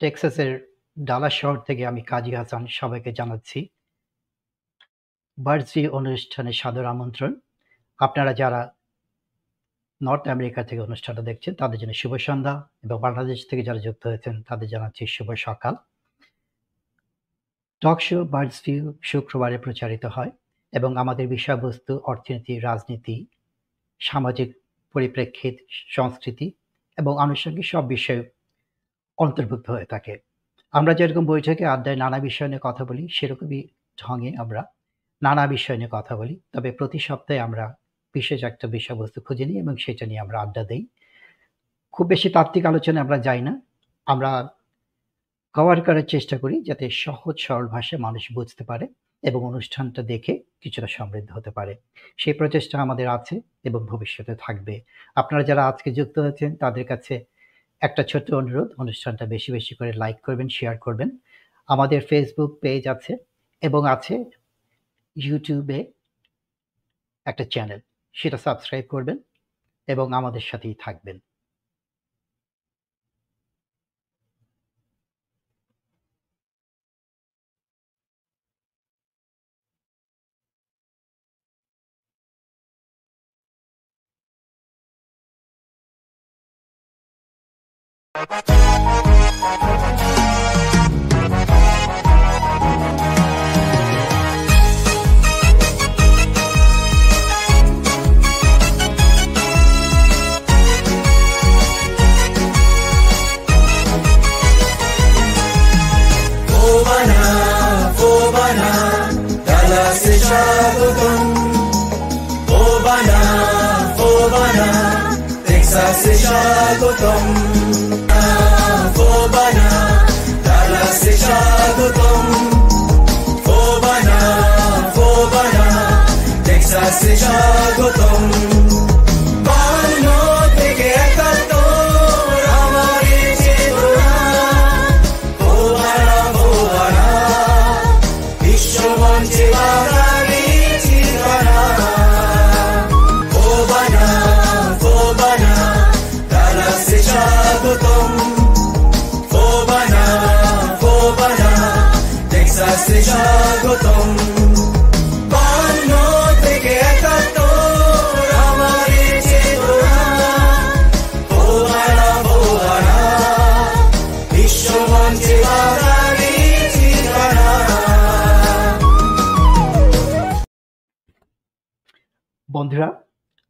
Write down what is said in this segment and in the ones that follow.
টেক্সাসের Dallas শহর থেকে আমি কাজী হাসান সবাইকে জানাচ্ছি। বার্জি অনুষ্ঠানে সাদর আমন্ত্রণ। আপনারা যারা নর্থ আমেরিকা থেকে অনুষ্ঠানটা দেখছেন, তাদের জন্য শুভ সন্ধ্যা এবং বাংলাদেশ থেকে যারা যুক্ত হয়েছেন, তাদের জানাচ্ছি শুভ সকাল। টক শো বার্ডস ভিউ শুক্রবারে প্রচারিত হয় এবং আমাদের বিষয়বস্তু, অর্থনীতি, রাজনীতি, সামাজিক পরিপ্রেক্ষিত সংস্কৃতি এবং আনুষঙ্গিক সব বিষয় অন্তর্ভুক্ত হয়ে থাকে। আমরা যেরকম বৈঠকে আড্ডায় নানা বিষয় নিয়ে কথা বলি, সেরকমই ঢঙে আমরা নানা বিষয় নিয়ে কথা বলি। তবে প্রতি সপ্তাহে আমরা বিশেষ একটা বিষয়বস্তু খুঁজে নিই এবং সেটা নিয়ে আমরা আড্ডা দিই। খুব বেশি তাত্ত্বিক আলোচনায় আমরা যাই না। আমরা কভার করার চেষ্টা করি যাতে সহজ, সরল ভাষায় মানুষ বুঝতে পারে এবং অনুষ্ঠানটা দেখে কিছুটা সমৃদ্ধ হতে পারে। সেই প্রচেষ্টা আমাদের আছে এবং ভবিষ্যতে থাকবে। আপনারা যারা আজকে যুক্ত হয়েছেন, তাদের কাছে একটা ছোট্ট অনুরোধ, অনুষ্ঠানটা বেশি বেশি করে লাইক করবেন শেয়ার করবেন। আমাদের ফেসবুক পেজ আছে এবং আছে ইউটিউবে একটা চ্যানেল সেটা সাবস্ক্রাইব করবেন এবং আমাদের সাথেই থাকবেন। বন্ধুরা,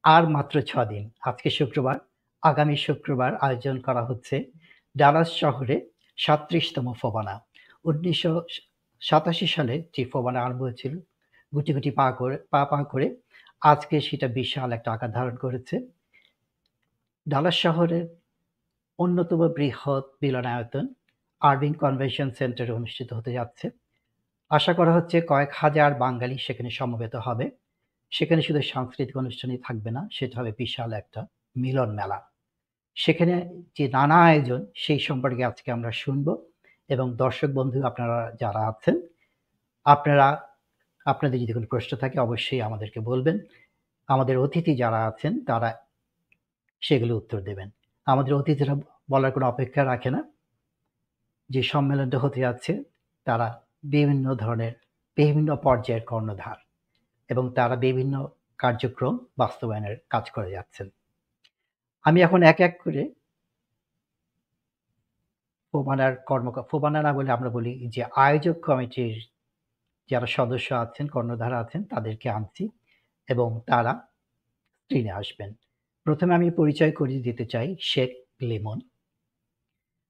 আর মাত্র ছ দিন। আজকে শুক্রবার, আগামী শুক্রবার আয়োজন করা হচ্ছে ডালাস শহরে সাত্রিশতম ফোবানা। উনিশশো সাতাশি সালে যে ফোবানা আরম্ভ হয়েছিল, গুটি গুটি পা করে, পা পা করে, আজকে সেটা বিশাল একটা আকার ধারণ করেছে। ডালাস শহরের অন্যতম বৃহৎ মিলনায়তন আরবিং কনভেনশন সেন্টারে অনুষ্ঠিত হতে যাচ্ছে। আশা করা হচ্ছে কয়েক হাজার বাঙালি সেখানে সমবেত হবে। সেখানে শুধু সাংস্কৃতিক অনুষ্ঠানই থাকবে না, সেটা হবে বিশাল একটা মিলন মেলা। সেখানে যে নানা আয়োজন, সেই সম্পর্কে আজকে আমরা শুনব এবং দর্শক বন্ধু আপনারা যারা আছেন, আপনারা, আপনাদের যদি কোনো প্রশ্ন থাকে অবশ্যই আমাদেরকে বলবেন। আমাদের অতিথি যারা আছেন, তারা সেগুলো উত্তর দেবেন। আমাদের অতিথিরা বলার কোনো অপেক্ষা রাখে না। যে সম্মেলনটা হতে যাচ্ছে, তারা বিভিন্ন ধরনের, বিভিন্ন পর্যায়ের কর্ণধার। এবং তারা বিভিন্ন কার্যক্রম বাস্তবায়নের কাজ করে যাচ্ছেন। আমি এখন এক এক করে ফোবানার কর্ম ফোবানা না বলে আমরা বলি যে আয়োজক কমিটির যারা সদস্য আছেন, কর্ণধার আছেন, তাদেরকে আনছি এবং তারা স্ক্রিনে আসবেন। প্রথমে আমি পরিচয় করিয়ে দিতে চাই শেখ লেমন।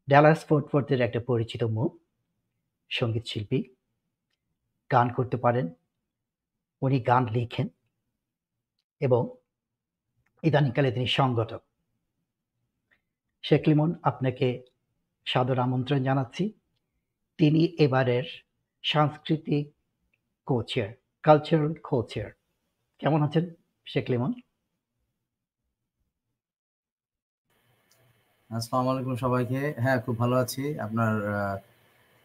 ডালাস ফোর্ট ফোর্থের একটা পরিচিত মুখ, সংগীত শিল্পী। গান করতে পারেন উনি গান লিখেন এবং ইদানিংকালে তিনি সংগঠক। শেখ লিমন, আপনাকে সাদর আমন্ত্রণ জানাচ্ছি। তিনি এবারের সাংস্কৃতিক কোচের কালচারাল কোচের কেমন আছেন শেখ লিমন? আসসালামু আলাইকুম সবাইকে। হ্যাঁ খুব ভালো আছি। আপনার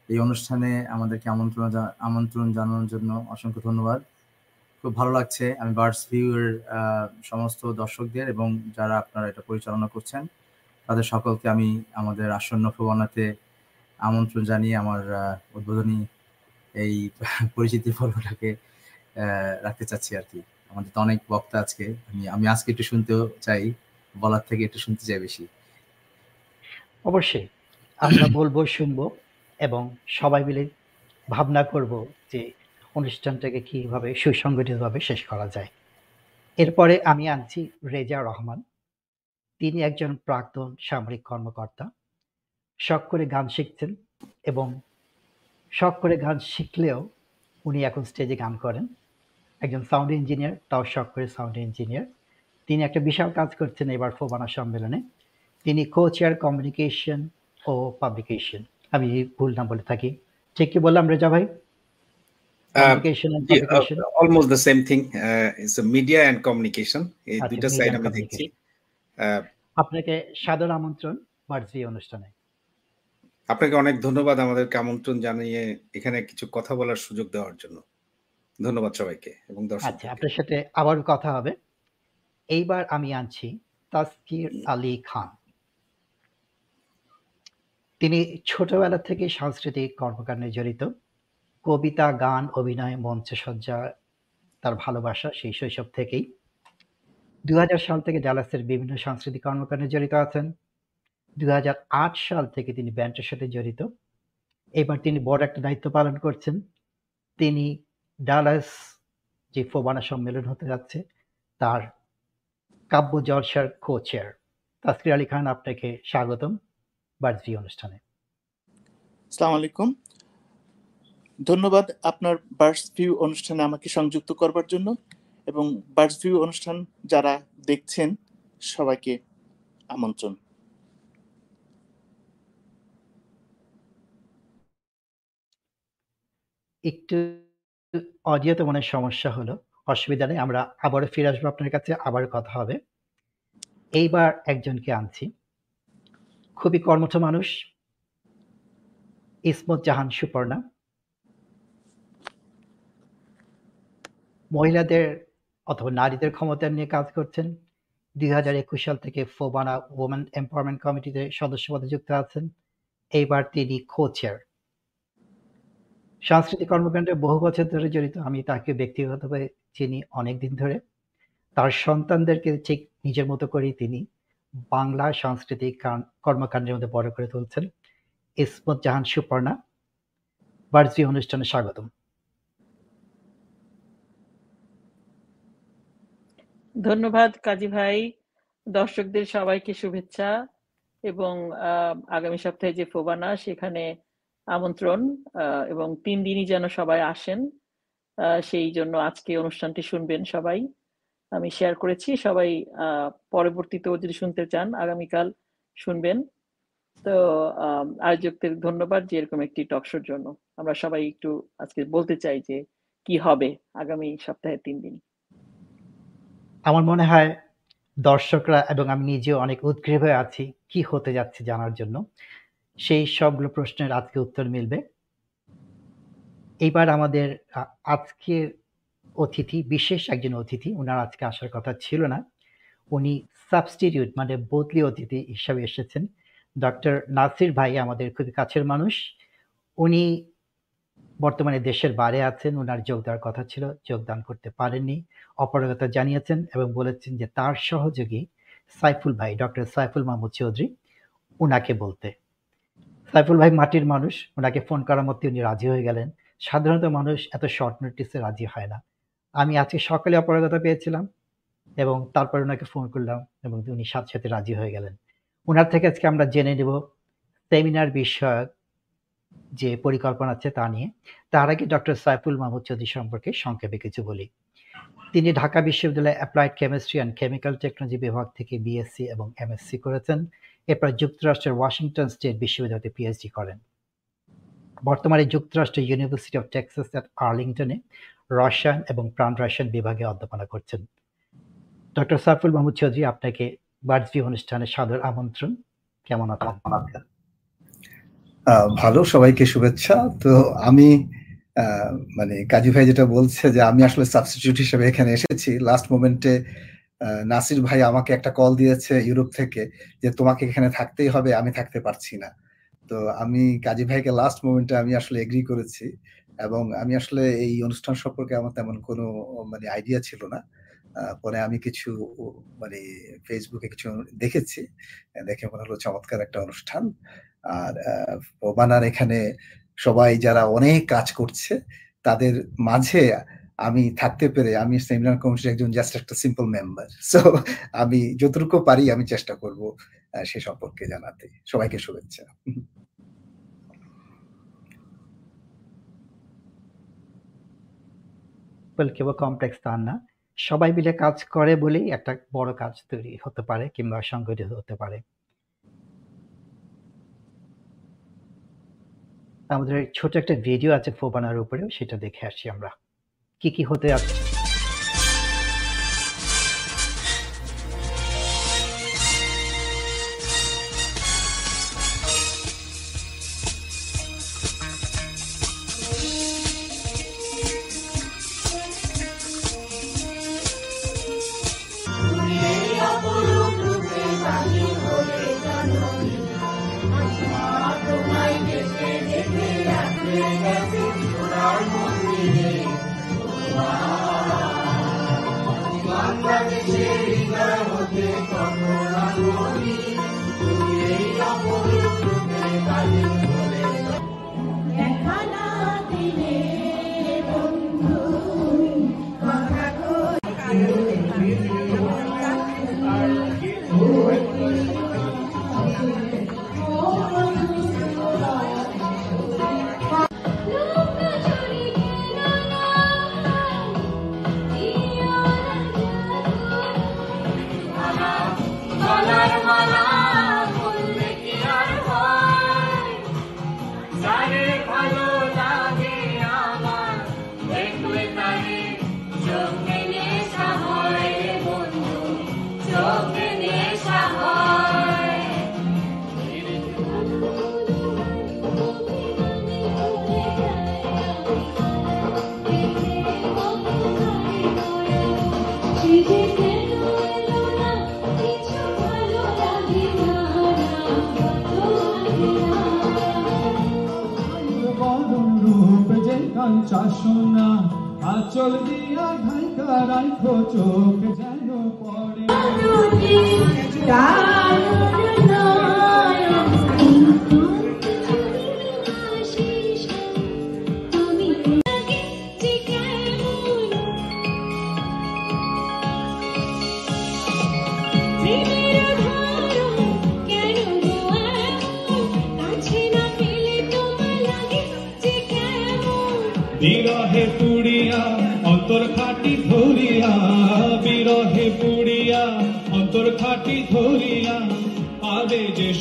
এই অনুষ্ঠানে আমাদেরকে আমন্ত্রণ আমন্ত্রণ জানানোর জন্য অসংখ্য ধন্যবাদ। খুব ভালো লাগছে। আমি বার্ডস ভিউ এর সমস্ত দর্শকদের এবং যারা আপনারা এটা পরিচালনা করছেন, তাদের সকলকে আমি আমাদের আসন্ন ফোবানাতে আমন্ত্রণ জানিয়ে আমার উদ্বোধনী এই পরিচিতি পর্বটাকে রাখতে চাচ্ছি আর কি। আমাদের তো অনেক বক্তা আজকে। আমি আমি আজকে একটু শুনতেও চাই, বলার থেকে একটু শুনতে চাই বেশি। অবশ্যই। আমরা বলব, শুনব এবং সবাই মিলে ভাবনা করব যে অনুষ্ঠানটাকে কীভাবে সুসংগঠিতভাবে শেষ করা যায়। এরপরে আমি আনছি রেজা রহমান। তিনি একজন প্রাক্তন সামরিক কর্মকর্তা। শখ করে গান শিখছেন এবং শখ করে গান শিখলেও উনি এখন স্টেজে গান করেন। একজন সাউন্ড ইঞ্জিনিয়ার তাও শখ করে সাউন্ড ইঞ্জিনিয়ার তিনি একটা বিশাল কাজ করছেন এবার ফোবানা সম্মেলনে। তিনি কো চেয়ার কমিউনিকেশন ও পাবলিকেশন আমি ভুল নাম বলে থাকি। ঠিক কি বললাম রেজা ভাই? Communication and Yeah, uh, almost the same thing. Uh, it's a media and communication. এই আচ্ছা, সাইড আমি দেখছি। আপনাকে সাদর আমন্ত্রণ বার্জি অনুষ্ঠানে। আপনাকে অনেক ধন্যবাদ আমাদেরকে আমন্ত্রণ জানিয়ে এখানে কিছু কথা বলার সুযোগ দেওয়ার জন্য। ধন্যবাদ সবাইকে এবং আচ্ছা আপনার সাথে আবার কথা হবে। এইবার আমি আনছি তাসকির আলী খান। তিনি ছোটবেলা থেকে সাংস্কৃতিক কর্মকাণ্ডে জড়িত। কবিতা, গান, অভিনয়, মঞ্চসজ্জা, তার ভালোবাসা সেই শৈশব থেকেই। দু হাজার সাল থেকে ডালাসের বিভিন্ন সাংস্কৃতিক কর্মকাণ্ডে জড়িত আছেন। দুহাজার আট সাল থেকে তিনি ব্যান্ডের সাথে জড়িত। এবার তিনি বড় একটা দায়িত্ব পালন করছেন। তিনি ডালাস যে ফোবানা সম্মেলন হতে যাচ্ছে, তার কাব্য জলসার কো চেয়ার তাসকির আলী খান, আপনাকে স্বাগতম বার্জি অনুষ্ঠানে। আসসালামু আলাইকুম। ধন্যবাদ আপনার বার্ডস ভিউ অনুষ্ঠানে আমাকে সংযুক্ত করবার জন্য এবং বার্ডস ভিউ অনুষ্ঠান যারা দেখছেন, সবাইকে আমন্ত্রণ। একটু অডিওতে মনে সমস্যা হলো, অসুবিধা নেই, আমরা আবারও ফিরে আসব আপনার কাছে, আবার কথা হবে। এইবার একজনকে আনছি। খুবই কর্মঠ মানুষ, ইসমত জাহান সুপর্ণা। মহিলাদের অথবা নারীদের ক্ষমতা নিয়ে কাজ করছেন। দুই হাজার একুশ সাল থেকে ফোবানা ওমেন এম্পাওয়ারমেন্ট কমিটিতে সদস্য পদে যুক্ত আছেন। এইবার তিনি কো চেয়ার সাংস্কৃতিক কর্মকাণ্ডে বহু বছর ধরে জড়িত, আমি তাকে ব্যক্তিগতভাবে চিনি অনেক দিন ধরে। তার সন্তানদেরকে ঠিক নিজের মতো করেই তিনি বাংলা সাংস্কৃতিক কর্মকাণ্ডের মধ্যে বড় করে তুলছেন। ইসমত জাহান সুপর্ণা বার্জি অনুষ্ঠানে স্বাগতম। ধন্যবাদ কাজী ভাই, দর্শকদের সবাইকে শুভেচ্ছা এবং আগামী সপ্তাহে যে ফোবানা সেখানে আমন্ত্রণ এবং তিন দিনই যেন সবাই আসেন সেই জন্য আজকে অনুষ্ঠানটি শুনবেন সবাই। আমি শেয়ার করেছি, সবাই পরবর্তীতেও যদি শুনতে চান, আগামীকাল শুনবেন। তো আয়োজকদের ধন্যবাদ যে এরকম একটি টকশোর জন্য। আমরা সবাই একটু আজকে বলতে চাই যে কি হবে আগামী সপ্তাহে তিন দিন। আমার মনে হয় দর্শকরা এবং আমি নিজেও অনেক উদ্গ্রীব হয়ে আছি, কি হতে যাচ্ছে জানার জন্য। সেই সবগুলো প্রশ্নের আজকে উত্তর মিলবে। এইবার আমাদের আজকের অতিথি, বিশেষ একজন অতিথি ওনার আজকে আসার কথা ছিল না। উনি সাবস্টিটিউট মানে বদলি অতিথি হিসাবে এসেছেন। ডক্টর নাসির ভাই আমাদের খুবই কাছের মানুষ। উনি বর্তমানে দেশের বাইরে আছেন ওনার যোগ দেওয়ার কথা ছিল, যোগদান করতে পারেননি। অপারগতা জানিয়েছেন এবং বলেছেন যে তার সহযোগী সাইফুল ভাই, ডক্টর সাইফুল মাহমুদ চৌধুরী ওনাকে বলতে। সাইফুল ভাই মাটির মানুষ ওনাকে ফোন করার মধ্যে উনি রাজি হয়ে গেলেন। সাধারণত মানুষ এত শর্ট নোটিসে রাজি হয় না। আমি আজকে সকালে অপারগতা পেয়েছিলাম এবং তারপর ওনাকে ফোন করলাম এবং উনি সাথে সাথে রাজি হয়ে গেলেন। ওনার থেকে আজকে আমরা জেনে নেব, সেমিনার বিষয়ক যে পরিকল্পনা আছে তা নিয়ে। তার আগে ডক্টর সাইফুল মাহমুদ চৌধুরী সম্পর্কে সংক্ষেপে কিছু বলি। তিনি ঢাকা বিশ্ববিদ্যালয়ে applied chemistry and chemical technology বিভাগ থেকে বিএসসি এবং এমএসসি করেছেন। এরপর যুক্তরাষ্ট্রের ওয়াশিংটন স্টেট বিশ্ববিদ্যালয়তে পিএইচডি করেন। বর্তমানে যুক্তরাষ্ট্রের ইউনিভার্সিটি অফ টেক্সাস অ্যাট আর্লিংটনে রসায়ন এবং প্রাণ রসায়ন বিভাগে অধ্যাপনা করছেন। ডক্টর সাইফুল মাহমুদ চৌধুরী আপনাকে বার্জি অনুষ্ঠানে সাদর আমন্ত্রণ। কেমন আহ, ভালো, সবাইকে শুভেচ্ছা। তো আমি মানে কাজী ভাই যেটা বলছে যে আমি আসলে সাবস্টিটিউট হিসেবে এখানে এসেছি। লাস্ট মোমেন্টে নাসির ভাই আমাকে একটা কল দিয়েছে ইউরোপ থেকে যে তোমাকে এখানে থাকতেই হবে, আমি থাকতে পারছি না। তো আমি, কাজী ভাইকে লাস্ট মোমেন্টে আমি আসলে এগ্রি করেছি এবং আমি আসলে এই অনুষ্ঠান সম্পর্কে আমার তেমন কোনো মানে আইডিয়া ছিল না। পরে আমি কিছু মানে ফেসবুকে কিছু দেখেছি। দেখে মনে হলো চমৎকার একটা অনুষ্ঠান। আর ওবানার এখানে সবাই যারা অনেক কাজ করছে, তাদের মাঝে আমি থাকতে পেরে আমি সেমিনার কমিটির একজন জাস্ট একটা সিম্পল মেম্বার সো আমি যতটুকু পারি আমি চেষ্টা করব সে সম্পর্কে জানাতে। সবাইকে শুভেচ্ছা। বলে কেবল কমপ্লেক্স তা না। সবাই মিলে কাজ করে বলেই একটা বড় কাজ তৈরি হতে পারে কিংবা সংগঠিত হতে পারে। আমাদের ছোট একটা ভিডিও আছে ফোবানার উপরেও, সেটা দেখে আসি আমরা। কি কি হতে যাচ্ছে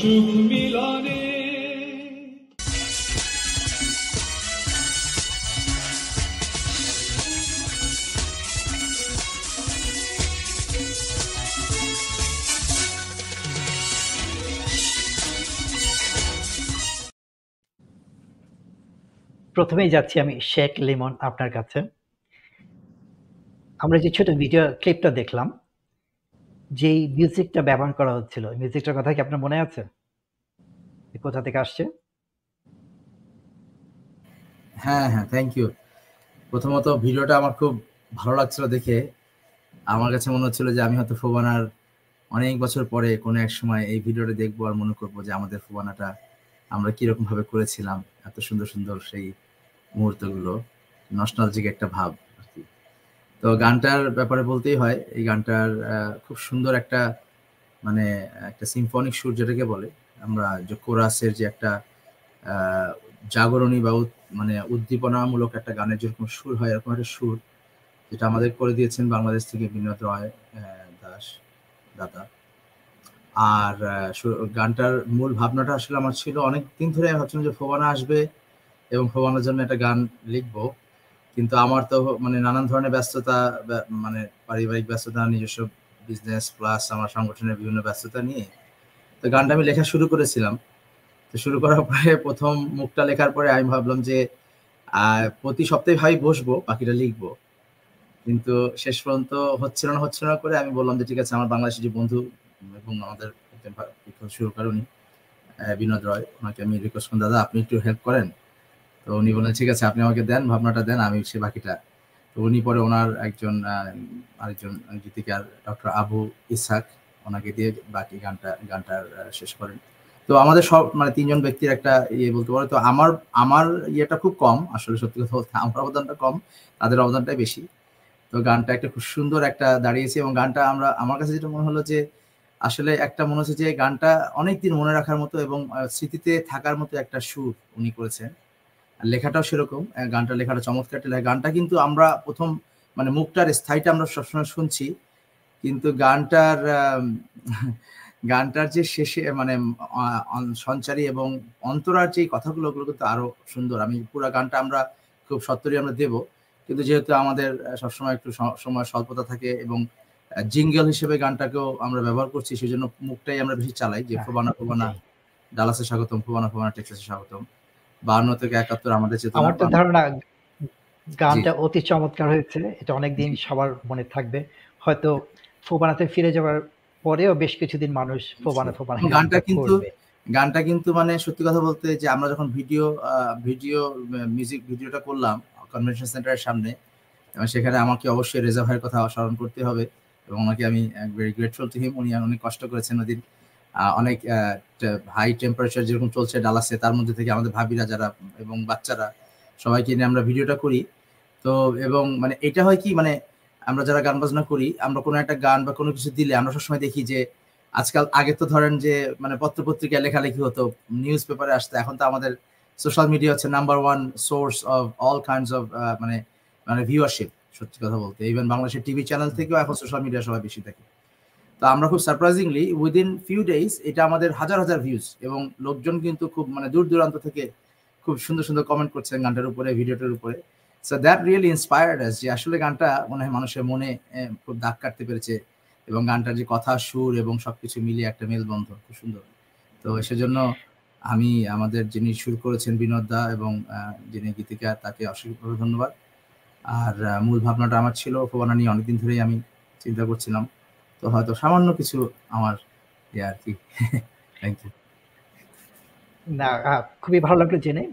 সুখ মিলনে প্রথমেই যাচ্ছি আমি শেখ লিমন আপনার কাছে। আমরা যে ছোট ভিডিও ক্লিপটা দেখলাম যেই মিউজিকটা ব্যবহার করা হচ্ছিল মিউজিকটার কথা কি আপনার মনে আছে? কোথা থেকে আসছে? হ্যাঁ হ্যাঁ থ্যাংক ইউ প্রথমত ভিডিওটা আমার খুব ভালো লাগছিল দেখে। আমার কাছে মনে হচ্ছিল যে আমি হয়তো ফোবানার অনেক বছর পরে কোনো এক সময় এই ভিডিওটা দেখব আর মনে করব যে আমাদের ফোবানাটা আমরা কীরকম ভাবে করেছিলাম, এত সুন্দর সুন্দর সেই মুহূর্তগুলো। নস্টালজিক একটা ভাব। তো গানটার ব্যাপারে বলতেই হয়, এই গানটার খুব সুন্দর একটা মানে একটা সিম্ফনিক সুর যেটাকে বলে, আমরা যে কোরাসের যে একটা জাগরণী বা মানে উদ্দীপনামূলক একটা গানের যেরকম সুর হয়, এরকম একটা সুর, যেটা আমাদের করে দিয়েছেন বাংলাদেশ থেকে বিনোদ রয় দাস, দাদা। আর গানটার মূল ভাবনাটা আসলে আমার ছিল অনেক দিন ধরে ভাবছিলাম যে ফোবানা আসবে এবং ফোবানার জন্য একটা গান লিখব। কিন্তু আমার তো মানে নানান ধরনের ব্যস্ততা মানে পারিবারিক ব্যস্ততা, নিজস্ব বিজনেস প্লাস আমার সংগঠনের বিভিন্ন ব্যস্ততা নিয়ে। তো গানটা আমি লেখা শুরু করেছিলাম। তো শুরু করার পরে প্রথম মুখটা লেখার পরে আমি ভাবলাম যে প্রতি সপ্তাহে ভাই বসবো, বাকিটা লিখব। কিন্তু শেষ পর্যন্ত হচ্ছিল না হচ্ছিল না করে আমি বললাম যে, ঠিক আছে, আমার বাংলাদেশি যে বন্ধু এবং আমাদের সুরকার উনি বিনোদ রয়, ওনাকে আমি রিকোয়েস্ট দাদা, আপনি একটু হেল্প করেন। তো উনি বললেন, ঠিক আছে, আপনি আমাকে দেন, ভাবনাটা দেন, আমি সে বাকিটা। তো উনি পরে ওনার একজন আরেকজন গীতিকার ডক্টর আবু ইসাক ওনাকে দিয়ে বাকি গানটা গানটা শেষ করেন। তো আমাদের সব মানে তিনজন ব্যক্তির একটা ইয়ে বলতে পারে, তো আমার আমার ইয়েটা খুব কম, আসলে সত্যি কথা বলতে আমার অবদানটা কম, তাদের অবদানটাই বেশি। তো গানটা একটা খুব সুন্দর একটা দাঁড়িয়েছে এবং গানটা আমরা, আমার কাছে যেটা মনে হলো যে, আসলে একটা মনে হচ্ছে যে, গানটা অনেক দিন মনে রাখার মতো এবং স্মৃতিতে থাকার মতো একটা সুর উনি করেছেন। লেখাটাও সেরকম গানটা লেখাটা চমৎকার। একটা লেখা। গানটা কিন্তু আমরা প্রথম মানে মুখটার স্থায়ীটা আমরা সবসময় শুনছি কিন্তু গানটার গানটার যে শেষে মানে সঞ্চারী এবং অন্তরার যে কথাগুলো ওগুলো কিন্তু আরও সুন্দর। আমি পুরো গানটা আমরা খুব সত্তরই আমরা দেব কিন্তু যেহেতু আমাদের সবসময় একটু সময় স্বল্পতা থাকে এবং জিঙ্গল হিসেবে গানটাকেও আমরা ব্যবহার করছি সেই জন্য মুখটাই আমরা বেশি চালাই যে হ্যাঁ, ফোবানা ফোবানা ডালাসে স্বাগতম ফোবানা ফোবানা টেক্সাসে স্বাগতম। বাহান্ন থেকে একাত্তর আমাদের চেতনা আমার তো ধারণা গানটা অতি চমৎকার হয়েছে। এটা অনেকদিন সবার মনে থাকবে। হয়তো ফোবানাতে ফিরে যাওয়ার পরেও বেশ কিছুদিন মানুষ ফোবানা ফোবানা গানটা কিন্তু গানটা কিন্তু মানে সত্যি কথা বলতে যে আমরা যখন ভিডিও ভিডিও মিউজিক ভিডিওটা করলাম কনভেনশন সেন্টারের সামনে এবং সেখানে আমাকে অবশ্যই রেজা ভাইয়ের কথা স্মরণ করতে হবে এবং ওনাকে আমি ভেরি গ্রেটফুল টু হিম উনি অনেক কষ্ট করেছেন ওদিন। অনেক হাই টেম্পারেচার যেরকম চলছে ডালাসে, তার মধ্যে থেকে আমাদের ভাবিরা যারা এবং বাচ্চারা, সবাইকে নিয়ে আমরা ভিডিওটা করি। তো, এবং মানে এটা হয় কি মানে আমরা যারা গান বাজনা করি, আমরা কোনো একটা গান বা কোনো কিছু দিলে আমরা সবসময় দেখি যে, আজকাল আগে তো ধরেন যে মানে পত্রপত্রিকায় লেখালেখি হতো নিউজ পেপারে আসতো, এখন তো আমাদের সোশ্যাল মিডিয়া হচ্ছে number one source of all kinds of মানে মানে ভিউয়ারশিপ সত্যি কথা বলতে। ইভেন বাংলাদেশের টিভি চ্যানেল থেকেও এখন সোশ্যাল মিডিয়া সবাই বেশি থাকে তো আমরা খুব সারপ্রাইজিংলি উইদিন ফিউ ডেজ এটা আমাদের হাজার হাজার ভিউজ এবং লোকজন কিন্তু খুব মানে দূর দূরান্ত থেকে খুব সুন্দর সুন্দর কমেন্ট করছেন গানটার উপরে ভিডিওটার উপরে। So that really inspired us যে আসলে গানটা মনে হয় মানুষের মনে খুব দাগ কাটতে পেরেছে এবং গানটার যে কথা, সুর এবং সবকিছু মিলিয়ে একটা মেলবন্ধ খুব সুন্দর। তো সেজন্য আমি আমাদের যিনি সুর করেছেন বিনোদ দা এবং যিনি গীতিকা, তাকে অসংখ্য ধন্যবাদ। আর মূল ভাবনাটা আমার ছিল ফোবানা নিয়ে অনেকদিন ধরেই আমি চিন্তা করছিলাম। তো হয়তো সামান্য কিছু আমার ইয়ে আর কি। থ্যাংক ইউ না খুবই ভালো লাগল জেনে।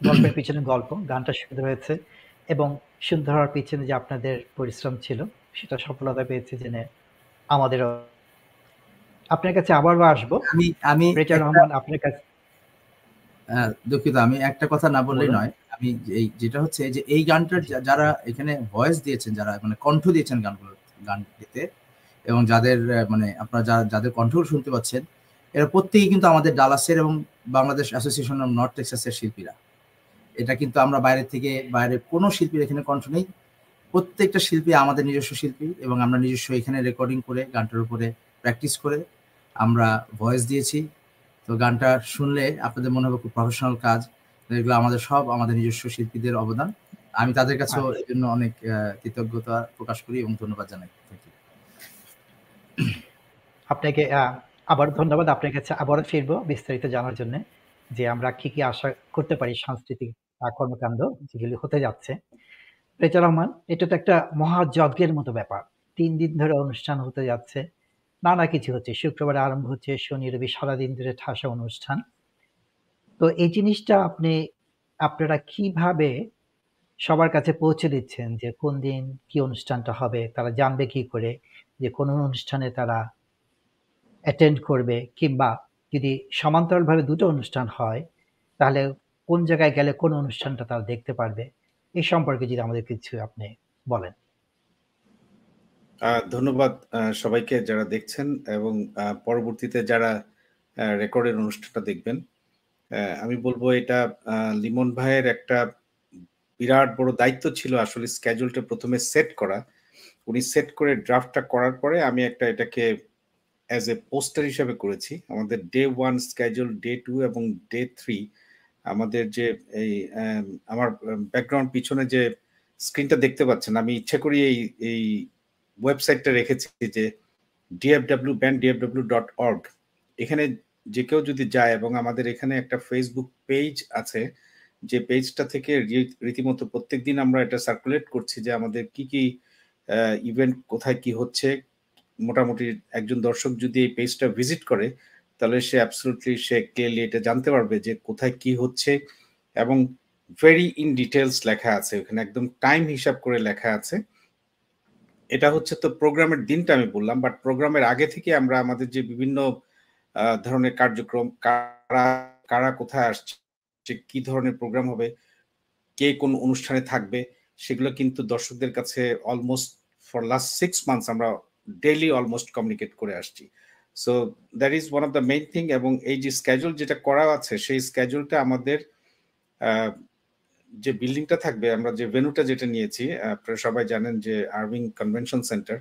গল্পের পিছনে গল্প গানটা সুন্দর হয়েছে এবং সুন্দর হওয়ার পিছনে যে আপনাদের পরিশ্রম ছিল সেটা সফলতা পেয়েছে জেনে আমাদেরও। আপনার কাছে আবারও আসব। আমি আমি রহমান আপনার কাছে দুঃখিত আমি একটা কথা না বললেই নয়। আমি এই যেটা হচ্ছে যে এই গানটার যারা এখানে ভয়েস দিয়েছেন যারা মানে কণ্ঠ দিয়েছেন গানগুলো গানটিতে এবং যাদের মানে আপনারা যা যাদের কণ্ঠগুলো শুনতে পাচ্ছেন এরা প্রত্যেকেই কিন্তু আমাদের ডালাসের এবং বাংলাদেশ অ্যাসোসিয়েশন অফ নর্থ টেক্সাসের শিল্পীরা। এটা কিন্তু আমরা বাইরে থেকে বাইরে কোনো শিল্পীর এখানে কণ্ঠ নেই। প্রত্যেকটা শিল্পী আমাদের নিজস্ব শিল্পী এবং আমরা নিজস্ব এখানে রেকর্ডিং করে গানটার উপরে প্র্যাকটিস করে আমরা ভয়েস দিয়েছি। তো গানটা শুনলে আপনাদের মনে হবে খুব প্রফেশনাল কাজ। এগুলো আমাদের সব আমাদের নিজস্ব শিল্পীদের অবদান। আমি তাদের কাছেও আচ্ছা। এর জন্য অনেক কৃতজ্ঞতা প্রকাশ করি এবং ধন্যবাদ জানাই। Thank you. আপনাকে আবার ধন্যবাদ, আপনার কাছে আবারও ফিরবো বিস্তারিত জানার জন্য যে আমরা কি কি আশা করতে পারি সাংস্কৃতিক কর্মকাণ্ড যেগুলি হতে যাচ্ছে। রেজা রহমান, এটা তো একটা মহাযজ্ঞের মতো ব্যাপার। তিন দিন ধরে অনুষ্ঠান হতে যাচ্ছে, নানা কিছু হচ্ছে। শুক্রবার আরম্ভ হচ্ছে, শনি, রবি সারাদিন ধরে ঠাসা অনুষ্ঠান। তো এই জিনিসটা আপনি, আপনারা কীভাবে সবার কাছে পৌঁছে দিচ্ছেন যে কোন দিন কি অনুষ্ঠানটা হবে, তারা জানবে কি করে? যে কোন অনুষ্ঠানে তারা অ্যাটেন্ড করবে কিংবা যদি সমান্তরালভাবে দুটো অনুষ্ঠান হয়, তাহলে কোন জায়গায় গেলে কোন অনুষ্ঠানটা তারা দেখতে পারবে এই সম্পর্কে যদি আমাদের কিছু আপনি বলেন। ধন্যবাদ সবাইকে যারা দেখছেন এবং পরবর্তীতে যারা রেকর্ডের অনুষ্ঠানটা দেখবেন। আমি বলব এটা লিমন ভাইয়ের একটা বিরাট বড় দায়িত্ব ছিল আসলে স্ক্যাজুলটা প্রথমে সেট করা। উনি সেট করে ড্রাফটটা করার পরে আমি একটা এটাকে অ্যাজ এ পোস্টার হিসাবে করেছি। আমাদের day one schedule day two এবং ডে থ্রি আমাদের যে এই আমার ব্যাকগ্রাউন্ড পিছনে যে স্ক্রিনটা দেখতে পাচ্ছেন, আমি ইচ্ছে করি এই এই ওয়েবসাইটটা রেখেছি যে DFW band DFW dot org এখানে যে কেউ যদি যায় এবং আমাদের এখানে একটা ফেসবুক পেজ আছে, যে পেজটা থেকে রীতিমতো প্রত্যেক দিন আমরা এটা সার্কুলেট করছি যে আমাদের কি কি ইভেন্ট কোথায় কি হচ্ছে, মোটামুটি একজন দর্শক যদি এই পেজটা ভিজিট করে, তাহলে সে অ্যাবসলুটলি সে ক্লিয়ারলি এটা জানতে পারবে যে কোথায় কি হচ্ছে এবং ভেরি ইন ডিটেলস লেখা আছে, ওখানে একদম টাইম হিসাব করে লেখা আছে। এটা হচ্ছে তো প্রোগ্রামের দিনটা আমি বললাম বাট প্রোগ্রামের আগে থেকে আমরা আমাদের যে বিভিন্ন ধরনের কার্যক্রম, কারা কারা কোথায় আসছে কি ধরনের প্রোগ্রাম হবে, কে কোন অনুষ্ঠানে থাকবে, সেগুলো কিন্তু দর্শকদের কাছে almost for last six months আমরা ডেইলি অলমোস্ট কমিউনিকেট করে আসছি। So that is one of the main thing এবং এই যে স্ক্যাজুল যেটা করা আছে, সেই স্ক্যাজুলটা আমাদের যে বিল্ডিংটা থাকবে, আমরা যে ভেনুটা যেটা নিয়েছি আপনারা সবাই জানেন যে আর্ভিং কনভেনশন সেন্টার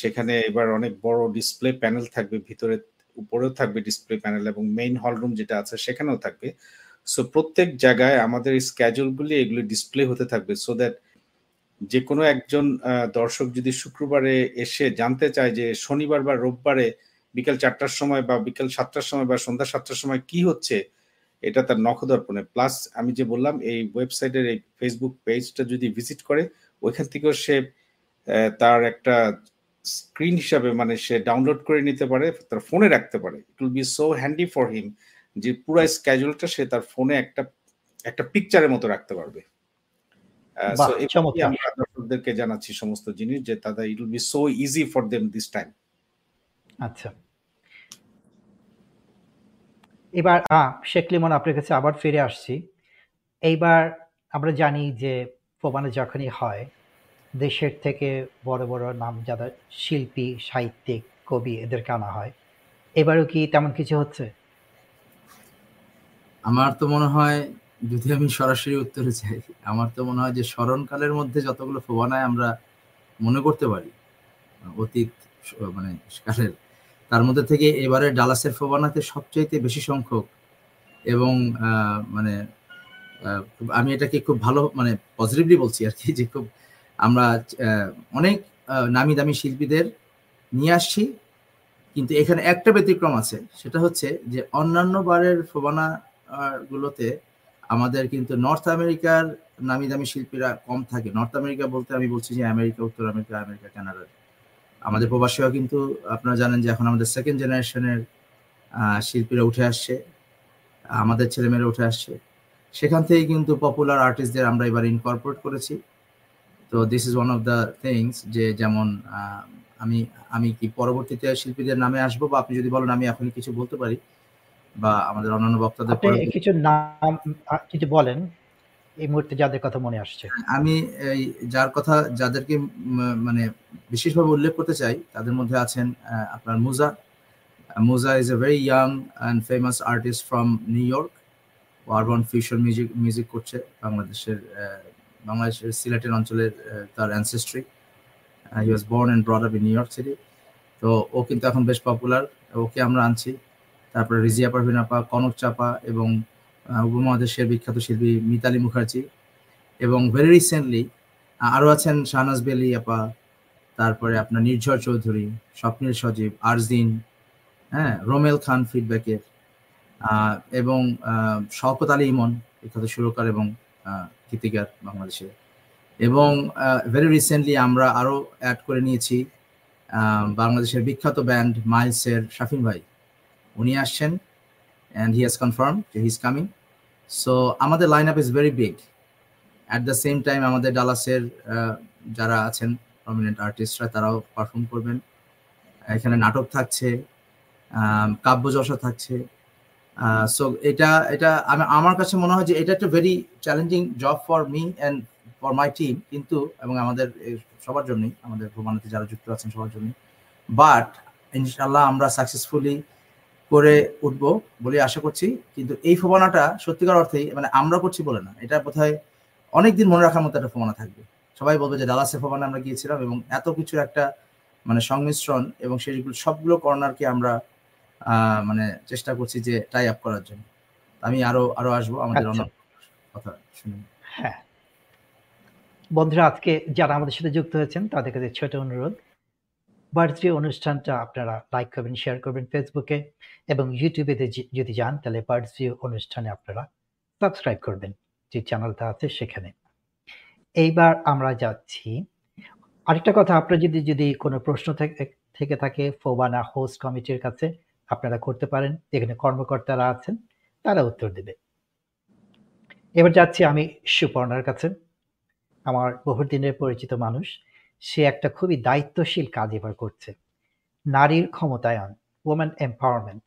সেখানে এবার অনেক বড় ডিসপ্লে প্যানেল থাকবে, ভিতরে, উপরেও থাকবে ডিসপ্লে প্যানেল এবং মেইন হল রুম যেটা আছে সেখানেও থাকবে। সো প্রত্যেক জায়গায় আমাদের স্ক্যাজুলগুলি এগুলি ডিসপ্লে হতে থাকবে সো দ্যাট যে কোনো একজন দর্শক যদি শুক্রবারে এসে জানতে চায় যে শনিবার বা রোববারে বিকেল চারটার সময় বা বিকেল সাতটার সময় বা সন্ধ্যা সাতটার সময় কি হচ্ছে, এটা তার নখদর্পণে। প্লাস আমি যে বললাম, এই ওয়েবসাইটের এই ফেসবুক পেজটা যদি ভিজিট করে, ওইখান থেকেও সে তার একটা স্ক্রিন হিসাবে মানে সে ডাউনলোড করে নিতে পারে, তার ফোনে রাখতে পারে। It will be so handy for him যে পুরো স্ক্যাজুয়ালটা সে তার ফোনে একটা একটা পিকচারের মতো রাখতে পারবে আহ, বাহ so এভাবেই চমৎকার আমরা দর্শকদেরকে জানাচ্ছি সমস্ত জিনিস যে তাদের it will be so easy for them this time আচ্ছা। এবার শেখ লিমন আপনার কাছে আবার ফিরে আসছি। এইবার আমরা জানি যে প্রমাণে যখনই হয় দেশের থেকে বড় বড় নাম যারা শিল্পী সাহিত্যিক কবি এদেরকে আনা হয়। এবারও কি তেমন কিছু হচ্ছে? আমার তো মনে হয় যদি আমি সরাসরি উত্তরে চাই আমার তো মনে হয় যে স্মরণকালের মধ্যে যতগুলো ফোবানায় আমরা মনে করতে পারি, অতীত মানে কালের, তার মধ্যে থেকে এবারে ডালাসের ফোবানাতে সবচাইতে বেশি সংখ্যক এবং মানে আমি এটাকে খুব ভালো মানে পজিটিভলি বলছি আর কি, যে খুব আমরা অনেক নামি দামি শিল্পীদের নিয়ে আসছি, কিন্তু এখানে একটা ব্যতিক্রম আছে, সেটা হচ্ছে যে অন্যান্য বারের ফোবানা গুলোতে আমাদের কিন্তু নর্থ আমেরিকার নামি দামি শিল্পীরা কম থাকে। নর্থ আমেরিকা বলতে আমি বলছি যে আমেরিকা উত্তর আমেরিকা আমেরিকা কানাডা আমাদের প্রবাসীরা কিন্তু আপনারা জানেন যে এখন আমাদের সেকেন্ড জেনারেশনের শিল্পীরা উঠে আসছে। আমাদের ছেলেমেয়েরা উঠে আসছে। সেখান থেকে কিন্তু পপুলার আর্টিস্টদের আমরা এবার ইনকর্পোরেট করেছি। তো this is one of the things যে যেমন আমি আমি কি পরবর্তীতে শিল্পীদের নামে আসব বা আপনি যদি বলেন আমি এখনই কিছু বলতে পারি। বা আমাদের অন্যান্য বক্তাদের কিছু নাম কিছু বলেন এই মুহূর্তে যাদের কথা মনে আসছে। আমি এই যার কথা যাদেরকে মানে বিশেষভাবে উল্লেখ করতে চাই তাদের মধ্যে আছেন আপনার Muja. Muja is a very young and famous artist from New York urban fusion music music করছে বাংলাদেশের বাংলাদেশের সিলেটের অঞ্চলের তার ancestry he was born and brought up in New York City তো ও কিন্তু এখন বেশ পপুলার ওকে আমরা আনছি। তারপরে রিজিয়া পারভিন আপা, কনক চাপা এবং উপমহাদেশের বিখ্যাত শিল্পী মিতালি মুখার্জি এবং ভেরি রিসেন্টলি আরও আছেন শাহনাজ বেলি আপা, তারপরে আপনার নির্ঝর চৌধুরী, স্বপ্নীল সজীব, আরজিন হ্যাঁ রোমেল খান ফিডব্যাকের এবং শওকত আলী ইমন বিখ্যাত সুরকার এবং গীতিকার বাংলাদেশের এবং ভেরি রিসেন্টলি আমরা আরও অ্যাড করে নিয়েছি বাংলাদেশের বিখ্যাত ব্যান্ড মাইলসের শাফিন ভাই। উনি আসছেন অ্যান্ড হি হ্যাজ কনফার্ম যে হি ইজ কামিং সো আমাদের line up is very big at the same time আমাদের ডালাসের যারা আছেন প্রমিনেন্ট আর্টিস্টরা তারাও পারফর্ম করবেন। এখানে নাটক থাকছে কাব্যযশা থাকছে। সো এটা এটা, আমি, আমার কাছে মনে হয় যে এটা একটা very challenging job for me and for my team কিন্তু, এবং আমাদের সবার জন্যই, আমাদের ভ্রমণাতে যারা যুক্ত আছেন সবার জন্যই। বাট ইনশাল্লাহ আমরা সাকসেসফুলি করে উঠবো বলে আশা করছি। কিন্তু এই ফোবানাটা সত্যিকার অর্থেই মানে আমরা করছি বলে না এটা বোধহয় অনেকদিন মনে রাখার মতো একটা ফোবানা থাকবে। সবাই বলবে যে ডালাসের ফোবানা আমরা গিয়েছিলাম এবং এত কিছুর একটা মানে সংমিশ্রণ এবং সেগুলো সবগুলো কর্নারকে আমরা আহ, মানে চেষ্টা করছি যে টাই আপ করার জন্য। আমি আরও আরও আসব আমাদের আচ্ছা। অন্য কথা শুনে। হ্যাঁ। বন্ধুরা আজকে যারা আমাদের সাথে যুক্ত হয়েছেন তাদের কাছে ছোট অনুরোধ। বার্থডে অনুষ্ঠানটা আপনারা লাইক করবেন শেয়ার করবেন ফেসবুকে এবং ইউটিউবে যদি যান, তাহলে বার্থডে অনুষ্ঠানে আপনারা সাবস্ক্রাইব করবেন, যে চ্যানেলটা আছে সেখানে। এইবার আমরা যাচ্ছি। আরেকটা কথা, আপনার যদি যদি কোনো প্রশ্ন থেকে থেকে ফোবানা হোস্ট কমিটির কাছে, আপনারা করতে পারেন। যেখানে কর্মকর্তারা আছেন, তারা উত্তর দেবে। এবার যাচ্ছি আমি সুপর্ণার কাছে, আমার বহুদিনের পরিচিত মানুষ। সে একটা খুবই দায়িত্বশীল কাজ এবার করছে। নারীর ক্ষমতায়ন ওমেন এম্পাওয়ারমেন্ট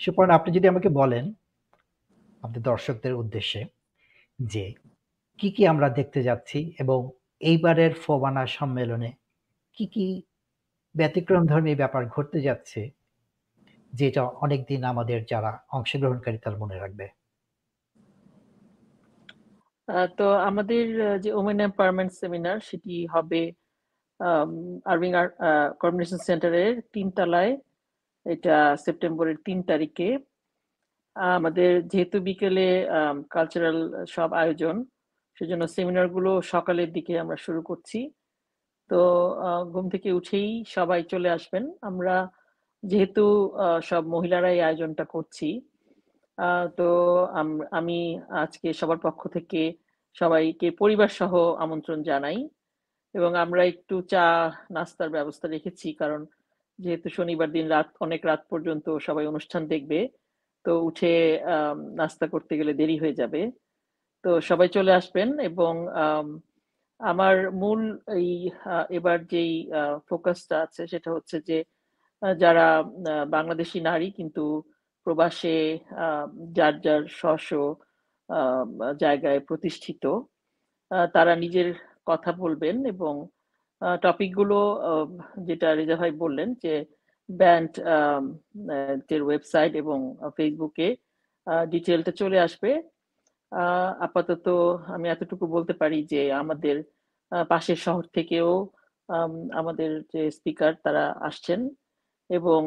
সুপর্ণা, আপনি যদি আমাকে বলেন আমাদের দর্শকদের উদ্দেশ্যে যে কি কি আমরা দেখতে যাচ্ছি এবং এইবারের ফোবানা সম্মেলনে কি কি ব্যতিক্রম ধর্মী ব্যাপার ঘটতে যাচ্ছে, যেটা অনেকদিন আমাদের যারা অংশগ্রহণকারী তার মনে রাখবে। আহ, তো আমাদের যে ওমেন এম্পাওয়ারমেন্ট সেমিনার সেটি হবে আরভিং আর কমিউনিকেশন সেন্টারের তিন তলায়। এটা সেপ্টেম্বরের তিন তারিখে। আমাদের যেহেতু বিকেলে কালচারাল সব আয়োজন সেজন্য সেমিনারগুলো সকালের দিকে আমরা শুরু করছি। তো আহ, ঘুম থেকে উঠেই সবাই চলে আসবেন। আমরা যেহেতু আহ, সব মহিলারাই আয়োজনটা করছি আহ, তো আম- আজকে সবার পক্ষ থেকে সবাইকে পরিবার সহ আমন্ত্রণ জানাই এবং আমরা একটু চা নাস্তার ব্যবস্থা রেখেছি কারণ যেহেতু শনিবার দিন রাত অনেক রাত পর্যন্ত সবাই অনুষ্ঠান দেখবে তো উঠে নাস্তা করতে গেলে দেরি হয়ে যাবে। তো সবাই চলে আসবেন এবং আম, আমার মূল এই এবার যেই ফোকাসটা আছে সেটা হচ্ছে যে যারা বাংলাদেশি নারী কিন্তু প্রবাসে যার যার স্ব স্ব, আহ, জায়গায় প্রতিষ্ঠিত তারা নিজের কথা বলবেন এবং টপিকগুলো যেটা রেজা ভাই বললেন যে ব্যান্ড এর ওয়েবসাইট এবং ফেসবুকে ডিটেলটা চলে আসবে। আপাতত আমি এতটুকু বলতে পারি যে আমাদের পাশের শহর থেকেও আম, আমাদের যে স্পিকার তারা আসছেন এবং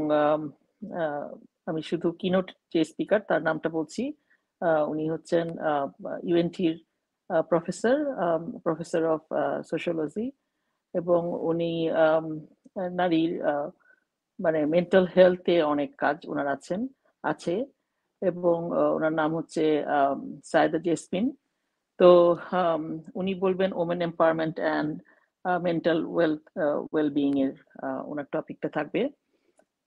আম, শুধু কিনোট যে স্পিকার তার নামটা বলছি উনি হচ্ছেন ইউএনটির প্রফেসর প্রফেসর অফ সোশ্যোলজি এবং উনি নারীর মানে মেন্টাল হেলথে অনেক কাজ ওনার আছেন আছে এবং ওনার নাম হচ্ছে সায়েদা জেসমিন। তো উনি বলবেন women empowerment and mental wealth wellbeing এর ওনার টপিকটা থাকবে।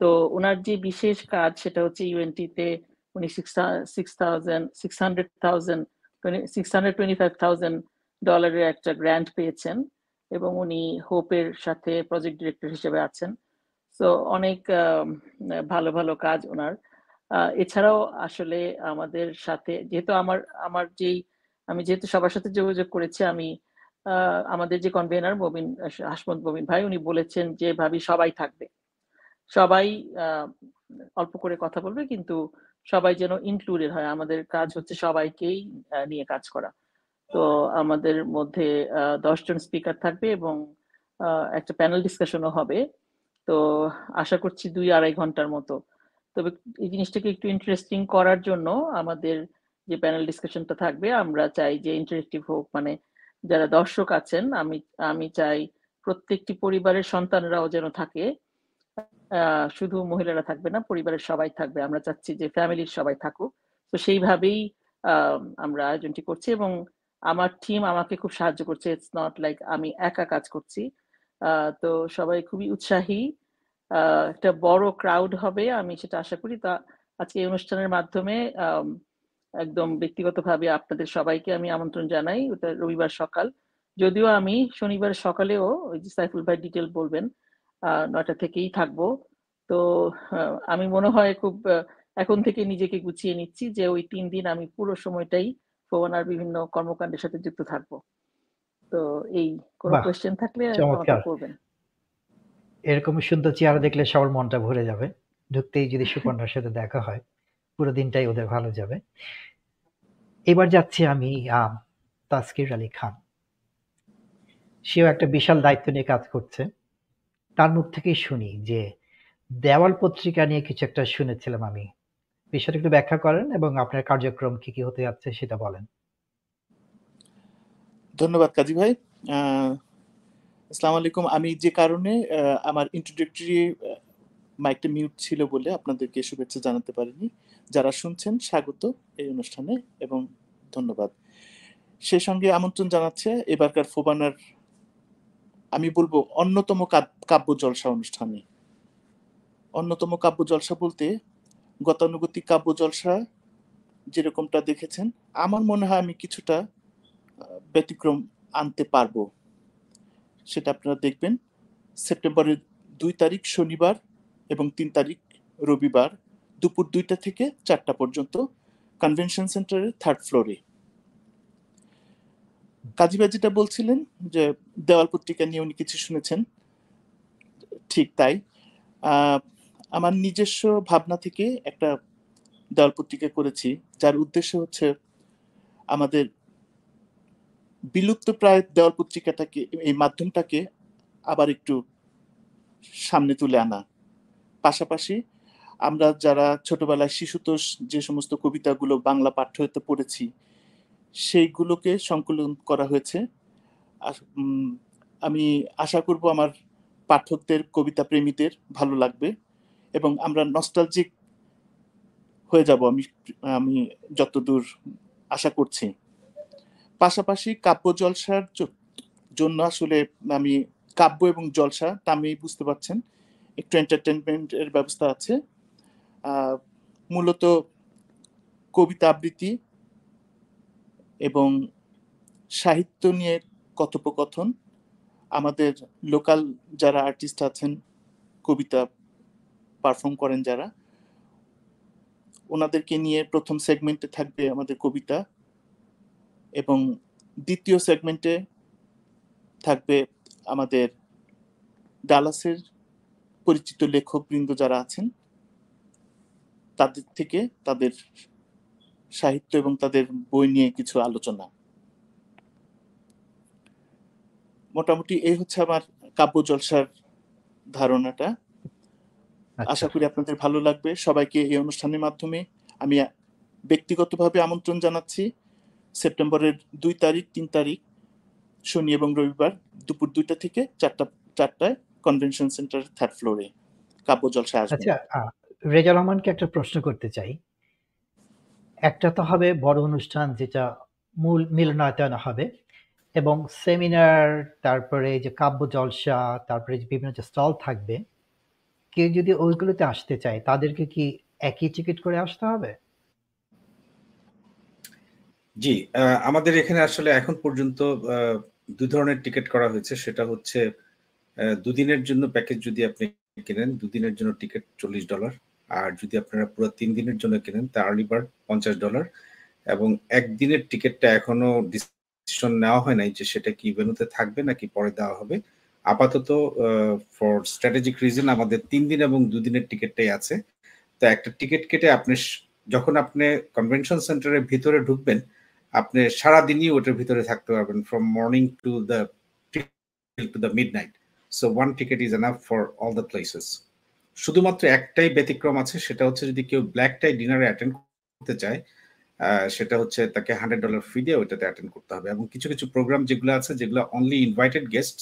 তো ওনার যে বিশেষ কাজ সেটা হচ্ছে ইউএনটি তে উনি ডলারের একটা গ্র্যান্ট পেয়েছেন এবং উনি হোপের সাথে প্রজেক্ট ডিরেক্টর হিসেবে আছেন। তো অনেক ভালো ভালো কাজ ওনার এছাড়াও আসলে আমাদের সাথে, যেহেতু আমার আমার যেই, আমি যেহেতু সবার সাথে যোগাযোগ করেছি, আমি আমাদের যে কনভেনার মবিন, হাসমত মবিন ভাই, উনি বলেছেন যে ভাবি সবাই থাকবে। সবাই অল্প করে কথা বলবে, কিন্তু সবাই যেন ইনক্লুডেড হয়। আমাদের কাজ হচ্ছে সবাইকেই নিয়ে কাজ করা। তো আমাদের মধ্যে দশজন স্পিকার থাকবে এবং একটা প্যানেল ডিসকাশনও হবে। তো আশা করছি দুই আড়াই ঘণ্টার মতো। তবে এই জিনিসটাকে একটু ইন্টারেস্টিং করার জন্য আমাদের যে প্যানেল ডিসকাশনটা থাকবে, আমরা চাই যে ইন্টারেক্টিভ হোক। মানে যারা দর্শক আছেন, আমি আমি চাই প্রত্যেকটি পরিবারের সন্তানরাও যেন থাকে। শুধু মহিলারা থাকবে না, পরিবারের সবাই থাকবে। আমরা চাচ্ছি যে ফ্যামিলির সবাই থাকুক। তো সেইভাবেই আমরা আয়োজনটি করছি এবং আমার টিম আমাকে খুব সাহায্য করছে। ইটস নট লাইক আমি একা কাজ করছি। তো সবাই খুবই উৎসাহী। একটা বড় ক্রাউড হবে, আমি সেটা আশা করি। তা আজকে এই অনুষ্ঠানের মাধ্যমে একদম ব্যক্তিগতভাবে আপনাদের সবাইকে আমি আমন্ত্রণ জানাই। ওটা রবিবার সকাল। যদিও আমি শনিবার সকালেও ওই যে সাইফুল ভাই ডিটেল বলবেন নয়টা থেকেই থাকব। তো আমি মনে হয় খুব এখন থেকে নিজেকে গুছিয়ে নিচ্ছি যে ওই তিন দিন আমি পুরো সময়টাই ফোনার বিভিন্ন কর্মকাণ্ডের সাথে যুক্ত থাকব। তো এই কোনো কোয়েশ্চেন থাকলে করবেন। এরকম সুন্দর চেহারা দেখলে সবার মনটা ভরে যাবে। ঢুকতেই যদি সুপর্ণার সাথে দেখা হয় পুরো দিনটাই ওদের ভালো যাবে। এবার যাচ্ছি আমি আম, তাসকির আলী খান। সেও একটা বিশাল দায়িত্ব নিয়ে কাজ করছে। তার মুখ থেকেই শুনি যে, দেওয়াল পত্রিকা নিয়ে কিছু একটা শুনেছিলাম আমি। বিষয়টা একটু ব্যাখ্যা করেন এবং আপনার কার্যক্রম কি কি হতে যাচ্ছে সেটা বলেন। ধন্যবাদ কাজী ভাই। আসসালামু আলাইকুম। আমি যে কারণে আমার ইন্ট্রোডাক্টরি মাইকটা মিউট ছিল বলে আপনাদেরকে শুভেচ্ছা জানাতে পারিনি। যারা শুনছেন, স্বাগত এই অনুষ্ঠানে এবং ধন্যবাদ। সেই সঙ্গে আমন্ত্রণ জানাচ্ছে এবারকার ফোবানার আমি বলব অন্যতম কাব্য জলসা অনুষ্ঠানে। অন্যতম কাব্য জলসা বলতে গতানুগতিক কাব্য জলসা যেরকমটা দেখেছেন, আমার মনে হয় আমি কিছুটা ব্যতিক্রম আনতে পারব। সেটা আপনারা দেখবেন, সেপ্টেম্বরের দুই তারিখ শনিবার এবং তিন তারিখ রবিবার দুপুর দুইটা থেকে চারটা পর্যন্ত কনভেনশন সেন্টারের থার্ড ফ্লোরে কাজীবা যেটা বলছিলেন যে দেওয়াল পত্রিকা নিয়ে উনি কিছু শুনেছেন, ঠিক তাই। আমার নিজস্ব ভাবনা থেকে একটা দেওয়াল পত্রিকা করেছি, যার উদ্দেশ্য হচ্ছে আমাদের বিলুপ্ত প্রায় দেওয়াল পত্রিকাটাকে, এই মাধ্যমটাকে আবার একটু সামনে তুলে আনা। পাশাপাশি আমরা যারা ছোটবেলায় শিশুতোষ যে সমস্ত কবিতাগুলো বাংলা পাঠ্য হতে পড়েছি সেইগুলোকে সংকলন করা হয়েছে। আমি আশা করব আমার পাঠকদের, কবিতা প্রেমীদের ভালো লাগবে এবং আমরা নস্টালজিক হয়ে যাব আমি আমি যতদূর আশা করছি। পাশাপাশি কাব্য জলসার জন্য আসলে আমি কাব্য এবং জলসা নামেই বুঝতে পারছেন, একটু এন্টারটেনমেন্টের ব্যবস্থা আছে। মূলত কবিতা আবৃত্তি এবং সাহিত্য নিয়ে কথোপকথন। আমাদের লোকাল যারা আর্টিস্ট আছেন, কবিতা পারফর্ম করেন যারা, ওনাদেরকে নিয়ে প্রথম সেগমেন্টে থাকবে আমাদের কবিতা এবং দ্বিতীয় সেগমেন্টে থাকবে আমাদের ডালাসের পরিচিত লেখকবৃন্দ যারা আছেন, তাদের থেকে তাদের সাহিত্য এবং তাদের বই নিয়ে কিছু আলোচনা। মোটামুটি এই হচ্ছে আমার কাব্য জলসার ধারণাটা। আচ্ছা। আশা করি আপনাদের ভালো লাগবে। সবাইকে এই অনুষ্ঠানের মাধ্যমে আমি ব্যক্তিগতভাবে আমন্ত্রণ জানাচ্ছি। সেপ্টেম্বরের দুই তারিখ তিন তারিখ শনি এবং রবিবার দুপুর দুইটা থেকে চারটা চারটায় কনভেনশন সেন্টার থার্ড ফ্লোরে কাব্য জলসা আসবেন। আচ্ছা রেজা রহমানকে একটা প্রশ্ন করতে চাই। একটা তো হবে বড় অনুষ্ঠান যেটা মূল মিলনায়তন হবে এবং সেমিনার, তারপরে যে কাব্য জলসা, তারপরে যে বিভিন্ন যে স্টল থাকবে, কেউ যদি ওইগুলোতে আসতে চায়, তাদেরকে কি একই টিকিট করে আসতে হবে? জি আমাদের এখানে আসলে এখন পর্যন্ত দুই ধরনের টিকিট করা হয়েছে। সেটা হচ্ছে দুদিনের জন্য প্যাকেজ যদি আপনি কেনেন, দুদিনের জন্য টিকিট চল্লিশ ডলার। আর যদি আপনারা পুরো তিন দিনের জন্য কেনেন তা আর্লি বার্ড পঞ্চাশ ডলার এবং একদিনের টিকিটটা এখনও ডিসিশন নেওয়া হয় নাই যে সেটা কি ভেনুতে থাকবে নাকি পরে দেওয়া হবে। আপাতত ফর স্ট্র্যাটেজিক রিজন আমাদের তিন দিন এবং দুদিনের টিকিটটাই আছে। তো একটা টিকিট কেটে আপনি যখন আপনি কনভেনশন সেন্টারের ভিতরে ঢুকবেন, আপনি সারাদিনই ওটার ভিতরে থাকতে পারবেন from morning to the to the midnight so one ticket is enough for all the places শুধুমাত্র একটাই ব্যতিক্রম আছে, সেটা হচ্ছে যদি কেউ ব্ল্যাক টাই ডিনারে অ্যাটেন্ড করতে চায় সেটা হচ্ছে তাকে হান্ড্রেড ডলার ফি দিয়ে ওইটাতে অ্যাটেন্ড করতে হবে। এবং কিছু কিছু প্রোগ্রাম যেগুলো আছে, যেগুলো অনলি ইনভাইটেড গেস্ট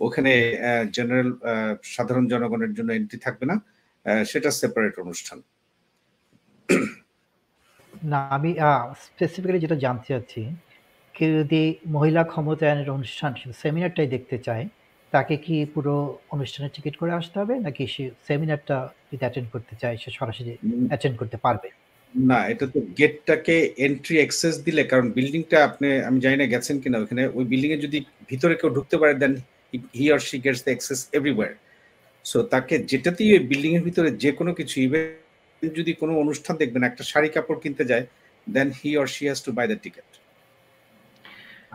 ওখানে জেনারেল সাধারণ জনগণের জন্য এন্ট্রি থাকবে না সেটা সেপারেট অনুষ্ঠান। না, আমি স্পেসিফিক্যালি যেটা জানতে চাচ্ছি, কেউ যদি মহিলা ক্ষমতায়নের অনুষ্ঠান, সেমিনারটাই দেখতে চায় তাকে কি পুরো অনুষ্ঠানের টিকিট করে আসতে হবে? নাকি সে সেমিনারটা যদি অ্যাটেন্ড করতে চায় সে সরাসরি অ্যাটেন্ড করতে পারবে? না এটা তো গেটটাকে এন্ট্রি অ্যাক্সেস দিলে কারণ বিল্ডিংটা আপনি আমি জানি না গেছেন কিনা ওখানে ওই বিল্ডিং এ যদি ভিতরে কেউ ঢুকতে পারে then he or she gets the access everywhere so তাকে যেটাতেই ওই বিল্ডিং এর ভিতরে যে কোনো কিছু ইভেন্ট যদি কোনো অনুষ্ঠান দেখবেন একটা শাড়ি কাপড় কিনতে যায় then he or she has to buy the ticket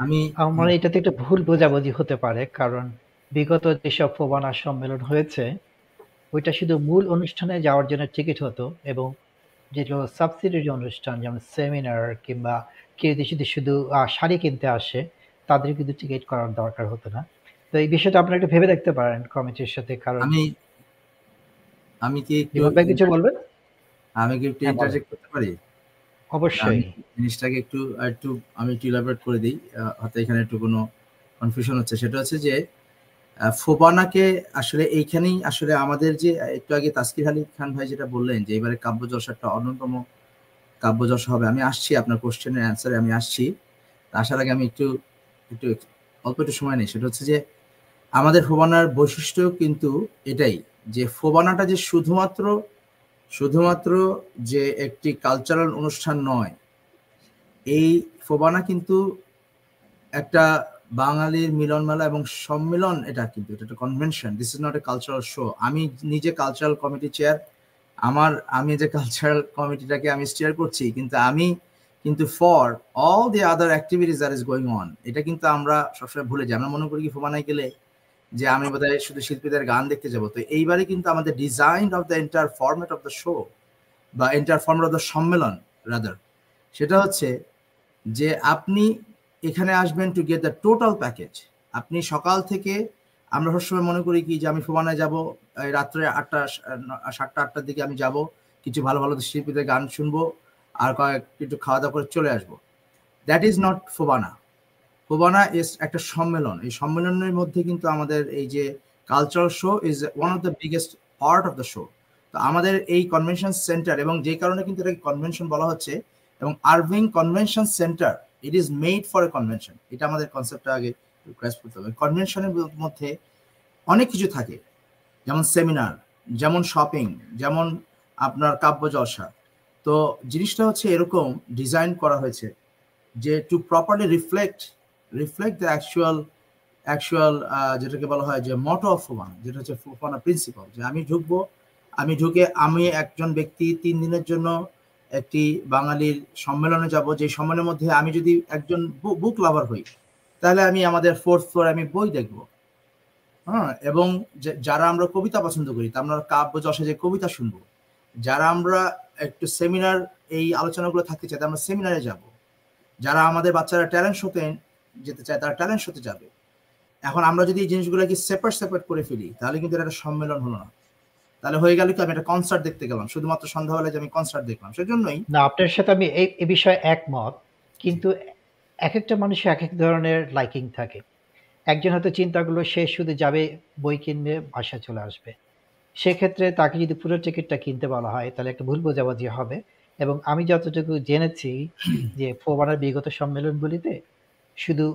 আমি আমার এটাতে একটা ভুল বোঝাবুঝি হতে পারে কারণ বিগত যেসব ফোবানা সম্মেলন হয়েছে ওইটা শুধু মূল অনুষ্ঠানে যাওয়ার জন্য টিকিট হতো এবং যেগুলো সাবসিডিয়ারি অনুষ্ঠান যেমন সেমিনার কিংবা কেউ যদি শুধু শাড়ি কিনতে আসে তাদের কিন্তু টিকিট করার দরকার হতো না। তো এই বিষয়টা আপনারা একটু ভেবে দেখতে পারেন কমিটির সাথে কারণ আমি আমি কি বিমল কিছু বলবেন? আমি কি একটু হ্যাঁ, ইন্টারজেক্ট করতে পারি? অবশ্যই। জিনিসটাকে একটু একটু আমি একটু ইলাবরেট করে দিই হয়তো এখানে একটু কোনো কনফিউশন হচ্ছে। সেটা হচ্ছে যে ফোবানাকে আসলে এইখানেই আসলে আমাদের যে একটু আগে তাসকির আলী খান ভাই যেটা বললেন যে, এবারে কাব্য জলসাটা অন্যতম কাব্য জলসা হবে। আমি আসছি আপনার কোশ্চেনের অ্যান্সারে আমি আসছি। আসার আগে আমি একটু একটু, অল্প একটু সময় নেই। সেটা হচ্ছে যে, আমাদের ফোবানার বৈশিষ্ট্য কিন্তু এটাই যে, ফোবানাটা যে শুধুমাত্র শুধুমাত্র যে একটি কালচারাল অনুষ্ঠান নয়, এই ফোবানা কিন্তু একটা বাঙালির মিলন মেলা এবং সম্মেলন এটা কিন্তু, এটা একটা convention this is not a cultural show আমি নিজে কালচারাল কমিটি চেয়ার আমার, আমি যে কালচারাল কমিটিটাকে আমি স্টিয়ার করছি, কিন্তু আমি কিন্তু for all the other activities that is going on এটা কিন্তু আমরা সবসময় ভুলে যাই। আমরা মনে করি কি ফোবানায় গেলে যে আমি বোধহয় শুধু শিল্পীদের গান দেখতে যাব। তো এইবারে কিন্তু আমাদের design of the entire format of the show বা এন্টার ফরম্যাট অফ দ্য সম্মেলন রাদার সেটা হচ্ছে যে আপনি এখানে আসবেন to get the total package আপনি সকাল থেকে, আমরা সবসময় মনে করি কি যে আমি ফোবানায় যাব রাত্রে আটটা, সাতটা, আটটার দিকে আমি যাব, কিছু ভালো ভালো শিল্পীদের গান শুনব, আর কয়েক একটু খাওয়া দাওয়া করে চলে আসব। That is not FOBANA FOBANA is একটা সম্মেলন। এই সম্মেলনের মধ্যে কিন্তু আমাদের এই যে cultural show is one of the biggest part of the show তো আমাদের এই কনভেনশন সেন্টার এবং যে কারণে কিন্তু এটাকে কনভেনশন বলা হচ্ছে এবং Irving convention centre it is made for a convention এটা আমাদের কনসেপ্টটা আগে গ্রাস করতে হবে। কনভেনশনের মধ্যে অনেক কিছু থাকে। যেমন সেমিনার যেমন শপিং যেমন আপনার কাব্য জলসা তো জিনিসটা হচ্ছে এরকম ডিজাইন করা হয়েছে যে to properly reflect reflect the actual actual যেটাকে বলা হয় যে মটো অফ ফোবানা যেটা হচ্ছে ফোবানা প্রিন্সিপাল যে আমি ঢুকবো, আমি ঢুকে আমি একজন ব্যক্তি তিন দিনের জন্য একটি বাঙালির সম্মেলনে যাব, যে সম্মেলনের মধ্যে আমি যদি একজন বুক লাভার হই, তাহলে আমি আমাদের ফোর্থ ফ্লোর আমি বই দেখব। হ্যাঁ এবং যারা আমরা কবিতা পছন্দ করি, তা আমরা কাব্য যশে যে কবিতা শুনব, যারা আমরা একটু সেমিনার এই আলোচনাগুলো থাকতে চাই আমরা সেমিনারে যাব। যারা আমাদের বাচ্চারা ট্যালেন্ট শোতে যেতে চায়, তারা ট্যালেন্ট শোতে যাবে। এখন আমরা যদি এই জিনিসগুলোকে সেপারেট সেপারেট করে ফেলি, তাহলে কিন্তু এটা একটা সম্মেলন হলো না। তাহলে হয়ে গেল কি আমি একটা কনসার্ট দেখতে গেলাম, শুধুমাত্র সন্ধ্যাবেলায় যে আমি কনসার্ট দেখলাম, সেজন্যই। না, আপনার সাথে আমি এই এ বিষয়ে একমত, কিন্তু এক একটা মানুষের এক এক ধরনের লাইকিং থাকে। একজন হয়তো চিন্তা করল, সে শুধু যাবে বই কিনবে বাসা চলে আসবে। সেক্ষেত্রে তাকে যদি পুরো টিকিটটা কিনতে বলা হয়, তাহলে একটা ভুল বোঝাবুঝি হবে। এবং আমি যতটুকু জেনেছি যে ফোবানার বিগত সম্মেলনগুলিতে, শুধু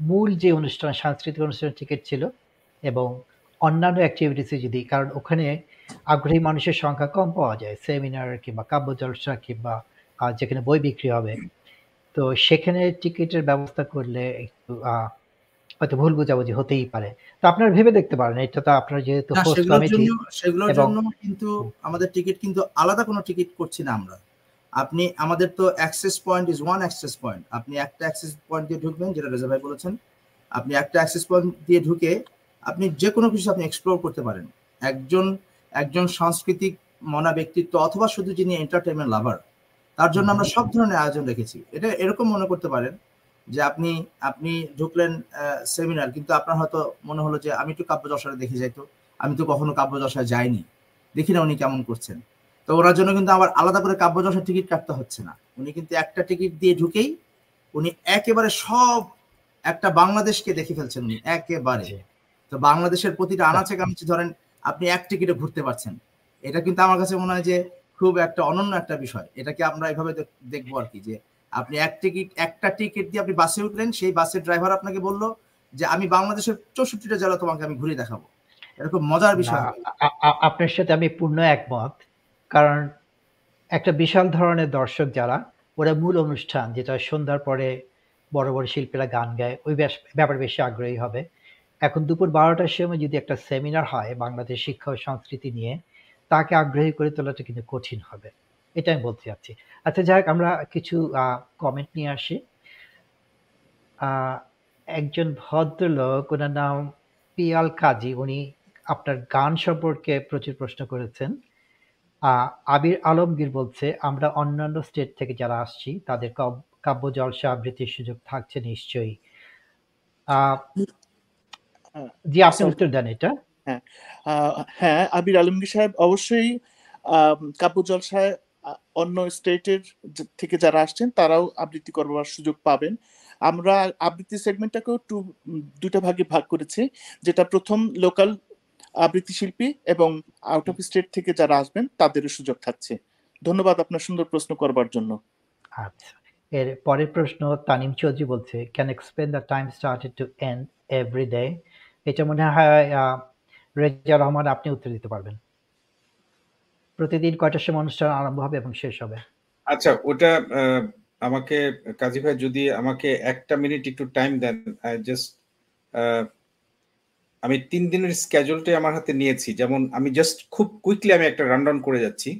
মূল যে অনুষ্ঠান, সাংস্কৃতিক অনুষ্ঠানের টিকিট ছিল এবং অন্যান্য অ্যাক্টিভিটিসে যদি কারণ ওখানে আগ্রহী মানুষের সংখ্যা কম পাওয়া যায় সেমিনার কিংবা কাব্য জলসা কিংবা যেখানে বই বিক্রি হবে। তো সেখানে টিকিটের ব্যবস্থা করলে একটু হয়তো ভুল বোঝাবুঝি হতেই পারে। তো আপনারা ভেবে দেখতে পারেন এটা তো আপনার যেহেতু সেগুলোর জন্য কিন্তু আমাদের টিকিট কিন্তু আলাদা কোনো টিকিট করছি না আমরা। আপনি আমাদের তো access point is one access point আপনি একটা অ্যাক্সেস পয়েন্ট দিয়ে ঢুকবেন যেটা রেজা ভাই বলেছেন। আপনি একটা অ্যাক্সেস পয়েন্ট দিয়ে ঢুকে আপনি যে কোনো কিছু আপনি এক্সপ্লোর করতে পারেন। একজন একজন সাংস্কৃতিক মনা ব্যক্তিত্ব অথবা শুধু যিনি এন্টারটেনমেন্ট লাভার তার জন্য আমরা সব ধরনের আয়োজন রেখেছি এটা এরকম মনে করতে পারেন যে আপনি আপনি ঢুকলেন সেমিনার কিন্তু আপনার হয়তো মনে হলো যে আমি একটু কাব্য দশায় দেখে যাইতো আমি তো কখনো কাব্য দশায় যাইনি। দেখি না উনি কেমন করছেন। তো ওনার জন্য কিন্তু আবার আলাদা করে কাব্য দশার টিকিট কাটতে হচ্ছে না। উনি কিন্তু একটা টিকিট দিয়ে ঢুকেই উনি একেবারে সব একটা বাংলাদেশকে দেখে ফেলছেন উনি, একেবারে। তো বাংলাদেশের প্রতিটা আনাচে কানাচে ধরেন আপনি এক টিকিটে ঘুরতে পারছেন। এটা কিন্তু আমার কাছে মনে হয় যে খুব একটা অনন্য একটা বিষয়। এটাকে আমরা এভাবে দেখব আর কি যে আপনি এক টিকিট একটা টিকিট দিয়ে আপনি বাসে উঠলেন সেই বাসের ড্রাইভার আপনাকে বলল যে আমি বাংলাদেশের চৌষট্টিটা জেলা তোমাকে আমি ঘুরে দেখাবো। এরকম মজার বিষয়। আপনার সাথে আমি পূর্ণ একমত। কারণ একটা বিশাল ধরনের দর্শক যারা ওরা মূল অনুষ্ঠান যেটা সন্ধ্যার পরে বড় বড় শিল্পীরা গান গায় ওই ব্যাপারে বেশি আগ্রহী হবে। এখন দুপুর বারোটার সময় যদি একটা সেমিনার হয় বাংলাদেশ শিক্ষা ও সংস্কৃতি নিয়ে, তাকে আগ্রহী করে তোলাটা কিন্তু কঠিন হবে। এটা আমি বলতে চাচ্ছি। আচ্ছা যাই আমরা কিছু কমেন্ট নিয়ে আসি। একজন ভদ্রলোক, ওনার নাম পিয়াল কাজী, উনি আপনার গান সম্পর্কে প্রচুর প্রশ্ন করেছেন। আবির আলমগীর বলছে, আমরা অন্যান্য স্টেট থেকে যারা আসছি, তাদের কাব্য, জলসা আবৃত্তির সুযোগ থাকছে নিশ্চয়ই। জি আপনি উত্তর দেন এটা। হ্যাঁ হ্যাঁ আবির আলমগীর সাহেব অবশ্যই কাব্য জলসায় অন্য স্টেটের থেকে যারা আসছেন তারাও আবৃত্তি করবার সুযোগ পাবেন। আমরা আবৃত্তি সেগমেন্টটাকেও টু দুটা ভাগে ভাগ করেছি যেটা প্রথম লোকাল আবৃত্তি শিল্পী এবং আউট অফ স্টেট থেকে যারা আসবেন তাদেরও সুযোগ থাকছে। ধন্যবাদ আপনার সুন্দর প্রশ্ন করবার জন্য। আচ্ছা এর পরের প্রশ্ন তানিম চৌধুরী বলছে can explain the time started to end every day এটা মনে হয় রেজা রহমান আপনি উত্তর দিতে পারবেন। প্রতিদিন কয়টার সময় অনুষ্ঠান আরম্ভ হবে এবং শেষ হবে? আচ্ছা ওটা আমাকে, কাজী ভাই যদি আমাকে একটা মিনিট একটু টাইম দেন জাস্ট আমি তিন দিনের স্কেজুলটাই আমার হাতে নিয়েছি। যেমন আমি জাস্ট খুব কুইকলি আমি একটা রান ডাউন করে যাচ্ছি।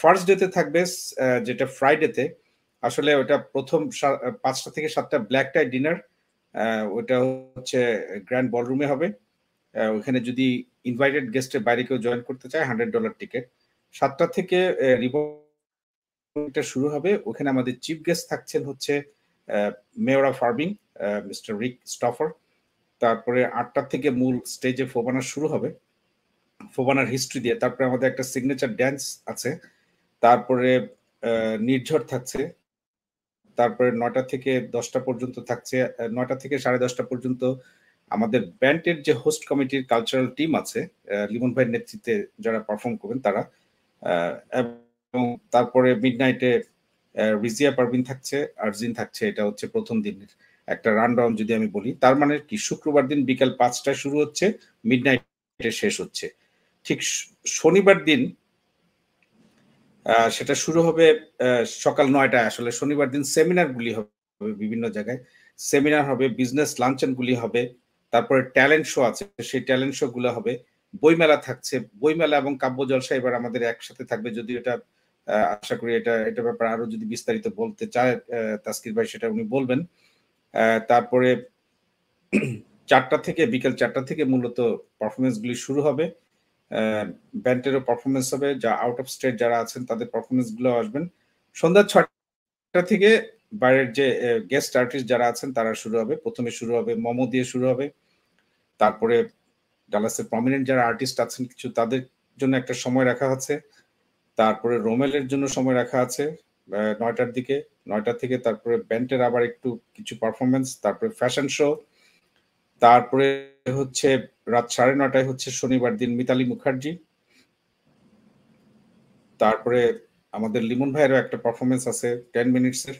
ফার্স্ট ডেতে থাকবে যেটা ফ্রাইডেতে আসলে ওটা প্রথম পাঁচটা থেকে সাতটা ব্ল্যাক টাই ডিনার ওটা হচ্ছে গ্র্যান্ড বলরুমে হবে। ওখানে যদি ইনভাইটেড গেস্টের বাইরে কেউ জয়েন করতে চায় হান্ড্রেড ডলার টিকিট সাতটা থেকে রিপোর্টটা শুরু হবে। ওখানে আমাদের চিফ গেস্ট থাকছেন হচ্ছে মেয়রা ফার্মিং মিস্টার রিক স্টফার তারপরে আটটা থেকে মূল স্টেজে ফোবানা শুরু হবে। ফোবানার হিস্ট্রি দিয়ে। তারপরে আমাদের একটা সিগনেচার ড্যান্স আছে। তারপরে নির্ঝর থাকছে। তারপরে নয়টা থেকে দশটা পর্যন্ত থাকছে নয়টা থেকে সাড়ে দশটা পর্যন্ত আমাদের ব্যান্ডের যে হোস্ট কমিটির কালচারাল টিম আছে লিমন ভাইয়ের নেতৃত্বে যারা পারফর্ম করবেন তারা এবং তারপরে মিড নাইটে রিজিয়া পারভিন থাকছে, আরজিন থাকছে, এটা হচ্ছে প্রথম দিনের একটা রান ডাউন যদি আমি বলি। তার মানে কি? শুক্রবার দিন বিকাল পাঁচটায় শুরু হচ্ছে মিড নাইটে শেষ হচ্ছে। ঠিক শনিবার দিন সেটা শুরু হবে সকাল নয়টায়। আসলে শনিবার দিন সেমিনার গুলি হবে বিভিন্ন জায়গায়। সেমিনার হবে বিজনেস লাঞ্চন গুলি হবে, তারপরে ট্যালেন্ট শো আছে, সেই ট্যালেন্ট শো গুলো হবে। বইমেলা থাকছে। বইমেলা এবং কাব্য জলসা এবার আমাদের একসাথে থাকবে। যদি এটা আশা করি এটা এটা ব্যাপারে আরও যদি বিস্তারিত বলতে চায় তাসকির ভাই সেটা উনি বলবেন। তারপরে চারটা থেকে, বিকেল চারটা থেকে মূলত পারফরমেন্স গুলি শুরু হবে। ব্যান্ডেরও পারফরমেন্স হবে। যা আউট অফ স্টেট যারা আছেন, তাদের পারফরমেন্সগুলো আসবেন। সন্ধ্যা ছটা থেকে বাইরের যে গেস্ট আর্টিস্ট যারা আছেন, তারা শুরু হবে। প্রথমে শুরু হবে মোমো দিয়ে শুরু হবে। তারপরে ডালাসের প্রমিনেন্ট যারা আর্টিস্ট আছেন, কিছু তাদের জন্য একটা সময় রাখা আছে তারপরে রোমেলের জন্য সময় রাখা আছে নয়টার দিকে। নয়টা থেকে তারপরে ব্যান্ডের আবার একটু কিছু পারফরমেন্স তারপরে ফ্যাশন শো তারপরে হচ্ছে রাত সাড়ে নটায় হচ্ছে শনিবার দিন মিতালি মুখার্জি। তারপরে আমাদের লিমন ভাইয়েরও একটা পারফরমেন্স আছে টেন মিনিটসের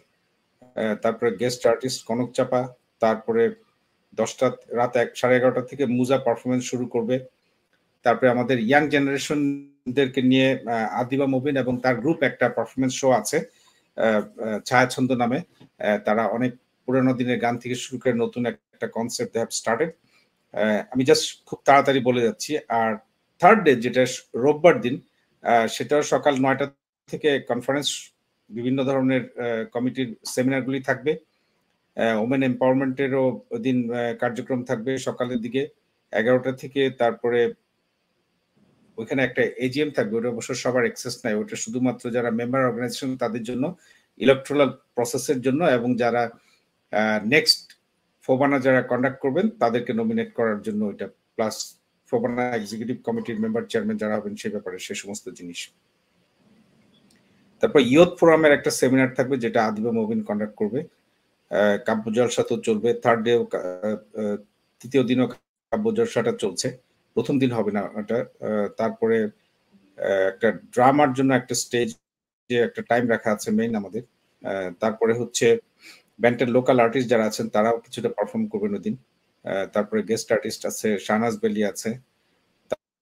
তারপরে গেস্ট আর্টিস্ট কনক চাপা, তারপরে দশটা, রাত এক, সাড়ে এগারোটা থেকে মুজা পারফরমেন্স শুরু করবে। তারপরে আমাদের ইয়াং জেনারেশনদেরকে নিয়ে আদিবা মুবিন এবং তার গ্রুপ একটা পারফরমেন্স শো আছে ছায়াছন্দ নামে। তারা অনেক পুরানো দিনের গান থেকে শুরু করে নতুন একটা কনসেপ্ট হ্যাভ স্টার্টেড আমি জাস্ট খুব তাড়াতাড়ি বলে যাচ্ছি। আর থার্ড ডে যেটা রোববার দিন সেটাও সকাল নয়টা থেকে কনফারেন্স বিভিন্ন ধরনের কমিটির সেমিনারগুলি থাকবে। ওমেন এম্পাওয়ারমেন্টেরও দিন কার্যক্রম থাকবে সকালের দিকে এগারোটা থেকে। তারপরে ওইখানে একটা এজিএম থাকবে, ওটা অবশ্য সবার অ্যাক্সেস নাই ওটা শুধুমাত্র যারা মেম্বার অর্গানাইজেশন তাদের জন্য ইলেকট্রাল প্রসেসের জন্য এবং যারা নেক্সট ফোবানা যারা কন্ডাক্ট করবেন, তাদেরকে নমিনেট করার জন্য ওইটা প্লাস ফোবানা এক্সিকিউটিভ কমিটির মেম্বার চেয়ারম্যান যারা হবেন, সে ব্যাপারে সে সমস্ত জিনিস। তারপর ইয়ত ফোরামের একটা সেমিনার থাকবে, যেটা আদিবা মবিন কন্ডাক্ট করবে। কাব্য জলসা তো চলবে থার্ড ডে তৃতীয় দিনও কাব্য জলসাটা চলছে। প্রথম দিন হবে না ওটা। তারপরে একটা ড্রামার জন্য একটা স্টেজ যে একটা টাইম রাখা আছে মেইন আমাদের। তারপরে হচ্ছে ব্যান্ডের লোকাল আর্টিস্ট যারা আছেন, তারাও কিছুটা পারফর্ম করবেন ওদিন তারপরে গেস্ট আর্টিস্ট আছে, শাহনাজ বেলি আছে,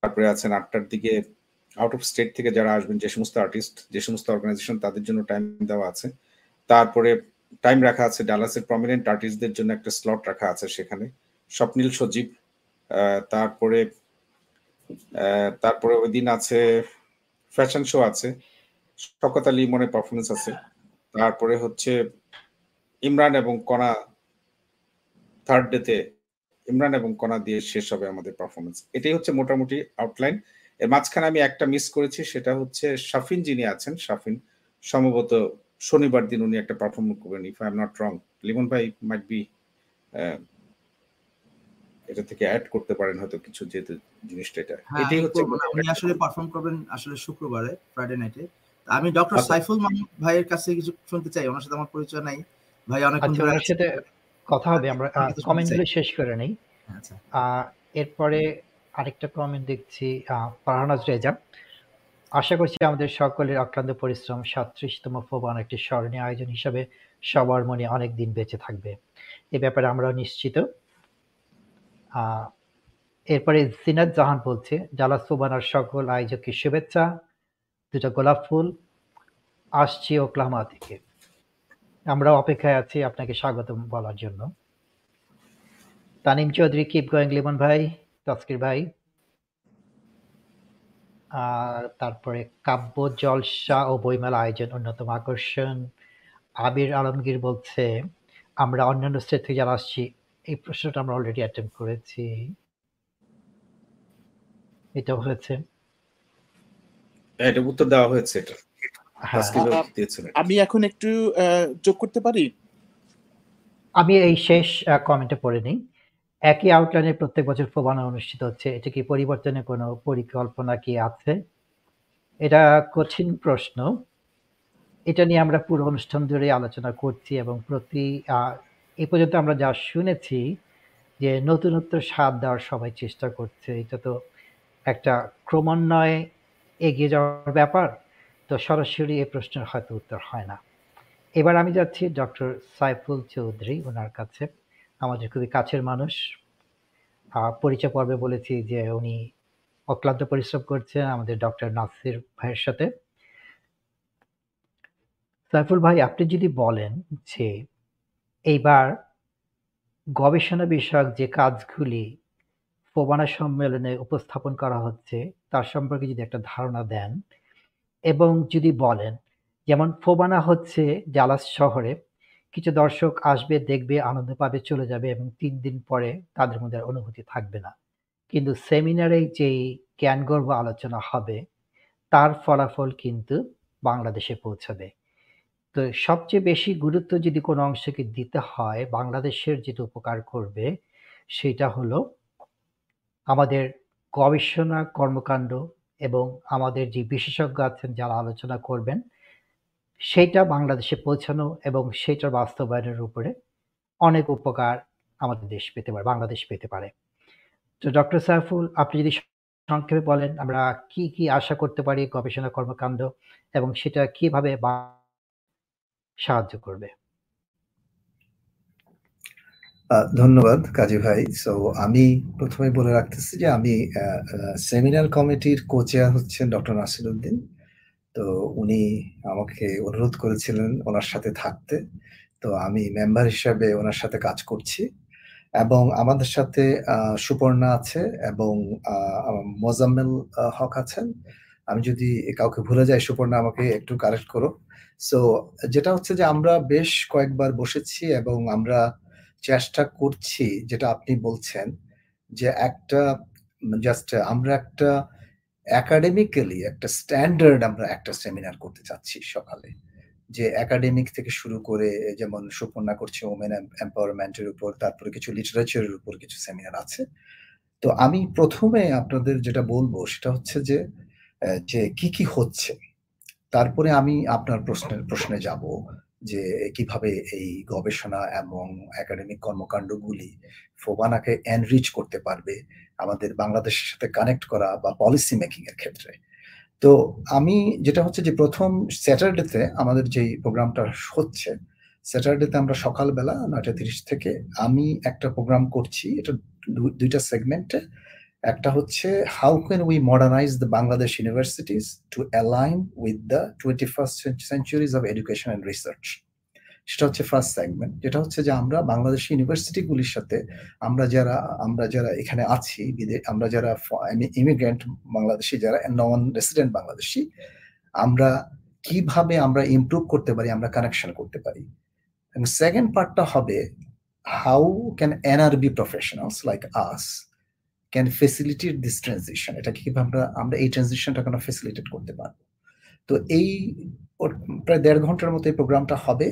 তারপরে আছেন আটটার দিকে আউট অফ স্টেট থেকে যারা আসবেন, যে সমস্ত আর্টিস্ট যে সমস্ত অর্গানাইজেশন তাদের জন্য টাইম দেওয়া আছে। তারপরে টাইম রাখা আছে, ডালাসের প্রমিনেন্ট আর্টিস্টদের জন্য একটা স্লট রাখা আছে সেখানে, স্বপ্নীল সজীব। তারপরে তারপরে ওই দিন আছে ফ্যাশন শো আছে শকত আলী মনে পারফরমেন্স আছে। তারপরে হচ্ছে ইমরান এবং কণা থার্ড ডেতে ইমরান এবং কণা দিয়ে শেষ হবে আমাদের পারফরমেন্স এটাই হচ্ছে মোটামুটি আউটলাইন এর মাঝখানে আমি একটা মিস করেছি সেটা হচ্ছে শাফিন যিনি আছেন শাফিন সম্ভবত শনিবার দিন উনি একটা পারফরমেন্স করবেন if I am not wrong Limon ভাই মাইট বি এটা থেকে অ্যাড করতে পারেন হয়তো কিছু যেহেতু জিনিসটা এটা। হ্যাঁ, এটাই হচ্ছে উনি আসলে পারফর্ম করবেন আসলে শুক্রবারে ফ্রাইডে নাইটে আমি ডক্টর আচ্ছা। সাইফুল মাহমুদ ভাইয়ের কাছে কিছু শুনতে চাই। ওনার সাথে আমার পরিচয় নাই। ভাই অনেকক্ষণ আচ্ছা ধরে ওনার সাথে কথা হবে আমরা কমেন্টগুলো শেষ করে নেই। আচ্ছা। এরপরে আরেকটা কমেন্ট দেখছি ফারহানাজ রেজা। আশা করছি আমাদের সকলের অক্লান্ত পরিশ্রম সাতত্রিশতম ফোবান একটি স্মরণীয় আয়োজন হিসাবে সবার মনে অনেক দিন বেঁচে থাকবে। এ ব্যাপারে আমরাও নিশ্চিত। আহ, এরপরে জিনাত জাহান বলছে জালাস ফোবানার সকল আয়োজককে শুভেচ্ছা দুটো গোলাপ ফুল আসছি ওকলাহমা থেকে। আমরা অপেক্ষায় আছি আপনাকে স্বাগতম বলার জন্য। তানিম চৌধুরী কিপ গোয়িং লিমন ভাই তস্কির ভাই। আর তারপরে কাব্য জলসা ও বইমেলা আয়োজন অন্যতম আকর্ষণ। আবির আলমগীর বলছে আমরা অন্যান্য স্টেট থেকে যারা আসছি এই প্রশ্নটা আমরা অলরেডি অ্যাটেম্প করেছি। এটা হয়েছে। হ্যাঁ, এটা উত্তর দেওয়া হয়েছে এটা। আমি এখন একটু আহ, যোগ করতে পারি? আমি এই শেষ কমেন্টে পড়ে নিই। একই আউটলাইনে প্রত্যেক বছর ফোবানা অনুষ্ঠিত হচ্ছে। এটা কি পরিবর্তনের কোনো পরিকল্পনা কি আছে? এটা কঠিন প্রশ্ন। এটা নিয়ে আমরা পুরো অনুষ্ঠান জুড়ে আলোচনা করছি এবং প্রতি এ পর্যন্ত আমরা যা শুনেছি যে নতুনত্ব স্বাদ দেওয়ার সবাই চেষ্টা করছে। এটা তো একটা ক্রমান্বয়ে এগিয়ে যাওয়ার ব্যাপার। তো সরাসরি এই প্রশ্নের হয়তো উত্তর হয় না। এবার আমি যাচ্ছি ডক্টর সাইফুল চৌধুরী ওনার কাছে। আমাদের খুবই কাছের মানুষ। পরিচয় পর্বে বলেছি যে উনি অক্লান্ত পরিশ্রম করছেন আমাদের ডক্টর নাসির ভাইয়ের সাথে। সাইফুল ভাই, আপনি যদি বলেন যে এইবার গবেষণা বিষয়ক যে কাজগুলি ফোবানা সম্মেলনে উপস্থাপন করা হচ্ছে, তার সম্পর্কে যদি একটা ধারণা দেন এবং যদি বলেন, যেমন ফোবানা হচ্ছে জালাস শহরে, কিছু দর্শক আসবে, দেখবে, আনন্দ পাবে, চলে যাবে এবং তিন দিন পরে তাদের মধ্যে অনুভূতি থাকবে না। কিন্তু সেমিনারে যেই জ্ঞানগর্ভ আলোচনা হবে, তার ফলাফল কিন্তু বাংলাদেশে পৌঁছাবে। তো সবচেয়ে বেশি গুরুত্ব যদি কোনো অংশকে দিতে হয়, বাংলাদেশের যেটা উপকার করবে, সেটা হলো আমাদের গবেষণা কর্মকাণ্ড এবং আমাদের যে বিশেষজ্ঞ আছেন যারা আলোচনা করবেন সেটা বাংলাদেশে পৌঁছানো এবং সেটার বাস্তবায়নের উপরে অনেক উপকার আমাদের দেশ পেতে পারে, বাংলাদেশ পেতে পারে। তো ডক্টর সাইফুল, আপনি যদি সংক্ষেপে বলেন, আমরা কি কি আশা করতে পারি গবেষণা কর্মকাণ্ড এবং সেটা কীভাবে সাহায্য করবে? ধন্যবাদ কাজী ভাই। সো আমি প্রথমে বলে রাখতেছি যে আমি সেমিনার কমিটির কোচেয়ার হচ্ছেন ডক্টর নাসিরুদ্দিন। তো উনি আমাকে অনুরোধ করেছিলেন ওনার সাথে থাকতে। তো আমি মেম্বার হিসাবে ওনার সাথে কাজ করছি। এবং আমাদের সাথে সুপর্ণা আছে এবং মোজাম্মেল হক আছেন। আমি যদি কাউকে ভুলে যাই, সুপর্ণা আমাকে একটু কারেক্ট করো সো যেটা হচ্ছে যে আমরা বেশ কয়েকবার বসেছি এবং আমরা চেষ্টা করছি, যেটা আপনি বলছেন, যে একটা জাস্ট আমরা একটা একাডেমিক্যালি একটা স্ট্যান্ডার্ড আমরা একটা সেমিনার করতে চাচ্ছি সকালে। যে একাডেমিক থেকে শুরু করে, যেমন সুপর্ণা করছে ওমেন এম্পাওয়ারমেন্টের উপর, তারপরে কিছু লিটারেচারের উপর কিছু সেমিনার আছে। তো আমি প্রথমে আপনাদের যেটা বলব, সেটা হচ্ছে যে যে কি কি হচ্ছে, তারপরে আমি আপনার প্রশ্নের, প্রশ্নে যাব। যে কীভাবে এই গবেষণা এবং একাডেমিক কর্মকাণ্ডগুলি ফোবানাকে এনরিচ করতে পারবে আমাদের বাংলাদেশের সাথে কানেক্ট করা বা পলিসি মেকিং এর ক্ষেত্রে। তো আমি যেটা হচ্ছে যে, প্রথম স্যাটারডেতে আমাদের যে প্রোগ্রামটা হচ্ছে স্যাটারডেতে আমরা সকালবেলা নয়টা তিরিশ থেকে আমি একটা প্রোগ্রাম করছি, এটা দুইটা সেগমেন্টে একটা হচ্ছে how can we modernise the Bangladesh universities to align with the twenty first centuries of education and research সেটা হচ্ছে ফার্স্ট সেগমেন্ট যেটা হচ্ছে যে আমরা বাংলাদেশ ইউনিভার্সিটিগুলির সাথে আমরা যারা আমরা যারা এখানে আছি আমরা যারা ইমিগ্রেন্ট বাংলাদেশি, যারা নন রেসিডেন্ট বাংলাদেশি, আমরা কীভাবে আমরা ইমপ্রুভ করতে পারি, আমরা কানেকশন করতে পারি? এবং সেকেন্ড পার্টটা হবে how can NRB professionals like us can facilitate this transition এটা কীভাবে আমরা আমরা এই ট্রানজিশনটা কেন ফেসিলিটেট করতে পারব? তো এই প্রায় দেড় ঘণ্টার মতো এই প্রোগ্রামটা হবে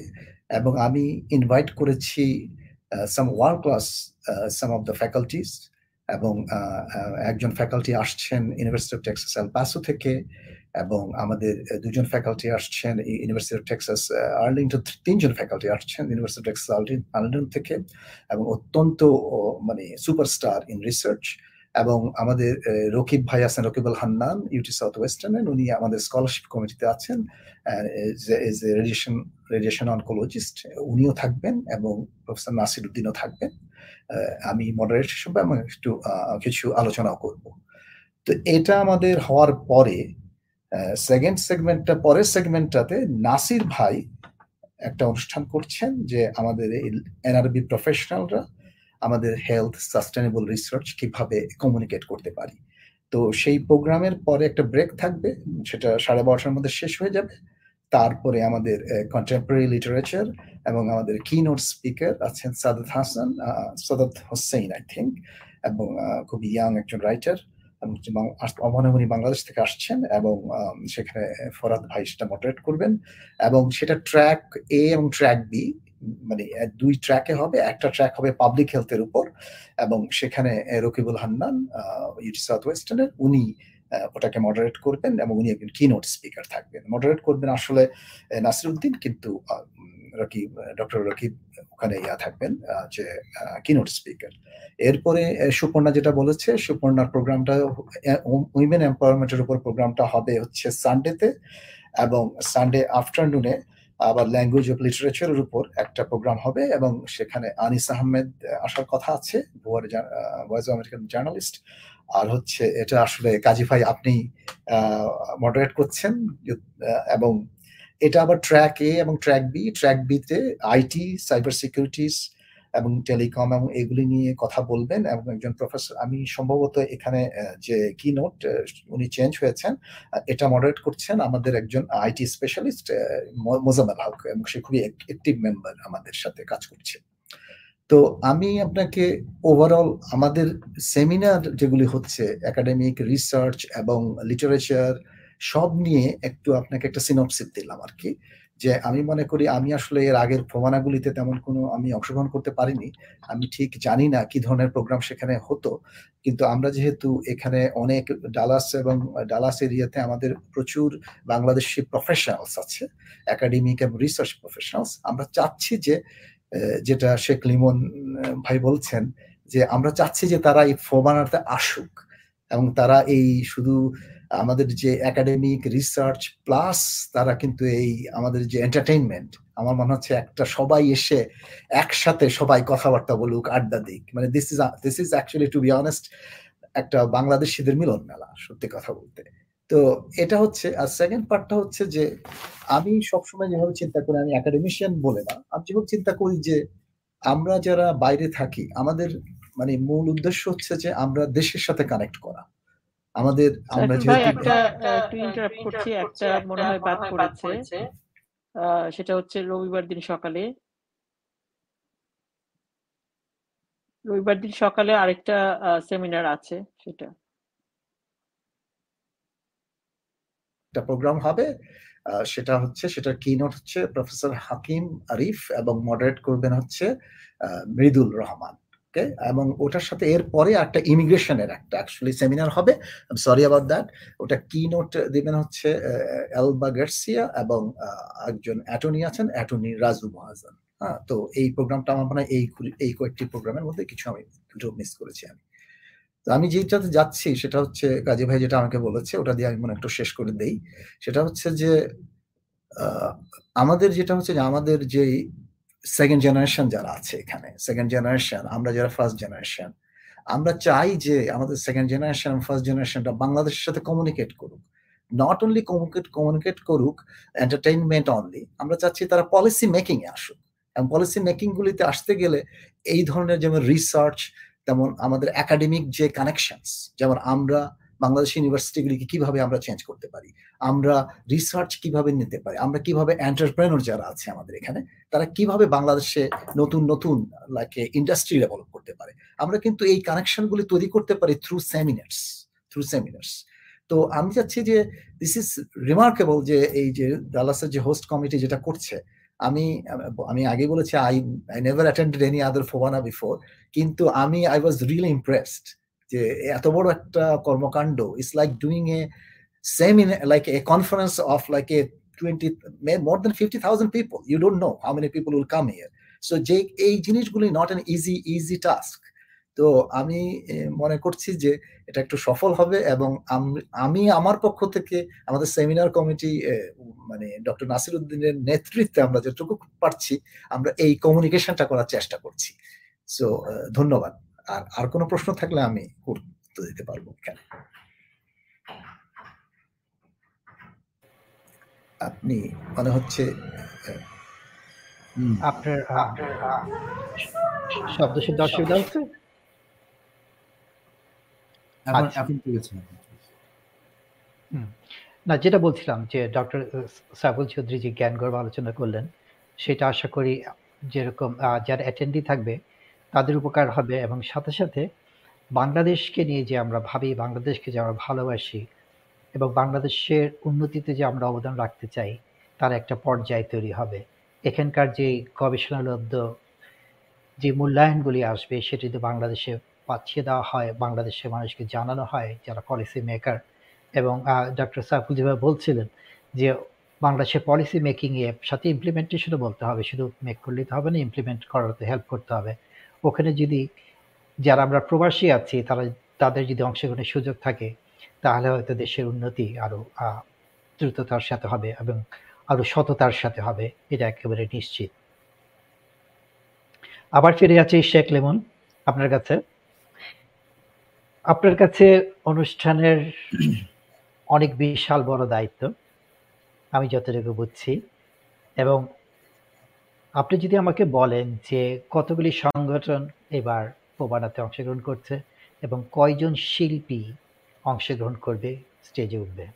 এবং আমি ইনভাইট করেছি some world class some of the faculties এবং একজন ফ্যাকাল্টি আসছেন university of Texas El Paso থেকে। এবং আমাদের দুজন ফ্যাকাল্টি আসছেন ইউনিভার্সিটি অফ টেক্সাস আর্লিংটন তিনজন ফ্যাকাল্টি আসছেন ইউনিভার্সিটি অফ টেক্সাস আর্লিংটন থেকে এবং অত্যন্ত মানে সুপারস্টার ইন রিসার্চ এবং আমাদের রকিব ভাই আছেন, রকিব আল হান্নান ইউটি সাউথ ওয়েস্টার্নের উনি আমাদের স্কলারশিপ কমিটিতে আছেন রেডিয়েশন রেডিয়েশন অনকোলজিস্ট উনিও থাকবেন এবং প্রফেসর নাসির উদ্দিনও থাকবেন। আমি মডারেট হিসেবে আমি একটু কিছু আলোচনাও করব। তো এটা আমাদের হওয়ার পরে সেকেন্ড সেগমেন্টটা পরের সেগমেন্টটাতে নাসির ভাই একটা অনুষ্ঠান করছেন যে আমাদের এনআরবি প্রফেশনালরা আমাদের হেলথ সাস্টেনেবল রিসার্চ কীভাবে কমিউনিকেট করতে পারি। তো সেই প্রোগ্রামের পরে একটা ব্রেক থাকবে, সেটা সাড়ে বারোটার মধ্যে শেষ হয়ে যাবে। তারপরে আমাদের কন্টেম্পোরারি লিটারেচার এবং আমাদের কিনোট স্পিকার আছেন সাদাত হাসান সাদাত হোসেন আই থিঙ্ক এবং খুব ইয়াং একজন রাইটার মনে বাংলাদেশ থেকে আসছেন এবং সেখানে ফরাদ ভাই সেটা মডারেট করবেন এবং সেটা ট্র্যাক এ এবং ট্র্যাক বি মানে দুই ট্র্যাকে হবে, একটা ট্র্যাক হবে পাবলিক হেলথের উপর এবং সেখানে রকিবুল হান্নান ইউটি সাউথ ওয়েস্টার্নের উনি ওটাকে মডারেট করবেন এবং উনি একজন কিনোট স্পিকার থাকবেন। মডারেট করবেন আসলে নাসিরুদ্দিন কিন্তু রকিব ডক্টর রকিব ওখানে ইয়া থাকবেন যে কিনোট স্পিকার এরপরে সুপর্ণা যেটা বলেছে, সুপর্ণার প্রোগ্রামটা উইমেন এম্পাওয়ারমেন্টের উপর প্রোগ্রামটা হবে হচ্ছে সানডেতে এবং সানডে আফটারনুনে আবার ল্যাঙ্গুয়েজ অফ লিটারেচারের উপর একটা প্রোগ্রাম হবে এবং সেখানে আনিস আহমেদ আসার কথা আছে, ভুয়ার ভয়েস আমেরিকান জার্নালিস্ট আর হচ্ছে এটা আসলে কাজী ভাই আপনি মডারেট করছেন এবং এটা আবার ট্র্যাক এ এবং ট্র্যাক বি ট্র্যাক বিতে আইটি সাইবার সিকিউরিটিস এবং টেলিকম এবং এগুলি নিয়ে কথা বলবেন এবং একজন প্রফেসর আমি সম্ভবত এখানে যে কি নোট উনি চেঞ্জ হয়েছেন এটা মডারেট করছেন আমাদের একজন আইটি স্পেশালিস্ট মোজাম্মেল হক এবং সে খুবই অ্যাক্টিভ মেম্বার আমাদের সাথে কাজ করছে। তো আমি আপনাকে ওভারঅল আমাদের সেমিনার যেগুলি হচ্ছে একাডেমিক রিসার্চ এবং লিটারেচার সব নিয়ে একটু আপনাকে একটা সিনপসিস দিলাম আর কি। যে আমি মনে করি, আমি আসলে এর আগের প্রমাণাগুলিতে তেমন কোনো আমি অংশগ্রহণ করতে পারিনি। আমি ঠিক জানি না কি ধরনের প্রোগ্রাম সেখানে হতো। কিন্তু আমরা যেহেতু এখানে অনেক ডালাস এবং ডালাস এরিয়াতে আমাদের প্রচুর বাংলাদেশি প্রফেশনালস আছে একাডেমিক এবং রিসার্চ প্রফেশনালস আমরা চাচ্ছি যে যেটা শেখ লিমন ভাই বলছেন যে, আমরা চাচ্ছি যে তারা এই ফোবানাতে আসুক এবং তারা এই শুধু আমাদের যে একাডেমিক রিসার্চ প্লাস তারা কিন্তু এই আমাদের যে এন্টারটেইনমেন্ট আমার মনে হচ্ছে একটা সবাই এসে একসাথে সবাই কথাবার্তা বলুক, আড্ডা দিক। মানে this is this is actually to be honest একটা বাংলাদেশিদের মিলন মেলা সত্যি কথা বলতে। তো এটা হচ্ছে আর সেকেন্ড পার্টটা হচ্ছে যে আমি সবসময় যেভাবে চিন্তা করি আমি একাডেমিশিয়ান বলে না আমি যেভাবে চিন্তা করি যে আমরা যারা বাইরে থাকি আমাদের মানে মূল উদ্দেশ্য হচ্ছে যে আমরা দেশের সাথে কানেক্ট করা। আমাদের আমরা সাকিব ভাই যেহেতু একটা একটু ইন্টারাপ্ট করছি একটা মনে হয় বাদ পড়েছে। সেটা হচ্ছে রবিবার দিন সকালে। রবিবার দিন সকালে আরেকটা সেমিনার আছে সেটা। একটা প্রোগ্রাম হবে। সেটা হচ্ছে, সেটার কিনোট হচ্ছে প্রফেসর হাকিম আরিফ এবং মডারেট করবেন হচ্ছে মৃদুল রহমান ওকে এবং ওটার সাথে এর পরে একটা ইমিগ্রেশনের একটা অ্যাকচুয়ালি সেমিনার হবে। সরি অ্যাবাউট দ্যাট ওটা কি নোট দিবেন হচ্ছে এলবা গার্সিয়া এবং একজন অ্যাটর্নি আছেন অ্যাটর্নি রাজু মহাজন। হ্যাঁ তো এই প্রোগ্রামটা আমার মনে হয় এই এই কয়েকটি প্রোগ্রামের মধ্যে কিছু আমি, দুটো মিস করেছি আমি। আমি যেটাতে যাচ্ছি, সেটা হচ্ছে কাজী ভাই যেটা আমাকে বলেছে, ওটা দিয়ে আমি মনে একটু শেষ করে দেই। সেটা হচ্ছে যে আমাদের যেটা হচ্ছে যে, আমাদের যে সেকেন্ড জেনারেশন যারা আছে এখানে সেকেন্ড জেনারেশন আমরা যারা ফার্স্ট জেনারেশন আমরা চাই যে আমাদের সেকেন্ড জেনারেশন ফার্স্ট জেনারেশনটা বাংলাদেশের সাথে কমিউনিকেট করুক। নট অনলি কমিউনিকেট কমিউনিকেট করুক এন্টারটেইনমেন্ট অনলি আমরা চাচ্ছি তারা পলিসি মেকিংয়ে আসুক। এবং পলিসি মেকিং গুলিতে আসতে গেলে এই ধরনের যেমন রিসার্চ তেমন আমাদের একাডেমিক যে কানেকশনস যেমন আমরা বাংলাদেশ ইউনিভার্সিটিগুলিকে কীভাবে আমরা চেঞ্জ করতে পারি, আমরা রিসার্চ কীভাবে নিতে পারি, আমরা কীভাবে এন্টারপ্রেনর যারা আছে আমাদের এখানে, তারা কীভাবে বাংলাদেশে নতুন নতুন লাইক ইন্ডাস্ট্রি ডেভেলপ করতে পারে। আমরা কিন্তু এই কানেকশনগুলি তৈরি করতে পারি থ্রু সেমিনার্স থ্রু সেমিনার্স তো আমি চাচ্ছি যে দিস ইজ রিমার্কেবল যে এই যে ডালাসের যে হোস্ট কমিটি যেটা করছে আমি আমি আগে বলেছি I I never attended any other FOBANA before কিন্তু আমি আই ওয়াজ রিয়েলি ইমপ্রেসড যে এত বড় একটা কর্মকাণ্ড it's like doing a same in like a conference of like a twenty more than fifty thousand people you don't know how many people will come here so যে এই জিনিসগুলি not an easy easy task তো আমি মনে করছি যে এটা একটু সফল হবে এবং আমি আমার পক্ষ থেকে আমাদের সেমিনার কমিটি মানে ডক্টর নাসির উদ্দিনের নেতৃত্বে আমরা যেটুকু পারছি, আমরা এই কমিউনিকেশনটা করার চেষ্টা করছি। সো ধন্যবাদ। আর আর কোনো প্রশ্ন থাকলে আমি উত্তর দিতে পারব এখানে। আপনি, মনে হচ্ছে আপনার শব্দ শুনতে অসুবিধা হচ্ছে? এখন আচ্ছা। এখন ঠিক আছে না যেটা বলছিলাম যে ডক্টর সাইফুল চৌধুরী যে জ্ঞান গর্ব আলোচনা করলেন সেটা আশা করি যেরকম যারা অ্যাটেন্ডি থাকবে তাদের উপকার হবে এবং সাথে সাথে বাংলাদেশকে নিয়ে যে আমরা ভাবি বাংলাদেশকে যে আমরা ভালোবাসি এবং বাংলাদেশের উন্নতিতে যে আমরা অবদান রাখতে চাই তার একটা পর্যায় তৈরি হবে। এখানকার যে গবেষণালব্ধ যে মূল্যায়নগুলি আসবে সেটি যদি বাংলাদেশে পাঠিয়ে দেওয়া হয়, বাংলাদেশের মানুষকে জানানো হয়, যারা পলিসি মেকার এবং ডক্টর সাইফুল যেভাবে বলছিলেন যে বাংলাদেশের পলিসি মেকিংয়ে সাথে ইমপ্লিমেন্টেশনও বলতে হবে, শুধু মেক করলেই তো হবে না ইমপ্লিমেন্ট করাতে হেল্প করতে হবে। ওখানে যদি যারা আমরা প্রবাসী আছি, তারা, তাদের যদি অংশগ্রহণের সুযোগ থাকে, তাহলে হয়তো দেশের উন্নতি আরও দ্রুততার সাথে হবে এবং আরও সততার সাথে হবে, এটা একেবারে নিশ্চিত। আবার ফিরে যাচ্ছি শেখ লেমন, আপনার কাছে। আপনার কাছে অনুষ্ঠানের অনেক বিশাল বড় দায়িত্ব আমি যতটুকু বুঝছি। এবং আপনি যদি আমাকে বলেন যে কতগুলি সংগঠন এবার প্রবানাতে অংশগ্রহণ করছে এবং কয়জন শিল্পী অংশগ্রহণ করবে স্টেজে উঠবে?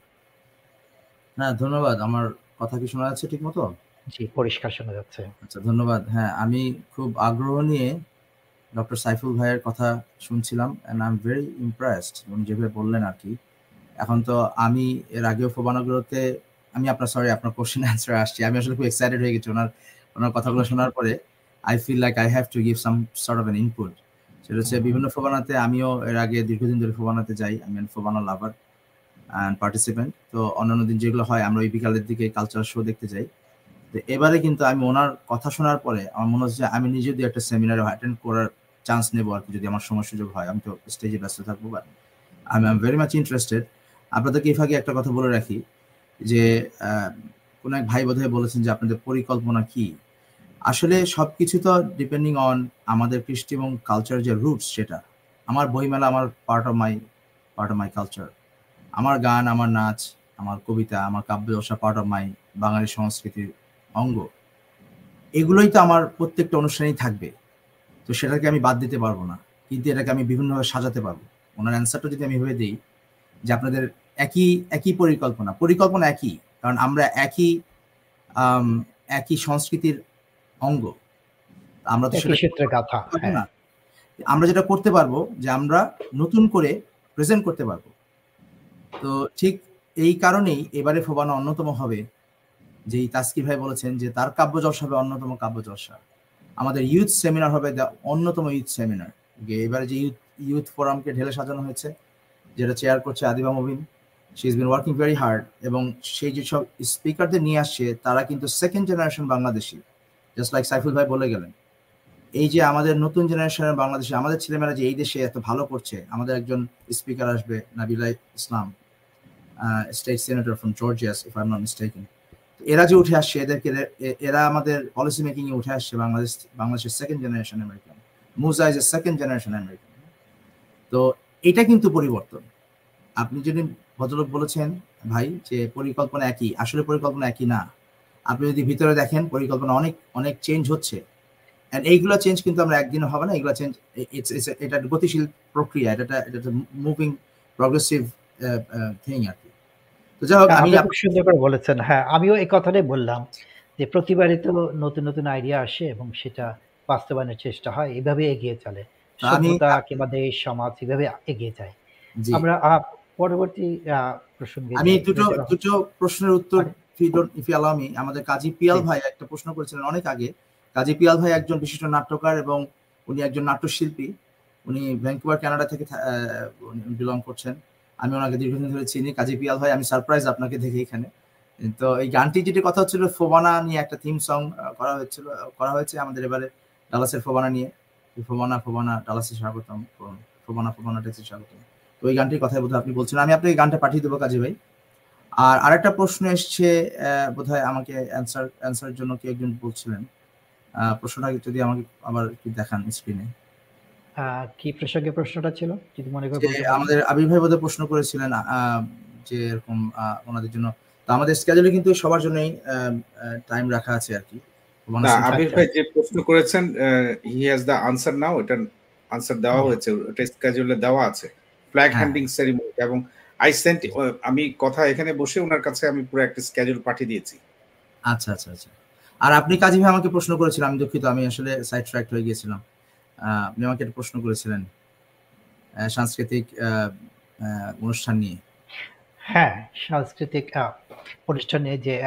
হ্যাঁ ধন্যবাদ। আমার কথা কি শোনা যাচ্ছে ঠিক মতো জি পরিষ্কার শোনা যাচ্ছে। আচ্ছা ধন্যবাদ। হ্যাঁ আমি খুব আগ্রহ নিয়ে ডক্টর সাইফুল ভাইয়ের কথা শুনছিলাম and I am very impressed উনি যেভাবে বললেন আর কি। এখন তো আমি এর আগেও ফোবানাগুলোতে, আমি আপনার সরি আপনার কোশ্চেন অ্যান্সার আসছি। আমি আসলে খুব এক্সাইটেড হয়ে গেছি ওনার ওনার কথাগুলো শোনার পরে। I feel like I have to give some sort of an input সেটা হচ্ছে বিভিন্ন ফোবানাতে, আমিও এর আগে দীর্ঘদিন ধরে ফোবানাতে যাই। আমি ফোবানা লাভার অ্যান্ড পার্টিসিপেন্ট তো অন্যান্য দিন যেগুলো হয়, আমরা ওই বিকালের দিকে কালচারাল শো দেখতে যাই। তো এবারে কিন্তু আমি ওনার কথা শোনার পরে আমার মনে হচ্ছে আমি নিজে যদি একটা সেমিনারে অ্যাটেন্ড করার চান্স নেব আর কি যদি আমার সময় সুযোগ হয়। আমি তো স্টেজে ব্যস্ত থাকব বাট আমি আম ভেরি মাচ ইন্টারেস্টেড আপনাদেরকে এই ফাঁকে একটা কথা বলে রাখি যে কোনো এক ভাই বোধহয় বলেছেন যে আপনাদের পরিকল্পনা কি? আসলে সব কিছু তো ডিপেন্ডিং অন আমাদের কৃষ্টি এবং কালচার যে রুটস সেটা। আমার বইমেলা আমার part of my part of my culture আমার গান, আমার নাচ, আমার কবিতা, আমার কাব্য দশা পার্ট অফ মাই বাঙালি সংস্কৃতির অঙ্গ। এগুলোই তো আমার প্রত্যেকটা অনুষ্ঠানেই থাকবে। তো সেটাকে আমি বাদ দিতে পারব না। কিন্তু এটাকে আমি বিভিন্নভাবে সাজাতে পারব। ওনার অ্যান্সারটা যদি আমি ভেবে দিই যে আপনাদের একই একই পরিকল্পনা পরিকল্পনা একই কারণ আমরা একই একই সংস্কৃতির অঙ্গ। আমরা তো হ্যাঁ। না। আমরা যেটা করতে পারব যে আমরা নতুন করে প্রেজেন্ট করতে পারব। তো ঠিক এই কারণেই এবারে ফোবানো অন্যতম হবে যেই তাস্কির ভাই বলেছেন যে তার কাব্য হবে অন্যতম কাব্য আমাদের ইউথ সেমিনার হবে অন্যতম ইউথ সেমিনার। যে এবারে যে ইউথ ইউথ ফোরামকে ঢেলে সাজানো হয়েছে, যেটা চেয়ার করছে Adiba Mubin she is been working very hard এবং সেই যে সব স্পিকারদের নিয়ে আসছে, তারা কিন্তু second generation Bangladeshi just like Saiful ভাই বলে গেলেন। এই যে আমাদের নতুন জেনারেশনের বাংলাদেশে, আমাদের ছেলেমেয়েরা যে এই দেশে এত ভালো করছে, আমাদের একজন স্পিকার আসবে, Nabila Islam state senator from Georgia's if I am not mistaking এরা যে উঠে আসছে, এদেরকে এরা আমাদের পলিসি মেকিং এ উঠে আসছে বাংলাদেশ, বাংলাদেশের second generation American Muja is a second generation American তো এটা কিন্তু পরিবর্তন। আপনি যদি ভদ্রলোক বলেছেন, ভাই, যে পরিকল্পনা একই, আসলে পরিকল্পনা একই না। আপনি যদি ভিতরে দেখেন, পরিকল্পনা অনেক অনেক চেঞ্জ হচ্ছে। And এইগুলো চেঞ্জ কিন্তু আমরা একদিনে হবে না এগুলো চেঞ্জ এটা গতিশীল প্রক্রিয়া এটা এটা মুভিং প্রগ্রেসিভ থিং আর কি। তো যাই হোক আমি আপনি আপ- খুব সুন্দর করে বলেছেন। হ্যাঁ আমিও এই কথাটাই বললাম যে প্রতিবারই তো নতুন নতুন আইডিয়া আসে এবং সেটা বাস্তবায়নের চেষ্টা হয় এভাবে এগিয়ে চলে। সভ্যতা কিংবা দেশ সমাজ এভাবে এগিয়ে যায়। আমরা পরবর্তী প্রসঙ্গে আমি দুটো দুটো প্রশ্নের উত্তর আমাদের কাজী পিয়াল ভাই একটা প্রশ্ন করেছিলেন অনেক আগে। কাজী পিয়াল ভাই একজন বিশিষ্ট নাট্যকার এবং উনি একজন নাট্যশিল্পী। উনি ভ্যাঙ্কুভার কানাডা থেকে বিলং করছেন। আমি ওনাকে দীর্ঘদিন ধরে চিনি, কাজী পিয়াল ভাই, আমি সারপ্রাইজ আপনাকে দেখি এখানে। তো এই গানটি যেটি কথা হচ্ছিল, ফোবানা নিয়ে একটা থিম সং করা হয়েছিল, করা হয়েছে আমাদের এবারে ডালাসের ফোবানা নিয়ে। ফোবানা ফোবানা, ডালাসে স্বাগতম ফোবানা ফোবানা টেক্সে স্বাগতম। তো ওই গানটির কথাই বোধহয় আপনি বলছেন আমি আপনাকে গানটা পাঠিয়ে দেবো কাজী ভাই। আর আরেকটা প্রশ্ন এসছে বোধ হয় আমাকে অ্যান্সার অ্যান্সারের জন্য কি একজন বলছিলেন। প্রশ্নটা যদি আমাকে আবার একটু দেখান স্ক্রিনে কি প্রসঙ্গে প্রশ্নটা ছিল? যদি মনে করে। আমাদের আবির ভাই বোধহয় প্রশ্ন করেছিলেন যে এরকম ওনাদের জন্য। তো আমাদের স্কেজুলে কিন্তু সবার জন্যই টাইম রাখা আছে আর কি। এবং আবির ভাই যে প্রশ্ন করেছেন he has the answer now এটা আনসার দেওয়া হয়েছে ওটা স্কেজুলে দেওয়া আছে। ফ্ল্যাগ হ্যাঁ। হ্যান্ডিং সেরিমনি এবং আই সেন্ট আমি কথা এখানে বসে ওনার কাছে আমি পুরো একটা স্কেজুল পাঠিয়ে দিয়েছি। আচ্ছা আচ্ছা আচ্ছা। আর আপনি কাজী ভাই আমাকে প্রশ্ন করেছিলেন আমি দুঃখিত আমি আসলে সাইড ট্র্যাক হয়ে গিয়েছিলাম। আপনি আমাকে একটা প্রশ্ন করেছিলেন সাংস্কৃতিক অনুষ্ঠান নিয়ে। হ্যাঁ সাংস্কৃতিক অনুষ্ঠানে যে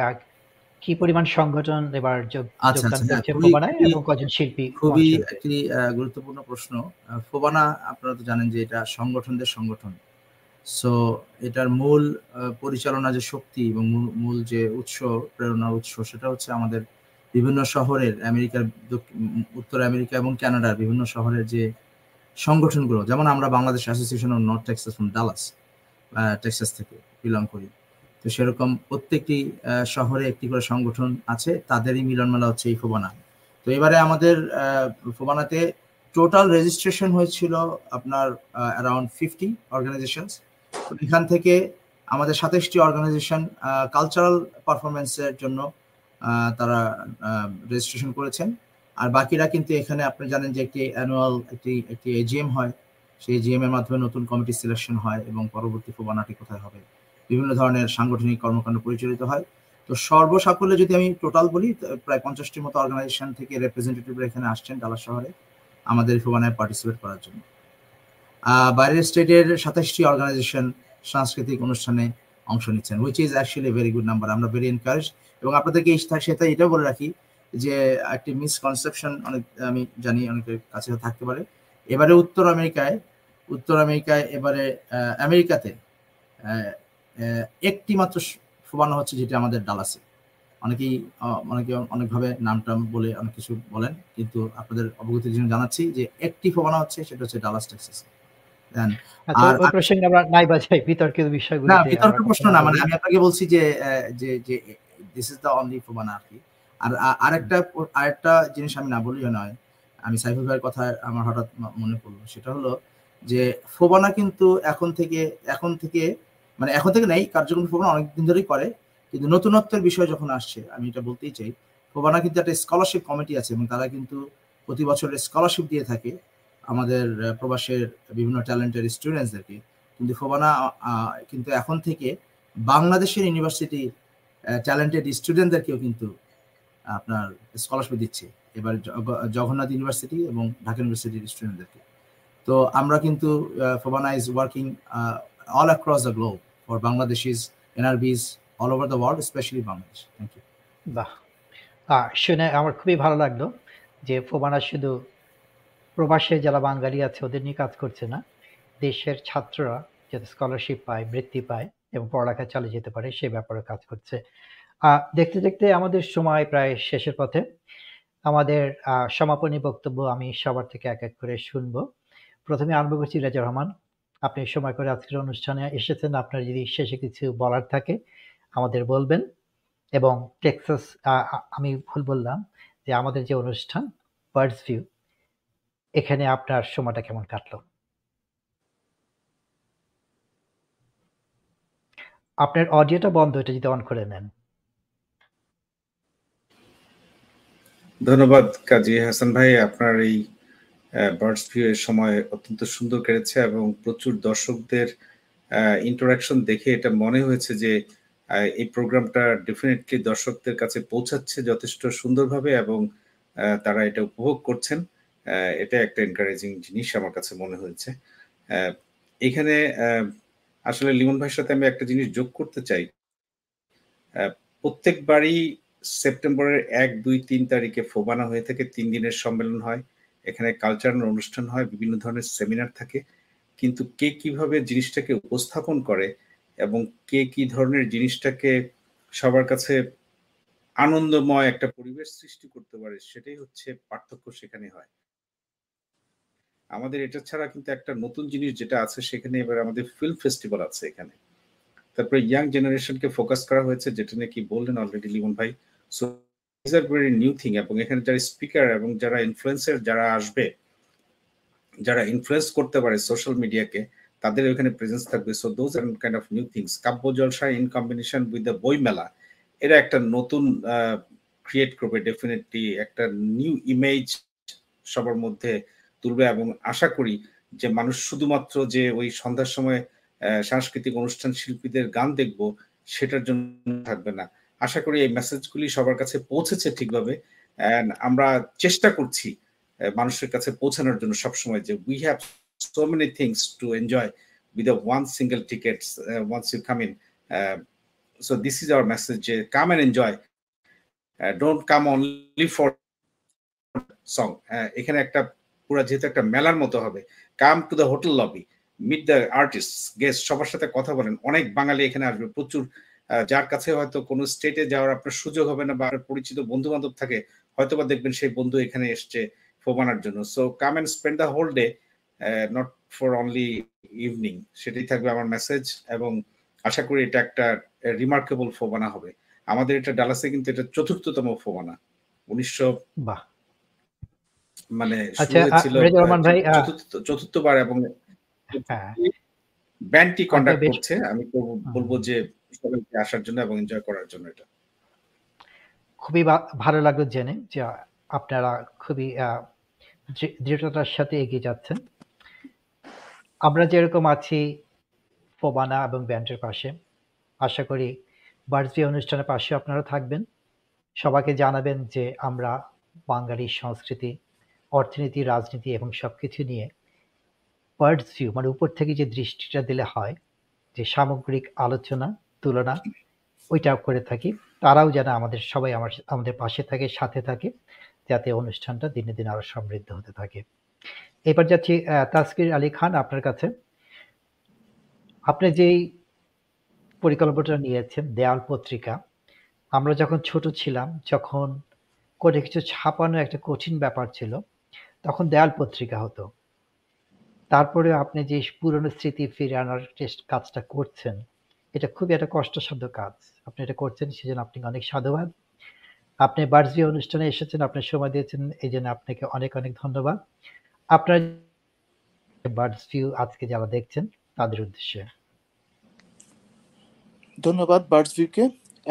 কি পরিমাণ সংগঠন এবার আচ্ছা, আচ্ছা, হ্যাঁ, কজন শিল্পী খুবই একটি গুরুত্বপূর্ণ প্রশ্ন। ফোবানা আপনারা তো জানেন যে এটা সংগঠনদের সংগঠন। সো এটার মূল পরিচালনা যে শক্তি এবং মূল- মূল যে উৎস প্রেরণার উৎস সেটা হচ্ছে আমাদের বিভিন্ন শহরের আমেরিকার উত্তর আমেরিকা এবং কানাডার বিভিন্ন শহরের যে সংগঠনগুলো, যেমন আমরা Bangladesh association of North Texas from Dallas Texas থেকে বিলং করি। তো সেরকম প্রত্যেকটি শহরে একটি করে সংগঠন আছে, তাদেরই মিলন মেলা হচ্ছে এই ফোবানা। তো এবারে আমাদের ফোবানাতে টোটাল রেজিস্ট্রেশন হয়েছিল আপনার অ্যারাউন্ড ফিফটি অর্গানাইজেশনস এখান থেকে আমাদের সাতাশটি অর্গানাইজেশন কালচারাল পারফরমেন্সের জন্য তারা রেজিস্ট্রেশন করেছেন। আর বাকিরা কিন্তু এখানে আপনি জানেন যে একটি অ্যানুয়াল একটি একটি এজিএম হয়। সেই এজিএম এর মাধ্যমে নতুন কমিটি সিলেকশন হয় এবং পরবর্তী ফোবানাটি কোথায় হবে? বিভিন্ন ধরনের সাংগঠনিক কর্মকাণ্ড পরিচালিত হয়। তো সর্বসাকুল্যে যদি আমি টোটাল বলি প্রায় পঞ্চাশটির মতো অর্গানাইজেশন থেকে রেপ্রেজেন্টেটিভরা এখানে আসছেন ডালাস শহরে আমাদের ফোবানায় পার্টিসিপেট করার জন্য। বাইরের স্টেটের সাতাশটি অর্গানাইজেশন সাংস্কৃতিক অনুষ্ঠানে অংশ নিচ্ছেন which is actually very good number আমরা ভেরি এনকারেজ এবং আপনাদেরকে সাথে এটাও বলে রাখি যে একটি মিসকনসেপশন অনেক আমি জানি অনেকের কাছে থাকতে পারে। এবারে উত্তর আমেরিকায় উত্তর আমেরিকায় এবারে আমেরিকাতে একটি মাত্র ফোবানো হচ্ছে যেটা আমাদের ডালাসে। অনেকেই অনেকে অনেকভাবে নাম টাম বলে অনেক কিছু বলেন কিন্তু আপনাদের অবগতির জন্য জানাচ্ছি যে একটি ফোবানো হচ্ছে সেটা হচ্ছে ডালাস টেক্সাসে। Then আর- প্রসঙ্গে আমরা নাই বাজাই বিতর্কিত বিষয়গুলো না বিতর্ক প্রশ্ন না মানে আমি আপনাকে বলছি যে যে দিস ইজ দ্য অনলি আর কি। আর আরেকটা আরেকটা জিনিস আমি না বলিও নয়, আমি সাইফুল ভাইয়ের কথা আমার হঠাৎ মনে পড়ল, সেটা হলো যে ফোবানা কিন্তু এখন থেকে এখন থেকে মানে এখন থেকে নেই কার্যক্রম ফোবানা অনেকদিন ধরেই করে, কিন্তু নতুনত্বের বিষয় যখন আসছে, আমি এটা বলতেই চাই, ফোবানা কিন্তু একটা স্কলারশিপ কমিটি আছে এবং তারা কিন্তু প্রতি বছর স্কলারশিপ দিয়ে থাকে আমাদের প্রবাসের বিভিন্ন ট্যালেন্টেড স্টুডেন্টসদেরকে কিন্তু ফোবানা কিন্তু এখন থেকে বাংলাদেশের ইউনিভার্সিটি ট্যালেন্টেড স্টুডেন্টদেরকেও কিন্তু আপনার স্কলারশিপ দিচ্ছে। এবার জগন্নাথ ইউনিভার্সিটি এবং ঢাকা ইউনিভার্সিটির স্টুডেন্টদেরকে তো আমরা কিন্তু FOBANA is working all across the globe for Bangladeshis NRBs all over the world specially Bangladesh thank you বাহ। শুনে আমার খুবই ভালো লাগল যে ফোবানা শুধু প্রবাসে যারা বাঙালি আছে, ওদের নিয়ে কাজ করছে না, দেশের ছাত্ররা যাতে স্কলারশিপ পায়, বৃত্তি পায় এবং পড়ালেখা চালিয়ে যেতে পারে, সে ব্যাপারে কাজ করছে। দেখতে দেখতে আমাদের সময় প্রায় শেষের পথে। আমাদের সমাপনী বক্তব্য আমি সবার থেকে এক এক করে শুনব। প্রথমে আরম্ভ করছি রাজা রহমান। আপনি সময় করে আজকের অনুষ্ঠানে এসেছেন। আপনার যদি শেষে কিছু বলার থাকে, আমাদের বলবেন। এবং টেক্সাস আমি ভুল বললাম যে আমাদের যে অনুষ্ঠান, বার্ডস ভিউ, এখানে আপনার সময়টা কেমন কাটলো? আপনার অডিওটা বন্ধ, এটা যদি অন করে নেন। ধন্যবাদ কাজী হাসান ভাই, আপনার এই বার্ডস ভিউ এর সময় অত্যন্ত সুন্দর কেটেছে এবং প্রচুর দর্শকদের ইন্টারাকশন দেখে এটা মনে হয়েছে যে এই প্রোগ্রামটা ডেফিনেটলি দর্শকদের কাছে পৌঁছাচ্ছে যথেষ্ট সুন্দরভাবে এবং তারা এটা উপভোগ করছেন। এটা একটা এনকারেজিং জিনিস আমার কাছে মনে হয়েছে। এখানে আসলে লিমন ভাইয়ের সাথে আমি একটা জিনিস যোগ করতে চাই। প্রত্যেকবারই সেপ্টেম্বরের এক, দুই, তিন তারিখে ফোবানা হয়ে থাকে, তিন দিনের সম্মেলন হয়, এখানে কালচারাল অনুষ্ঠান হয়, বিভিন্ন ধরনের সেমিনার থাকে। কিন্তু কে কীভাবে জিনিসটাকে উপস্থাপন করে এবং কে কি ধরনের জিনিসটাকে সবার কাছে আনন্দময় একটা পরিবেশ সৃষ্টি করতে পারে, সেটাই হচ্ছে পার্থক্য সেখানে হয়। আমাদের এটা ছাড়া কিন্তু একটা নতুন জিনিস যেটা আছে, সেখানে এবার আমাদের ফিল্ম ফেস্টিভ্যাল আছে এখানে। তারপরে ইয়াং জেনারেশনকে ফোকাস করা হয়েছে, যেটা নাকি বললেন অলরেডি লিমন ভাই। So this are very new thing এবং এখানে যারা স্পিকার এবং যারা ইনফ্লুয়েন্সার যারা আসবে, যারা ইনফ্লুয়েন্স করতে পারে সোশ্যাল মিডিয়াকে তাদের ওখানে প্রেজেন্স থাকবে। So those are kind of new things Kabya Jalsha in combination with the Boi Mela এটা একটা নতুন ক্রিয়েট করবে। ডেফিনেটলি একটা নিউ ইমেজ সবার মধ্যে তুলবে এবং আশা করি যে মানুষ শুধুমাত্র যে ওই সন্ধ্যার সময় সাংস্কৃতিক অনুষ্ঠান শিল্পীদের গান দেখব সেটার জন্য থাকবে না আশা করি এই মেসেজগুলি সবার কাছে পৌঁছেছে ঠিকভাবে আমরা চেষ্টা করছি মানুষের কাছে পৌঁছানোর জন্য সবসময় যে we have so many things to enjoy with a one single tickets come in. Uh, so this is our message: uh, come and enjoy. Uh, don't come only for song. এখানে একটা পুরো যেহেতু একটা মেলার মতো হবে। Come to the hotel lobby, meet the artist guest সবার সাথে কথা বলেন। অনেক বাঙালি এখানে আসবে, প্রচুর যার কাছে হয়তো কোনো স্টেটে যাওয়ার আপনার সুযোগ হবে না বা পরিচিত বন্ধু বান্ধব থাকে হয়তো বা দেখবেন সেই বন্ধু এখানে এসছে ফোবানার জন্য। So come and spend the whole day not for only evening সেটাই থাকবে আমার মেসেজ এবং আশা করি এটা একটা রিমার্কেবল ফোবানা হবে। আমাদের এটা ডালাসে কিন্তু এটা চতুর্থতম ফোবানা উনিশশো বাহ! মানে আচ্ছা রহমান ভাই চতুর্থবার এবং ব্যান্ডটি কন্ডাক্ট করছে। আমি বলব যে সবাইকে আসার জন্য এবং এনজয় করার জন্য এটা। খুবই ভালো লাগল জেনে যে আপনারা খুবই দৃঢ়তার সাথে এগিয়ে যাচ্ছেন। আমরা যেরকম আছি ফোবানা এবং ব্যান্ডের পাশে আশা করি বার্জি অনুষ্ঠানের পাশে আপনারা থাকবেন। সবাইকে জানাবেন যে আমরা বাঙালি সংস্কৃতি অর্থনীতি, রাজনীতি এবং সব কিছু নিয়ে বার্ডস ভিউ মানে উপর থেকে যে দৃষ্টিটা দিলে হয়, যে সামগ্রিক আলোচনা, তুলনা ওইটা করে থাকি। তারাও যেন আমাদের, সবাই আমার, আমাদের পাশে থাকে, সাথে থাকে, যাতে অনুষ্ঠানটা দিনে দিনে আরও সমৃদ্ধ হতে থাকে। এবার যাচ্ছি তাসকির আলী খান আপনার কাছে। আপনি যেই পরিকল্পনাটা নিয়েছেন, দেয়াল পত্রিকা, আমরা যখন ছোট ছিলাম, যখন কোনো কিছু ছাপানো একটা কঠিন ব্যাপার ছিল তখন দেয়াল পত্রিকা হতো। তারপরে আপনি যে পুরনো স্মৃতি ফিরে আনার কাজটা করছেন, এটা খুবই একটা কষ্টসাধ্য কাজ। আপনি এটা করছেন, সেজন্য আপনি অনেক সাধুবাদ। আপনি বার্জি অনুষ্ঠানে এসেছেন, আপনি সময় দিয়েছেন, এই জন্য আপনাকে অনেক অনেক ধন্যবাদ। আপনার বার্ডস ভিউ আজকে যারা দেখছেন, তাদের উদ্দেশ্যে। ধন্যবাদ বার্ডস ভিউকে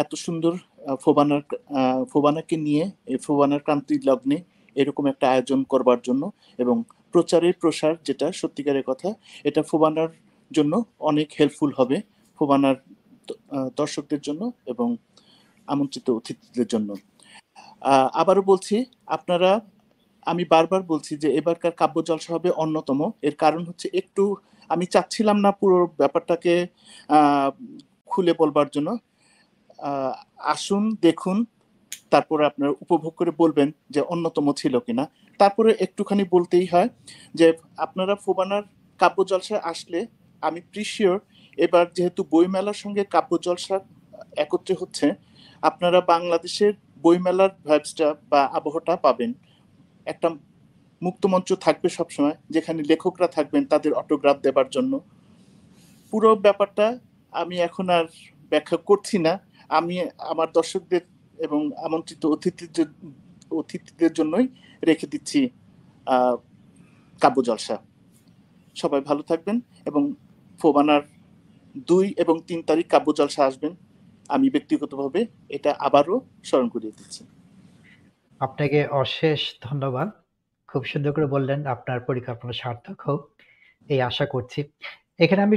এত সুন্দর ফোবানার ফোবানাকে নিয়ে, এই ফোবানার ক্রান্তি লগ্নে। এরকম একটা আয়োজন করবার জন্য এবং প্রচারের প্রসার যেটা, সত্যিকারের কথা, এটা ফোবানার জন্য অনেক হেল্পফুল হবে, ফোবানার দর্শকদের জন্য এবং আমন্ত্রিত অতিথিদের জন্য। আবারও বলছি, আপনারা, আমি বারবার বলছি যে এবারকার কাব্য জলসা হবে অন্যতম। এর কারণ হচ্ছে একটু আমি চাচ্ছিলাম না পুরো ব্যাপারটাকে খুলে বলবার জন্য। আসুন, দেখুন তারপরে আপনারা উপভোগ করে বলবেন যে অন্যতম ছিল কিনা। তারপরে একটুখানি বলতেই হয় যে আপনারা ফোবানার কাব্য জলসায় আসলে, আমি প্রিশিওর এবার যেহেতু বইমেলার সঙ্গে কাব্য জলসা একত্রে হচ্ছে, আপনারা বাংলাদেশের বইমেলার ভাইবসটা বা আবহাওয়াটা পাবেন। একটা মুক্তমঞ্চ থাকবে সবসময়, যেখানে লেখকরা থাকবেন, তাদের অটোগ্রাফ দেবার জন্য। পুরো ব্যাপারটা আমি এখন আর ব্যাখ্যা করছি না। আমি, আমার দর্শকদের এবং আমন্ত্রিত অতিথিদের অতিথিদের জন্যই রেখে দিচ্ছি কাব্য জলসা। সবাই ভালো থাকবেন এবং ফোবানার দুই এবং তিন তারিখ কাব্য জলসা আসবেন। আমি ব্যক্তিগতভাবে এটা আবারও স্মরণ করিয়ে দিচ্ছি। আপনাকে অশেষ ধন্যবাদ। খুব সুন্দর করে বললেন আপনার পরিকল্পনা সার্থক হোক, এই আশা করছি। এখানে আমি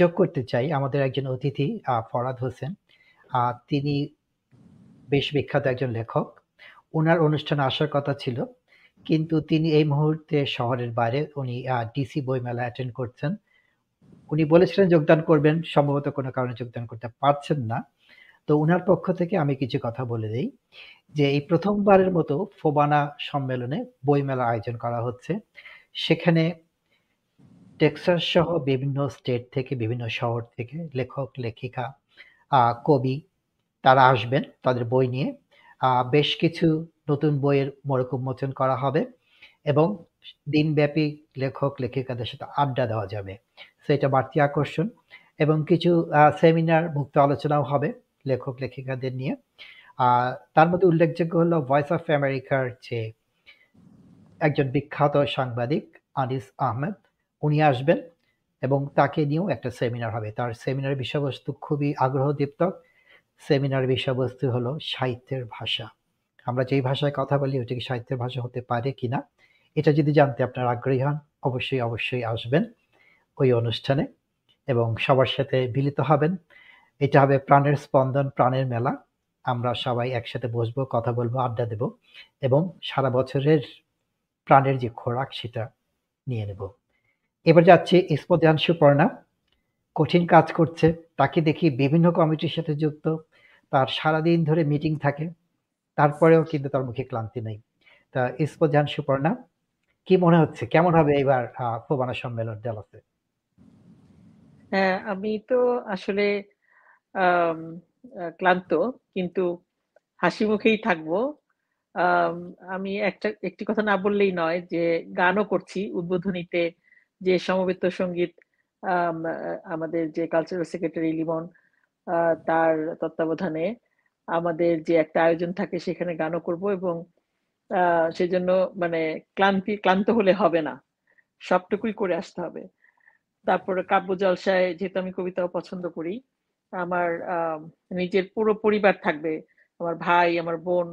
যোগ করতে চাই। আমাদের একজন অতিথি ফরাদ হোসেন। তিনি বেশ বিখ্যাত একজন লেখক। ওনার অনুষ্ঠানে আসার কথা ছিল, কিন্তু তিনি এই মুহূর্তে শহরের বাইরে। উনি ডিসি বইমেলা অ্যাটেন্ড করছেন। উনি বলেছিলেন যোগদান করবেন, সম্ভবত কোনো কারণে যোগদান করতে পারছেন না। তো ওনার পক্ষ থেকে আমি কিছু কথা বলে দিই, যে এই প্রথমবারের মতো ফোবানা সম্মেলনে বইমেলা আয়োজন করা হচ্ছে। সেখানে টেক্সাস সহ বিভিন্ন স্টেট থেকে, বিভিন্ন শহর থেকে লেখক, লেখিকা কবি তারা আসবেন তাদের বই নিয়ে। বেশ কিছু নতুন বইয়ের মোড়ক উন্মোচন করা হবে এবং দিনব্যাপী লেখক, লেখিকাদের সাথে আড্ডা দেওয়া যাবে। সেটা বাড়তি আকর্ষণ এবং কিছু সেমিনার মুক্ত আলোচনাও হবে লেখক, লেখিকাদের নিয়ে। তার মধ্যে উল্লেখযোগ্য হলো ভয়েস অফ আমেরিকার যে একজন বিখ্যাত সাংবাদিক আনিস আহমেদ, উনি আসবেন এবং তাকে নিয়েও একটা সেমিনার হবে। তার সেমিনারের বিষয়বস্তু খুবই আগ্রহদীপ্তক সেমিনারের বিষয়বস্তু হলো সাহিত্যের ভাষা। আমরা যেই ভাষায় কথা বলি, ওটা কি সাহিত্যের ভাষা হতে পারে কিনা এটা যদি জানতে আপনার আগ্রহী হন, অবশ্যই অবশ্যই আসবেন ওই অনুষ্ঠানে এবং সবার সাথে মিলিত হবেন। এটা হবে প্রাণের স্পন্দন, প্রাণের মেলা। আমরা সবাই একসাথে বসবো, কথা বলব, আড্ডা দেব এবং সারা বছরের প্রাণের যে খোরাক, সেটা নিয়ে নেব। এবার যাচ্ছে স্পদান সুপর্ণা। কঠিন কাজ করছে, তাকে দেখি বিভিন্ন কমিটির সাথে যুক্ত তার সারাদিন ধরে মিটিং থাকে। তারপরেও কিন্তু তার মুখে ক্লান্তি নেই। তা স্পদান সুপর্ণা কি মনে হচ্ছে? কেমন হবে এবার ফোবানা সম্মেলন ডালাসে হ্যাঁ আমি তো আসলে ক্লান্ত কিন্তু হাসি মুখেই থাকব। আম, একটা একটি কথা না বললেই নয় যে গানও করছি উদ্বোধনীতে যে সমবেত সংগীত আমাদের যে কালচারাল সেক্রেটারি লিমন তার তত্ত্বাবধানে আমাদের যে একটা আয়োজন থাকে সেখানে গানও করব এবং সেজন্য মানে ক্লান্তি, ক্লান্ত হলে হবে না। সবটুকুই করে আসতে হবে। তারপরে কাব্য জলসায় যেহেতু আমি কবিতাও পছন্দ করি, আমার নিজের পুরো পরিবার থাকবে। আমার ভাই, আমার বোন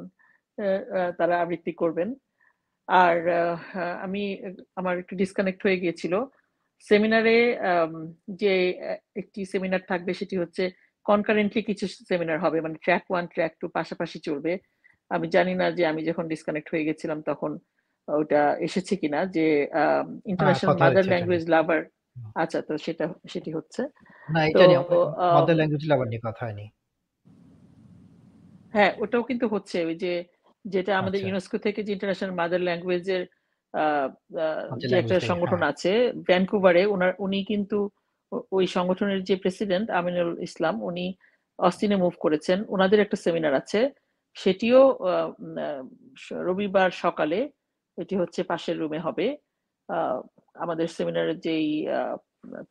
তারা আবৃত্তি করবেন। আর আমি, আমার একটু ডিসকানেক্ট হয়ে গিয়েছিল। সেমিনারে যে একটি সেমিনার থাকবে সেটি হচ্ছে কনকারেন্টলি কিছু সেমিনার হবে মানে ট্র্যাক ওয়ান ট্র্যাক টু পাশাপাশি চলবে। আমি জানি না যে আমি যখন ডিসকানেক্ট হয়ে গেছিলাম তখন ওটা এসেছে কিনা যে ইন্টারন্যাশনাল মাদার ল্যাঙ্গুয়েজ লাভার আচ্ছা তো সেটা সেটি হচ্ছে। না এটা নিয়ে মাদার ল্যাঙ্গুয়েজ লাভার নিয়ে কথা হয়নি। হ্যাঁ ওটাও কিন্তু হচ্ছে ওই যে যেটা আমাদের আচ্ছা। ইউনেস্কো থেকে যে ইন্টারন্যাশনাল মাদার ল্যাঙ্গুয়েজের যে একটা সংগঠন হ্যাঁ। আছে ভ্যানকুভারে ওনার উনি কিন্তু ওই সংগঠনের যে প্রেসিডেন্ট আমিনুল ইসলাম উনি অস্তিনে মুভ করেছেন। ওনাদের একটা সেমিনার আছে। সেটিও রবিবার সকালে এটি হচ্ছে পাশের রুমে হবে। আমাদের সেমিনারের যেই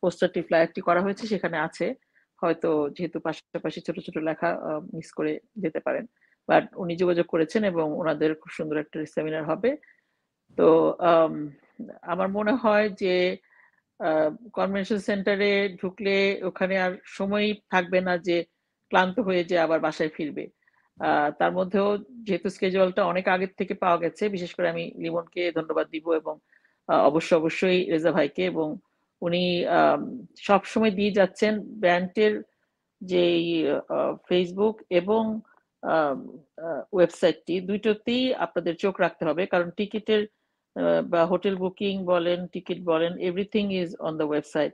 পোস্টারটি ফ্লায়ারটি করা হয়েছে সেখানে আছে। হয়তো যেহেতু পাশাপাশি ছোট ছোট লেখা মিস করে যেতে পারেন। বাট উনি যোগাযোগ করেছেন এবং ওনাদের খুব সুন্দর একটা সেমিনার হবে। তো আম, আমার মনে হয় যে কনভেনশন সেন্টারে ঢুকলে ওখানে আর সময় থাকবে না যে ক্লান্ত হয়ে যে আবার বাসায় ফিরবে। তার মধ্যেও যেহেতু স্কেজুয়ালটা অনেক আগের থেকে পাওয়া গেছে, বিশেষ করে আমি লিমনকে ধন্যবাদ দিব এবং অবশ্য অবশ্যই রেজা ভাইকে এবং উনি সব সময় দিয়ে যাচ্ছেন ব্যান্ডের যেই ফেসবুক এবং ওয়েবসাইটটি দুইটাতেই আপনাদের চোখ রাখতে হবে। কারণ টিকিটের বা হোটেল বুকিং বলেন, টিকিট বলেন, everything is on the website.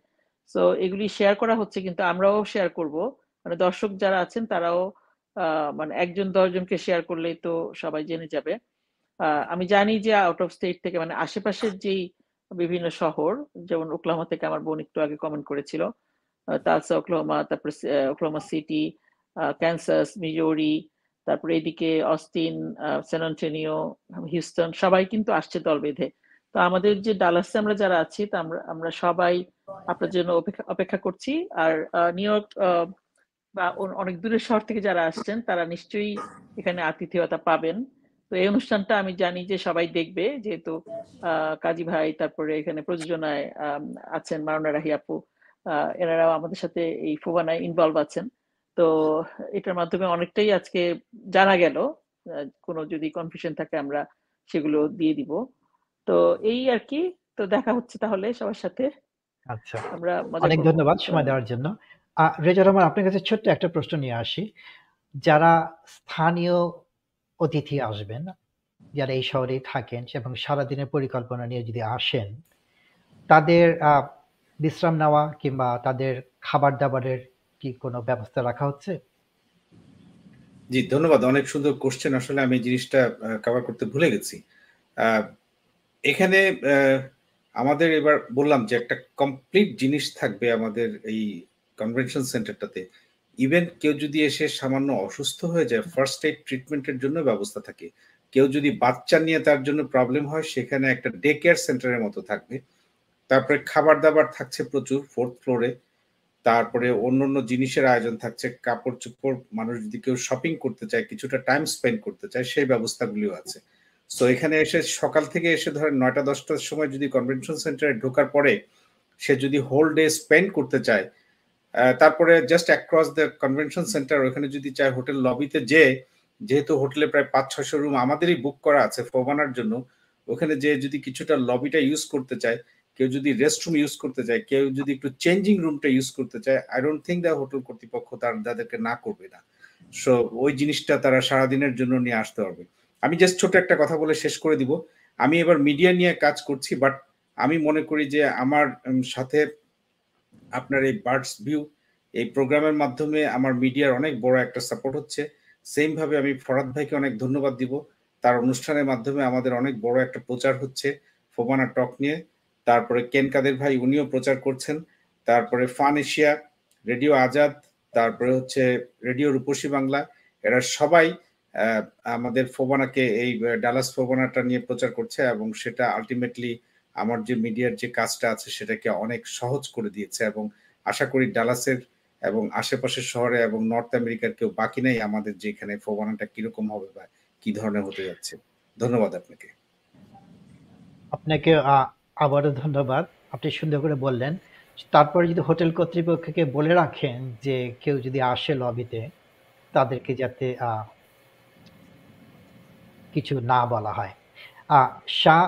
So এগুলি শেয়ার করা হচ্ছে, কিন্তু আমরাও শেয়ার করব। মানে দর্শক যারা আছেন, তারাও মানে একজন দশজনকে শেয়ার করলেই তো সবাই জেনে যাবে। আমি জানি যে আউট অফ স্টেট থেকে মানে আশেপাশের যেই বিভিন্ন শহর, যেমন ওকলামা থেকে আমার বোন একটু আগে কমেন্ট করেছিল তালসা ওকলাহোমা, তারপর ওকলাহোমা সিটি ক্যান্সাস, মিজোরি তারপরে এদিকে অস্টিন অ্যান্টোনিও হিউস্টন সবাই কিন্তু আসছে দল বেঁধে। তো আমাদের যে ডালাসে আমরা যারা আছি, তা আমরা আমরা সবাই আপনার জন্য অপেক্ষা করছি। আর নিউ ইয়র্ক বা অনেক দূরের শহর থেকে যারা আসছেন, তারা নিশ্চয়ই এখানে আতিথেয়তা পাবেন। তো এই অনুষ্ঠানটা আমি জানি যে সবাই দেখবে, যেহেতু কাজী ভাই, তারপরে এখানে প্রযোজনায় আছেন মারুনা রাহি আপু। এনারাও আমাদের সাথে এই ফোবানায় ইনভলভ আছেন। তো এটার মাধ্যমে অনেকটাই আজকে জানা গেল কোনো যদি কনফিউশন থাকে আমরা সেগুলো দিয়ে দিব। তো এই আর কি তো দেখা হচ্ছে তাহলে সবার সাথে। আচ্ছা আমরা অনেক ধন্যবাদ সময় দেওয়ার জন্য। রেজা রহমান আপনার কাছে ছোট্ট একটা প্রশ্ন নিয়ে আসি। যারা স্থানীয় অতিথি আসবেন যারা এই শহরে থাকেন এবং সারাদিনের পরিকল্পনা নিয়ে যদি আসেন তাদের আহ, বিশ্রাম নেওয়া কিংবা তাদের খাবার দাবারের কি কোনো ব্যবস্থা রাখা হচ্ছে? জি, ধন্যবাদ। অনেক সুন্দর কোশ্চেন আসলে আমি জিনিসটা কভার করতে ভুলে গেছি। এখানে আমাদের এবার বললাম যে একটা কমপ্লিট জিনিস থাকবে আমাদের এই কনভেনশন সেন্টারটাতে ইভেন কেউ যদি এসে সামান্য অসুস্থ হয়ে যায় ফার্স্ট এইড ট্রিটমেন্টের জন্য ব্যবস্থা থাকে। কেউ যদি বাচ্চা নিয়ে তার জন্য প্রবলেম হয়, সেখানে একটা ডে কেয়ার সেন্টারের মতো থাকবে। তারপরে খাবার দাবার থাকছে প্রচুর ফোর্থ ফ্লোরে তারপরে অন্যান্য জিনিসের আয়োজন থাকছে, কাপড় চোপড়, মানুষ যদি কেউ শপিং করতে চায়, কিছুটা টাইম স্পেন্ড করতে চায়, সেই ব্যবস্থাগুলিও আছে। সো এখানে এসে সকাল থেকে এসে ধরেন নয়টা, দশটার সময় যদি কনভেনশন সেন্টারে ঢোকার পরে সে যদি হোল ডে স্পেন্ড করতে চায় তারপরে just across the convention centre ওখানে যদি চায় হোটেল লবিতে যে যেহেতু হোটেলে প্রায় পাঁচ ছশো রুম আমাদেরই বুক করা আছে ফোবানার জন্য, ওখানে যে যদি কিছুটা লবিটা ইউজ করতে চায় কেউ যদি রেস্টরুম ইউজ করতে চায়, কেউ যদি একটু চেঞ্জিং রুমটা ইউজ করতে চায় I don't think the hotel কর্তৃপক্ষ তার, তাদেরকে না করবে না। সো ওই জিনিসটা তারা সারাদিনের জন্য নিয়ে আসতে পারবে। আমি জাস্ট ছোট একটা কথা বলে শেষ করে দিব। আমি এবার মিডিয়া নিয়ে কাজ করছি বাট আমি মনে করি যে আমার সাথে আপনার এই বার্ডস ভিউ এই প্রোগ্রামের মাধ্যমে আমার মিডিয়ার অনেক বড় একটা সাপোর্ট হচ্ছে। সেম ভাবে আমি ফরাদ ভাইকে অনেক ধন্যবাদ দিব। তার অনুষ্ঠানের মাধ্যমে আমাদের অনেক বড় একটা প্রচার হচ্ছে। ফোবানা টক নিয়ে। তারপরে কেন কাদের ভাই উনিও প্রচার করছেন, তারপরে ফান এশিয়া, রেডিও আজাদ, তারপরে হচ্ছে রেডিও রূপসী বাংলা, এরা সবাই আমাদের ফোবানাকে এই ডালাস ফোবানাটা নিয়ে প্রচার করছে এবং সেটা আলটিমেটলি আমার যে মিডিয়ার যে কাজটা আছে সেটাকে অনেক সহজ করে দিয়েছে এবং আশা করি ডালাসের এবং আশেপাশের শহরে এবং নর্থ আমেরিকার কেউ বাকি নেই, আমাদের যে এখানে ফোবানাটা কীরকম হবে বা কি ধরনের হতে যাচ্ছে। ধন্যবাদ আপনাকে। আপনাকে আবারও ধন্যবাদ। আপনি সুন্দর করে বললেন। তারপরে যদি হোটেল কর্তৃপক্ষকে বলে রাখেন যে কেউ যদি আসে লবিতে, তাদেরকে যাতে কিছু না বলা হয়। শাহ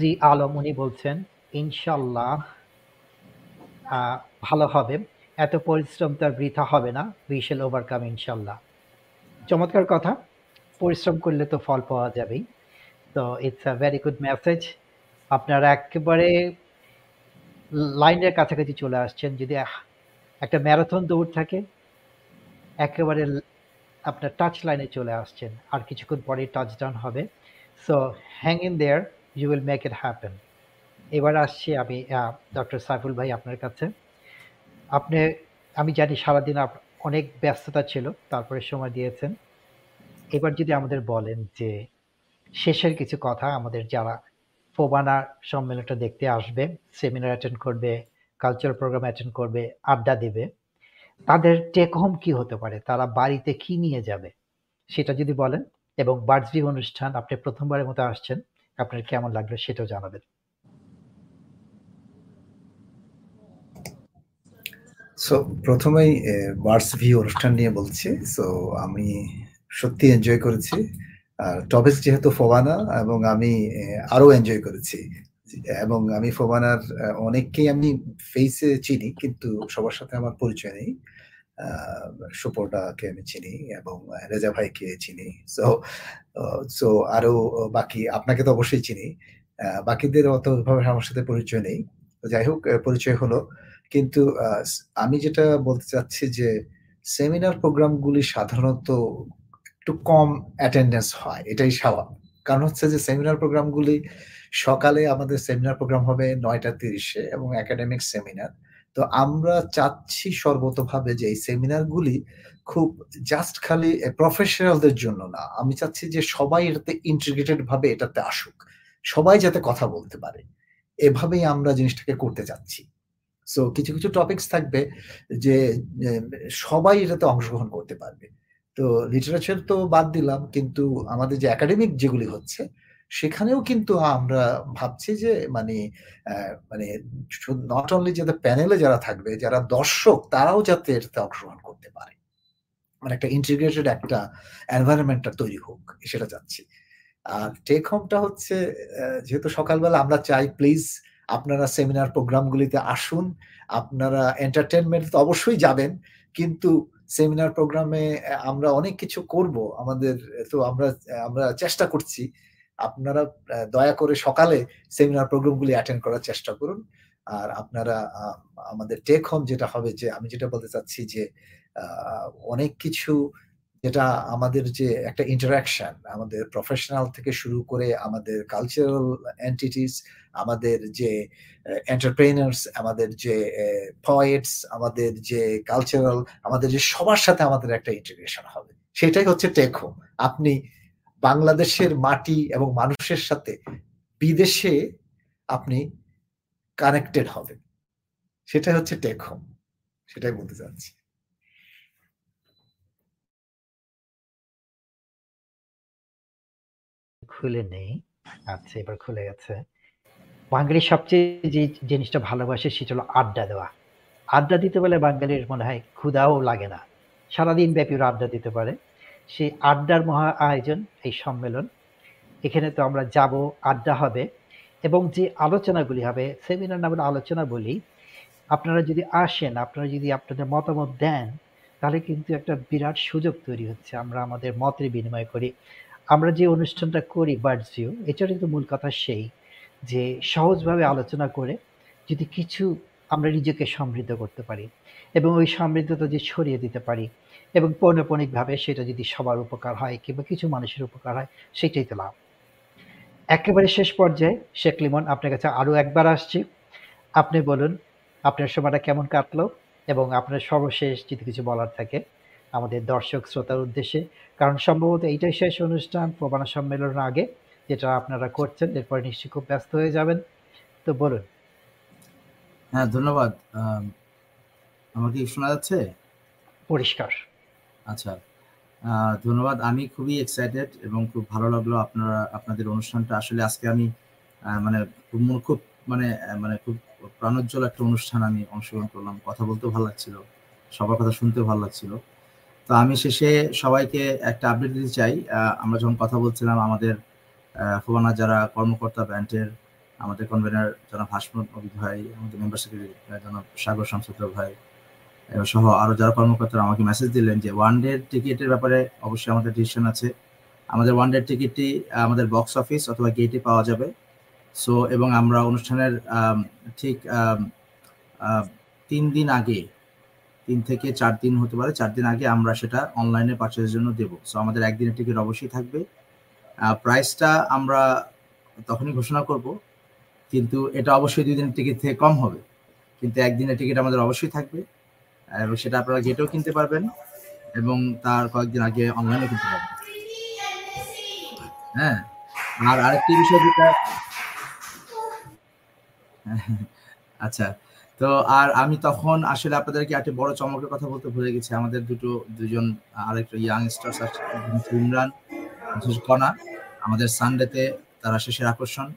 জি আলম উনি বলছেন ইনশাল্লাহ ভালো হবে। এত পরিশ্রম তার বৃথা হবে না। উই শেল ওভারকাম ইনশাল্লাহ চমৎকার কথা। পরিশ্রম করলে তো ফল পাওয়া যাবেই। তো it's a very good message আপনারা একেবারে লাইনের কাছাকাছি চলে আসছেন, যদি একটা ম্যারাথন দৌড় থাকে, একেবারে আপনার টাচ লাইনে চলে আসছেন, আর কিছুক্ষণ পরে টাচ ডাউন হবে। So hang in there you will make it happen এবার আসছি আমি ডক্টর সাইফুল ভাই আপনার কাছে। আপনি, আমি জানি সারাদিন আপ, অনেক ব্যস্ততা ছিল, তারপরে সময় দিয়েছেন। এবার যদি আমাদের বলেন যে, শেষের কিছু কথা আমাদের যারা ফোবানা সম্মেলনটা দেখতে আসবে সেমিনার অ্যাটেন্ড করবে কালচারাল প্রোগ্রাম অ্যাটেন্ড করবে, আড্ডা দিবে। তাদের টেক হোম কি হতে পারে? তারা বাড়িতে কি নিয়ে যাবে? সেটা যদি বলেন এবং বার্ডসবি অনুষ্ঠান, আপনি প্রথমবারের মতো আসছেন, আপনার কেমন লাগল সেটাও জানাবেন। সো প্রথমেই বার্ডস ভিউ অনুষ্ঠান নিয়ে বলছি। সো আমি সত্যি এনজয় করেছি। আর টপিক যেহেতু ফোবানা এবং আমি আরও এনজয় করেছি। এবং আমি ফোবানার অনেককেই আমি ফেসে চিনি কিন্তু সবার সাথে আমার পরিচয় নেই। আহ, সুপর্দাকে আমি চিনি এবং রেজা ভাইকে চিনি। সো সো আরও বাকি আপনাকে তো অবশ্যই চিনি। বাকিদের অত ভাবে আমার সাথে পরিচয় নেই। যাই হোক পরিচয় হলো। কিন্তু আমি যেটা বলতে চাচ্ছি যে সেমিনার প্রোগ্রামগুলি সাধারণত একটু কম অ্যাটেন্ডেন্স হয়, এটাই স্বাভাবিক। কারণ হচ্ছে যে সেমিনার প্রোগ্রামগুলি সকালে আমাদের সেমিনার প্রোগ্রাম হবে নয়টা তিরিশে এবং একাডেমিক সেমিনার তো আমরা চাচ্ছি সর্বতভাবে যে এই সেমিনারগুলি খুব জাস্ট খালি প্রফেশনালদের জন্য না, আমি চাচ্ছি যে সবাই এটাতে ইন্টিগ্রেটেড ভাবে এটাতে আসুক, সবাই যাতে কথা বলতে পারে। এভাবেই আমরা জিনিসটাকে করতে যাচ্ছি সো কিছু কিছু টপিকস থাকবে যে সবাই এটাতে অংশগ্রহণ করতে পারবে। তো লিটারেচার তো বাদ দিলাম, কিন্তু আমাদের যে একাডেমিক যেগুলি হচ্ছে, সেখানেও কিন্তু আমরা ভাবছি যে মানে মানে নট অনলি যাতে প্যানেলে যারা থাকবে, যারা দর্শক, তারাও যাতে এটাতে অংশগ্রহণ করতে পারে। মানে একটা ইন্টিগ্রেটেড একটা এনভায়রনমেন্টটা তৈরি হোক, সেটা চাচ্ছি। আর টেক হোমটা হচ্ছে যেহেতু সকালবেলা আমরা চাই প্লিজ আপনারা সেমিনার প্রোগ্রামগুলিতে আসুন, আপনারা এন্টারটেনমেন্ট তো অবশ্যই যাবেন, কিন্তু সেমিনার প্রোগ্রামে আমরা অনেক কিছু করব। আমাদের, তো আমরা আমরা চেষ্টা করছি। আপনারা দয়া করে সকালে সেমিনার প্রোগ্রামগুলি অ্যাটেন্ড করার চেষ্টা করুন। আর আপনারা আমাদের টেক হোম যেটা হবে যে, আমি যেটা বলতে চাচ্ছি যে অনেক কিছু যেটা আমাদের যে একটা ইন্টারাকশন আমাদের প্রফেশনাল থেকে শুরু করে আমাদের কালচারাল এন্টিটিস আমাদের যে এন্টারপ্রেনার্স আমাদের যে পয়েটস আমাদের যে কালচারাল আমাদের যে সবার সাথে আমাদের একটা ইন্টিগ্রেশন হবে। সেটাই হচ্ছে টেক হোম আপনি বাংলাদেশের মাটি এবং মানুষের সাথে বিদেশে আপনি কানেক্টেড হবেন। সেটাই হচ্ছে টেক হোম সেটাই বলতে চাচ্ছি। খুলে নেই। আচ্ছা এবার খুলে গেছে। বাঙালির সবচেয়ে যে জিনিসটা ভালোবাসে সেটা হলো আড্ডা দেওয়া। আড্ডা দিতে পারলে বাঙালির মনে হয় ক্ষুধাও লাগে না। সারাদিন ব্যাপী ওরা আড্ডা দিতে পারে। সেই আড্ডার মহা আয়োজন, এই সম্মেলন, এখানে তো আমরা যাব, আড্ডা হবে এবং যে আলোচনাগুলি হবে, সেমিনার না বলে আলোচনা বলি আপনারা যদি আসেন, আপনারা যদি আপনাদের মতামত দেন, তাহলে কিন্তু একটা বিরাট সুযোগ তৈরি হচ্ছে। আমরা আমাদের মতের বিনিময় করি। আমরা যে অনুষ্ঠানটা করি বার্ডস ভিউ এটার কিন্তু মূল কথা সেই যে সহজভাবে আলোচনা করে যদি কিছু আমরা নিজেকে সমৃদ্ধ করতে পারি এবং ওই সমৃদ্ধতা যে ছড়িয়ে দিতে পারি এবং পৌনপণিকভাবে সেটা যদি সবার উপকার হয় কিংবা কিছু মানুষের উপকার হয়, সেটাই তো লাভ। একেবারে শেষ পর্যায়ে, শেখ লিমন, আপনার কাছে আরও একবার আসছি। আপনি বলুন, আপনার সময়টা কেমন কাটলো এবং আপনার সর্বশেষ যদি কিছু বলার থাকে। আমাদের দর্শক শ্রোতার উদ্দেশ্যে। কারণ সম্ভবত এইটাই শেষ অনুষ্ঠান প্রবানা সম্মেলনের আগে যেটা আপনারা করছেন এরপরে নিশ্চয়ই খুব ব্যস্ত হয়ে যাবেন। তো বলুন। হ্যাঁ ধন্যবাদ। আম, আমার কি শোনা যাচ্ছে? পরিষ্কার। আচ্ছা। ধন্যবাদ। আমি খুবই এক্সাইটেড এবং খুব ভালো লাগল আপনারা আপনাদের অনুষ্ঠানটা। আসলে আজকে আমি মানে খুব মন- খুব মানে মানে খুব প্রাণোজ্জ্বল একটা অনুষ্ঠান আমি অংশগ্রহণ করলাম। কথা বলতেও ভালো লাগছিল। সবার কথা শুনতেও ভালো লাগছিল। তো আমি শেষে সবাইকে একটা আপডেট দিতে চাই। আমরা যখন কথা বলছিলাম আমাদের ফোবানা যারা কর্মকর্তা ব্যান্ডের, আমাদের কনভেনার জনাব হাসমত নবী ভাই, আমাদের মেম্বার সেক্রেটারি জনাব সাগর শামসুদ্দর ভাই, এবং সহ আরও যারা কর্মকর্তারা আমাকে মেসেজ দিলেন যে ওয়ান ডে টিকিটের ব্যাপারে অবশ্যই আমাদের ডিসিশন আছে। আমাদের ওয়ান ডে টিকিটটি আমাদের বক্স অফিস অথবা গেটে পাওয়া যাবে। সো এবং আমরা অনুষ্ঠানের ঠিক তিন দিন আগে তিন থেকে চার দিন হতে পারে, চার দিন আগে আমরা সেটা অনলাইনে পারচেজের জন্য দেবো। সো আমাদের একদিনের টিকিট অবশ্যই থাকবে। প্রাইসটা আমরা তখনই ঘোষণা করব, কিন্তু এটা অবশ্যই দুই দিনের টিকিট থেকে কম হবে। কিন্তু একদিনের টিকিট আমাদের অবশ্যই থাকবে, এবং সেটা আপনারা গেটেও কিনতে পারবেন, এবং তার কয়েকদিন আগে অনলাইনে কিনতে পারবেন। হ্যাঁ আর আরেকটি বিষয় যেটা আচ্ছা তো আর আমি তখন আসলে আপনাদেরকে একটা বড় চমকের কথা বলতে ভুলে গেছি। আমাদের দুটো দুজন আরেকটা ইয়াংস্টার্স আছে ইমরান কণা। আমাদের সানডেতে তারা শেষের আকর্ষণ।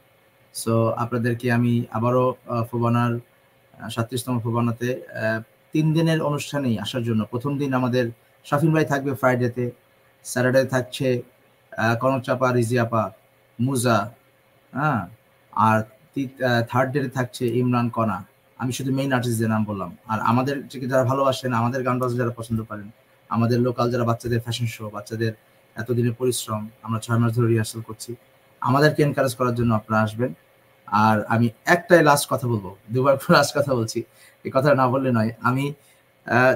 সো আপনাদেরকে আমি আবারও ফোবানার সাতত্রিশতম ফোবানাতে তিন দিনের অনুষ্ঠানেই আসার জন্য। প্রথম দিন আমাদের শাফিন ভাই থাকবে ফ্রাইডেতে স্যাটারডে থাকছে আহ, কনক চাপা রিজিয়াপা মুজা হ্যাঁ? আর থার্ড ডে থাকছে ইমরান কণা। আমি শুধু মেইন আর্টিস্টদের নাম বললাম। আর আমাদের যারা ভালোবাসেন, আমাদের গান বাজনা যারা পছন্দ করেন, আমাদের লোকাল যারা বাচ্চাদের ফ্যাশন শো বাচ্চাদের এতদিনের পরিশ্রম, আমরা ছয় মাস ধরে রিহার্সাল করছি, আমাদেরকে এনকারেজ করার জন্য আপনারা আসবেন। আর আমি একটাই লাস্ট কথা বলব, দুবার লাস্ট কথা বলছি, এই কথাটা না বললে নয়। আমি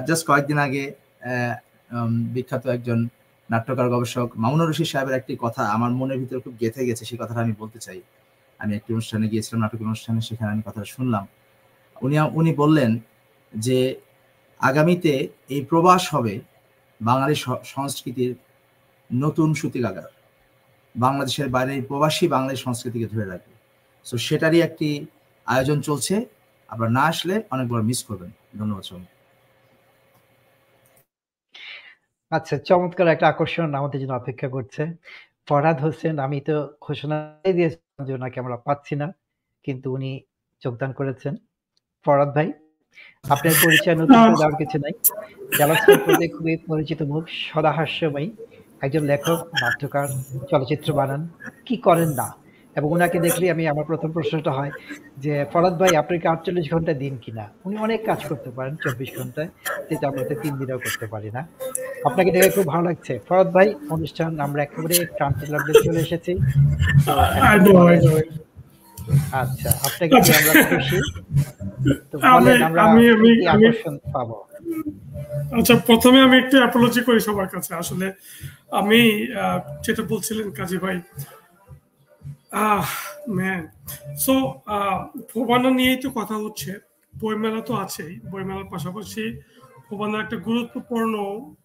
জাস্ট কয়েকদিন আগে বিখ্যাত একজন নাট্যকার গবেষক মামুনুর রশিদ সাহেবের একটি কথা আমার মনের ভিতরে খুব গেঁথে গেছে, সেই কথাটা আমি বলতে চাই। আমি একটি অনুষ্ঠানে গিয়েছিলাম নাটক অনুষ্ঠানে, সেখানে আমি কথাটা শুনলাম। উনি উনি বললেন যে আগামীতে এই প্রবাস হবে বাঙালি স- সংস্কৃতির নতুন সুতিকাগার। বাংলাদেশের বাইরে প্রবাসী বাঙালি সংস্কৃতিকে ধরে রাখবে। তো সেটারই একটি আয়োজন চলছে। আপনারা না আসলে অনেক বড় মিস করবেন। ধন্যবাদ সবাই আচ্ছা চমৎকার একটা আকর্ষণ আমাদের জন্য অপেক্ষা করছে। ফরহাদ হোসেন, আমি তো ঘোষণা দিয়েছিলাম যে ওনাকে আমরা পাচ্ছি না, কিন্তু উনি যোগদান করেছেন। ফরহাদ ভাই আপনার পরিচয় নতুন দেওয়ার কিছু নাই জালাসপুর প্রতি খুবই পরিচিত মুখ সদা একজন লেখক নাট্যকার চলচ্চিত্র বানান কি করেন না এবং ওনাকে দেখলে আমি আমার প্রথম প্রশ্নটা হয় যে ফরাদ ভাই আপনি কি আটচল্লিশ ঘণ্টা দিন কিনা উনি অনেক কাজ করতে পারেন চব্বিশ ঘন্টায় যেটা আমরা তো তিন দিনেও করতে পারি না আপনাকে দেখে খুব ভালো লাগছে ফরাদ ভাই অনুষ্ঠান আমরা একেবারে ক্রান্তি চলে এসেছি আচ্ছা আপনাকে আমরা খুশি? আমি আমি আমি কি আমি আকর্ষণ পাবো। আচ্ছা প্রথমে আমি একটু অ্যাপোলজি করি সবার কাছে। আসলে আমি যেটা বলছিলেন কাজী ভাই আহ ম্যান সো ফোবানা নিয়েই তো কথা হচ্ছে। বইমেলা তো আছেই বইমেলার পাশাপাশি ফোবানার একটা গুরুত্বপূর্ণ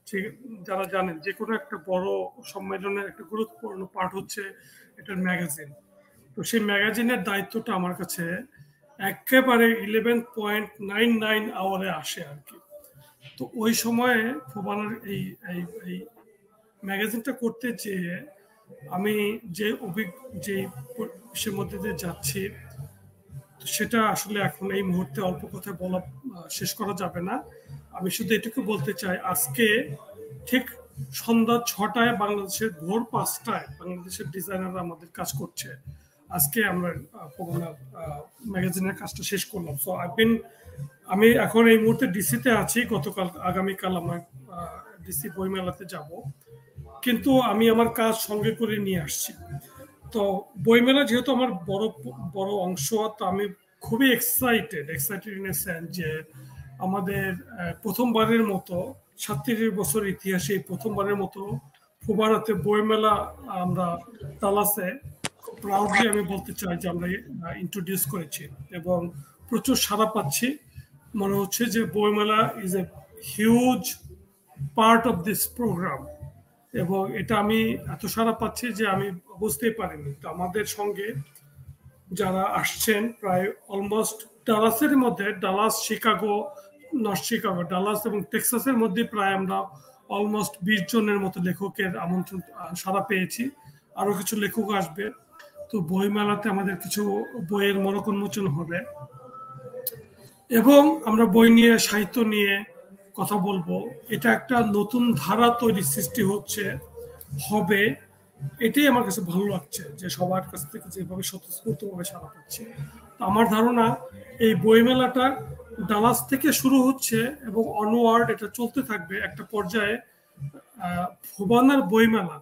যে যারা জানেন যে কোনো একটা বড় সম্মেলনের একটা গুরুত্বপূর্ণ পার্ট হচ্ছে এটার ম্যাগাজিন তো সেই ম্যাগাজিনের দায়িত্বটা আমার কাছে একেবারে ইলেভেন পয়েন্ট নাইন নাইন আওয়ারে আসে আর কি। তো ওই সময়ে ফোবানার এই এই ম্যাগাজিনটা করতে যেয়ে আমি যে অভিজ্ঞ যে বিষয়ের মধ্যে দিয়ে যাচ্ছি সেটা আসলে এখন এই মুহূর্তে অল্প কথায় বলা, শেষ করা যাবে না। আমি শুধু এটুকু বলতে চাই, আজকে ঠিক সন্ধ্যা ছটায় বাংলাদেশের ভোর পাঁচটায় বাংলাদেশের ডিজাইনাররা আমাদের কাজ করছে। আজকে আমরা ম্যাগাজিনের কাজটা শেষ করলাম। সো আই বিন আমি এখন এই মুহূর্তে ডিসিতে আছি। গতকাল, আগামীকাল আমার ডিসি বইমেলাতে যাব। কিন্তু আমি আমার কাজ সঙ্গে করে নিয়ে আসছি। তো, বইমেলা যেহেতু আমার বড় বড় অংশ, তো আমি খুবই এক্সাইটেড এক্সাইটেড ইন সেন্স যে আমাদের প্রথমবারের মতো, সাতত্রিশ বছর ইতিহাসে প্রথমবারের মতো ফুবারাতে বইমেলা আমরা তালাসে প্রাউডলি আমি বলতে চাই যে আমরা ইন্ট্রোডিউস করেছি এবং প্রচুর সাড়া পাচ্ছি। মনে হচ্ছে যে বইমেলা is a huge part of this programme এবং এটা আমি এত সাড়া পাচ্ছি যে আমি বুঝতেই পারিনি। তো আমাদের সঙ্গে যারা আসছেন, প্রায় অলমোস্ট ডালাসের মধ্যে, Dallas, Chicago, North Chicago, Dallas এবং টেক্সাসের মধ্যে প্রায় আমরা অলমোস্ট বিশ জনের মতো লেখকের আমন্ত্রণ সাড়া পেয়েছি। আরও কিছু লেখক আসবে। তো বইমেলাতে আমাদের কিছু বইয়ের মরক মনোকন্মোচন হবে। এবং আমরা বই নিয়ে সাহিত্য নিয়ে কথা বলব। এটা একটা নতুন ধারা তৈরি সৃষ্টি হচ্ছে হবে। এটাই আমার কাছে ভালো লাগছে যে সবার কাছ থেকে যেভাবে স্বতঃস্ফূর্তভাবে সারা পাচ্ছে। আমার ধারণা এই বইমেলাটা ডালাস থেকে শুরু হচ্ছে এবং অনওয়ার্ড এটা চলতে থাকবে একটা পর্যায়ে আহ, ফোবানার বইমেলা।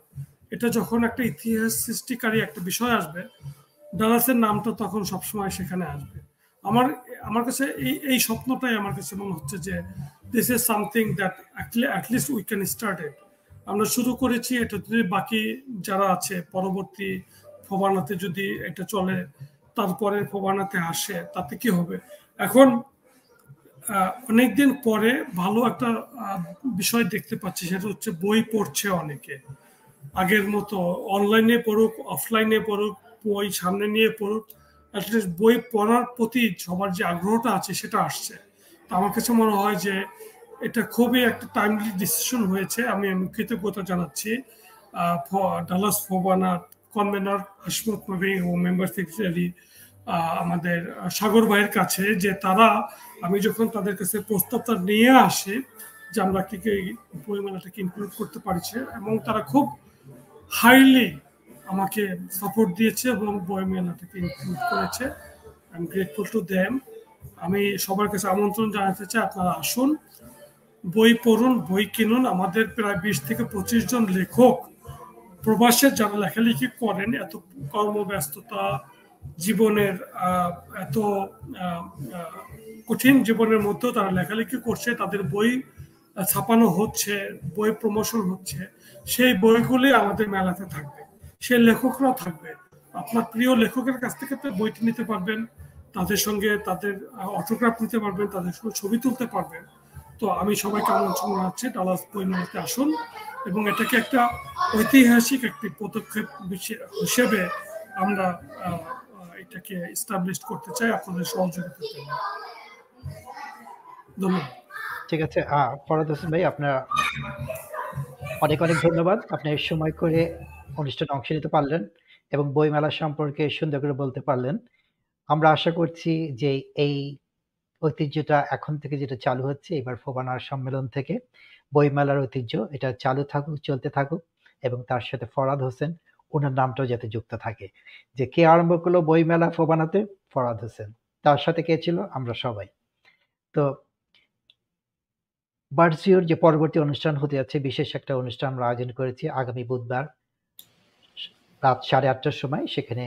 এটা যখন একটা ইতিহাস সৃষ্টিকারী একটা বিষয় আসবে ডালাসের নামটা তখন সবসময় সেখানে আসবে। আমার আমার কাছে এই এই স্বপ্নটাই আমার কাছে মনে হচ্ছে যে this is something that at least we can start it আমরা শুরু করেছি, এটা যদি বাকি যারা আছে, পরবর্তী ফোবানাতে যদি এটা চলে, তারপরে ফোবানাতে আসে, তাতে কি হবে? এখন অনেকদিন পরে ভালো একটা বিষয় দেখতে পাচ্ছি, সেটা হচ্ছে বই পড়ছে অনেকে। আগের মতো অনলাইনে পড়ুক অফলাইনে পড়ুক, বই সামনে নিয়ে পড়ুক অ্যাটলিস্ট বই পড়ার প্রতি সবার যে আগ্রহটা আছে সেটা আসছে। আমার কাছে মনে হয় যে এটা খুবই একটা টাইমলি ডিসিশন হয়েছে, আমি আমি কৃতজ্ঞতা জানাচ্ছি ডালাস ফোবানা কনভেনার হাসমত নবী ও মেম্বার সেক্রেটারি আমাদের সাগর ভাইয়ের কাছে যে তারা, আমি যখন তাদের কাছে প্রস্তাবটা নিয়ে আসি যে আমরা কি কি বইমেলাটাকে ইনক্লুড করতে পারছি, এবং তারা খুব হাইলি আমাকে সাপোর্ট দিয়েছে এবং বই মেলাটাকে ইনক্লুড করেছে। I am grateful to them আমি সবার কাছে আমন্ত্রণ জানাতে চাই, আপনারা আসুন। বই পড়ুন, বই কিনুন। আমাদের প্রায় বিশ থেকে পঁচিশ জন লেখক প্রবাসে যারা লেখালেখি করেন, এত কর্মব্যস্ততা, জীবনের এত কঠিন জীবনের মধ্যেও তারা লেখালেখি করছে। তাদের বই ছাপানো হচ্ছে, বই প্রমোশন হচ্ছে। সেই বইগুলি আমাদের মেলাতে থাকবে। সেই লেখকরাও থাকবে। আপনার প্রিয় লেখকের কাছ থেকে তো বইটি নিতে পারবেন, তাদের সঙ্গে তাদের অটোগ্রাফ নিতে পারবেন, তাদের সঙ্গে ছবি তুলতে পারবেন। তো আমি সবাইকে আমন্ত্রণ জানাচ্ছি, ডালাস বই মেলাতে আসুন এবং এটাকে একটা ঐতিহাসিক একটি পদক্ষেপ হিসেবে আমরা এটাকে ইস্টাবলিশ করতে চাই আপনাদের সহযোগিতা জন্য। ধন্যবাদ। ঠিক আছে ফরাদ হোসেন ভাই, আপনার অনেক অনেক ধন্যবাদ। আপনি সময় করে অনুষ্ঠানে অংশ নিতে পারলেন এবং বইমেলা সম্পর্কে সুন্দর করে বলতে পারলেন। আমরা আশা করছি যে এই ঐতিহ্যটা এখন থেকে যেটা চালু হচ্ছে, এবার ফোবানার সম্মেলন থেকে বইমেলার ঐতিহ্য এটা চালু থাকুক, চলতে থাকুক এবং তার সাথে ফরাদ হোসেন ওনার নামটাও যাতে যুক্ত থাকে। যে কে আরম্ভ করল বইমেলা ফোবানাতে? ফরাদ হোসেন। তার সাথে কে ছিল? আমরা সবাই। তো বার্জিওর যে পরবর্তী অনুষ্ঠান হতে যাচ্ছে, বিশেষ একটা অনুষ্ঠান আমরা আয়োজন করেছি আগামী বুধবার রাত সাড়ে আটটার সময়। সেখানে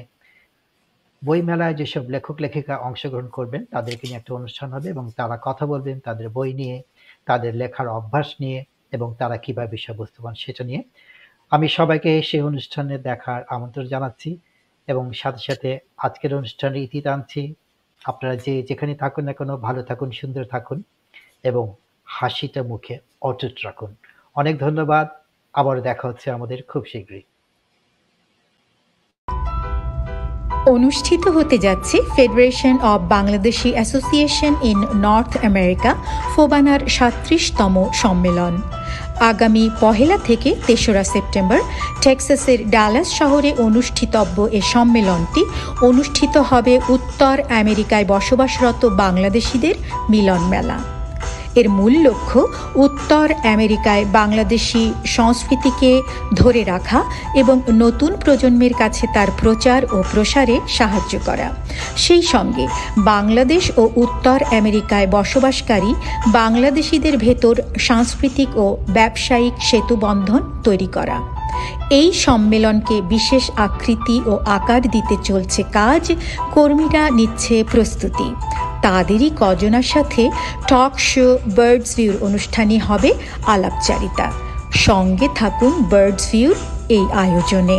বইমেলায় যেসব লেখক, লেখিকা অংশগ্রহণ করবেন, তাদেরকে নিয়ে একটা অনুষ্ঠান হবে এবং তারা কথা বলবেন, তাদের বই নিয়ে, তাদের লেখার অভ্যাস নিয়ে এবং তারা কীভাবে বিষয়বস্তু পান সেটা নিয়ে। আমি সবাইকে সেই অনুষ্ঠানে দেখার আমন্ত্রণ জানাচ্ছি এবং সাথে সাথে আজকের অনুষ্ঠানের ইতি টানছি। আপনারা যে যেখানে থাকুন না কেন, ভালো থাকুন, সুন্দর থাকুন এবং হাসিটা মুখে অটুট রাখুন। অনেক ধন্যবাদ। আবার দেখা হচ্ছে আমাদের খুব শীঘ্রই। অনুষ্ঠিত হতে যাচ্ছে federation of Bangladeshi association in North America ফোবানার সাত্রিশতম সম্মেলন। আগামী পহেলা থেকে তেসরা সেপ্টেম্বর টেক্সাসের ডালাস শহরে অনুষ্ঠিতব্য এ সম্মেলনটি অনুষ্ঠিত হবে উত্তর আমেরিকায় বসবাসরত বাংলাদেশিদের মিলন মেলা এর মূল লক্ষ্য উত্তর আমেরিকায় বাংলাদেশি সংস্কৃতিকে ধরে রাখা এবং নতুন প্রজন্মের কাছে তার প্রচার ও প্রসারে সাহায্য করা। সেই সঙ্গে বাংলাদেশ ও উত্তর আমেরিকায় বসবাসকারী বাংলাদেশিদের ভেতর সাংস্কৃতিক ও ব্যবসায়িক সেতুবন্ধন তৈরি করা। এই সম্মেলনকে বিশেষ আকৃতি ও আকার দিতে চলছে কাজ। কর্মীরা নিচ্ছে প্রস্তুতি। তাদেরই কজনার সাথে টক শো বার্ডস ভিউর অনুষ্ঠানে হবে আলাপচারিতা। সঙ্গে থাকুন বার্ডস ভিউর এই আয়োজনে।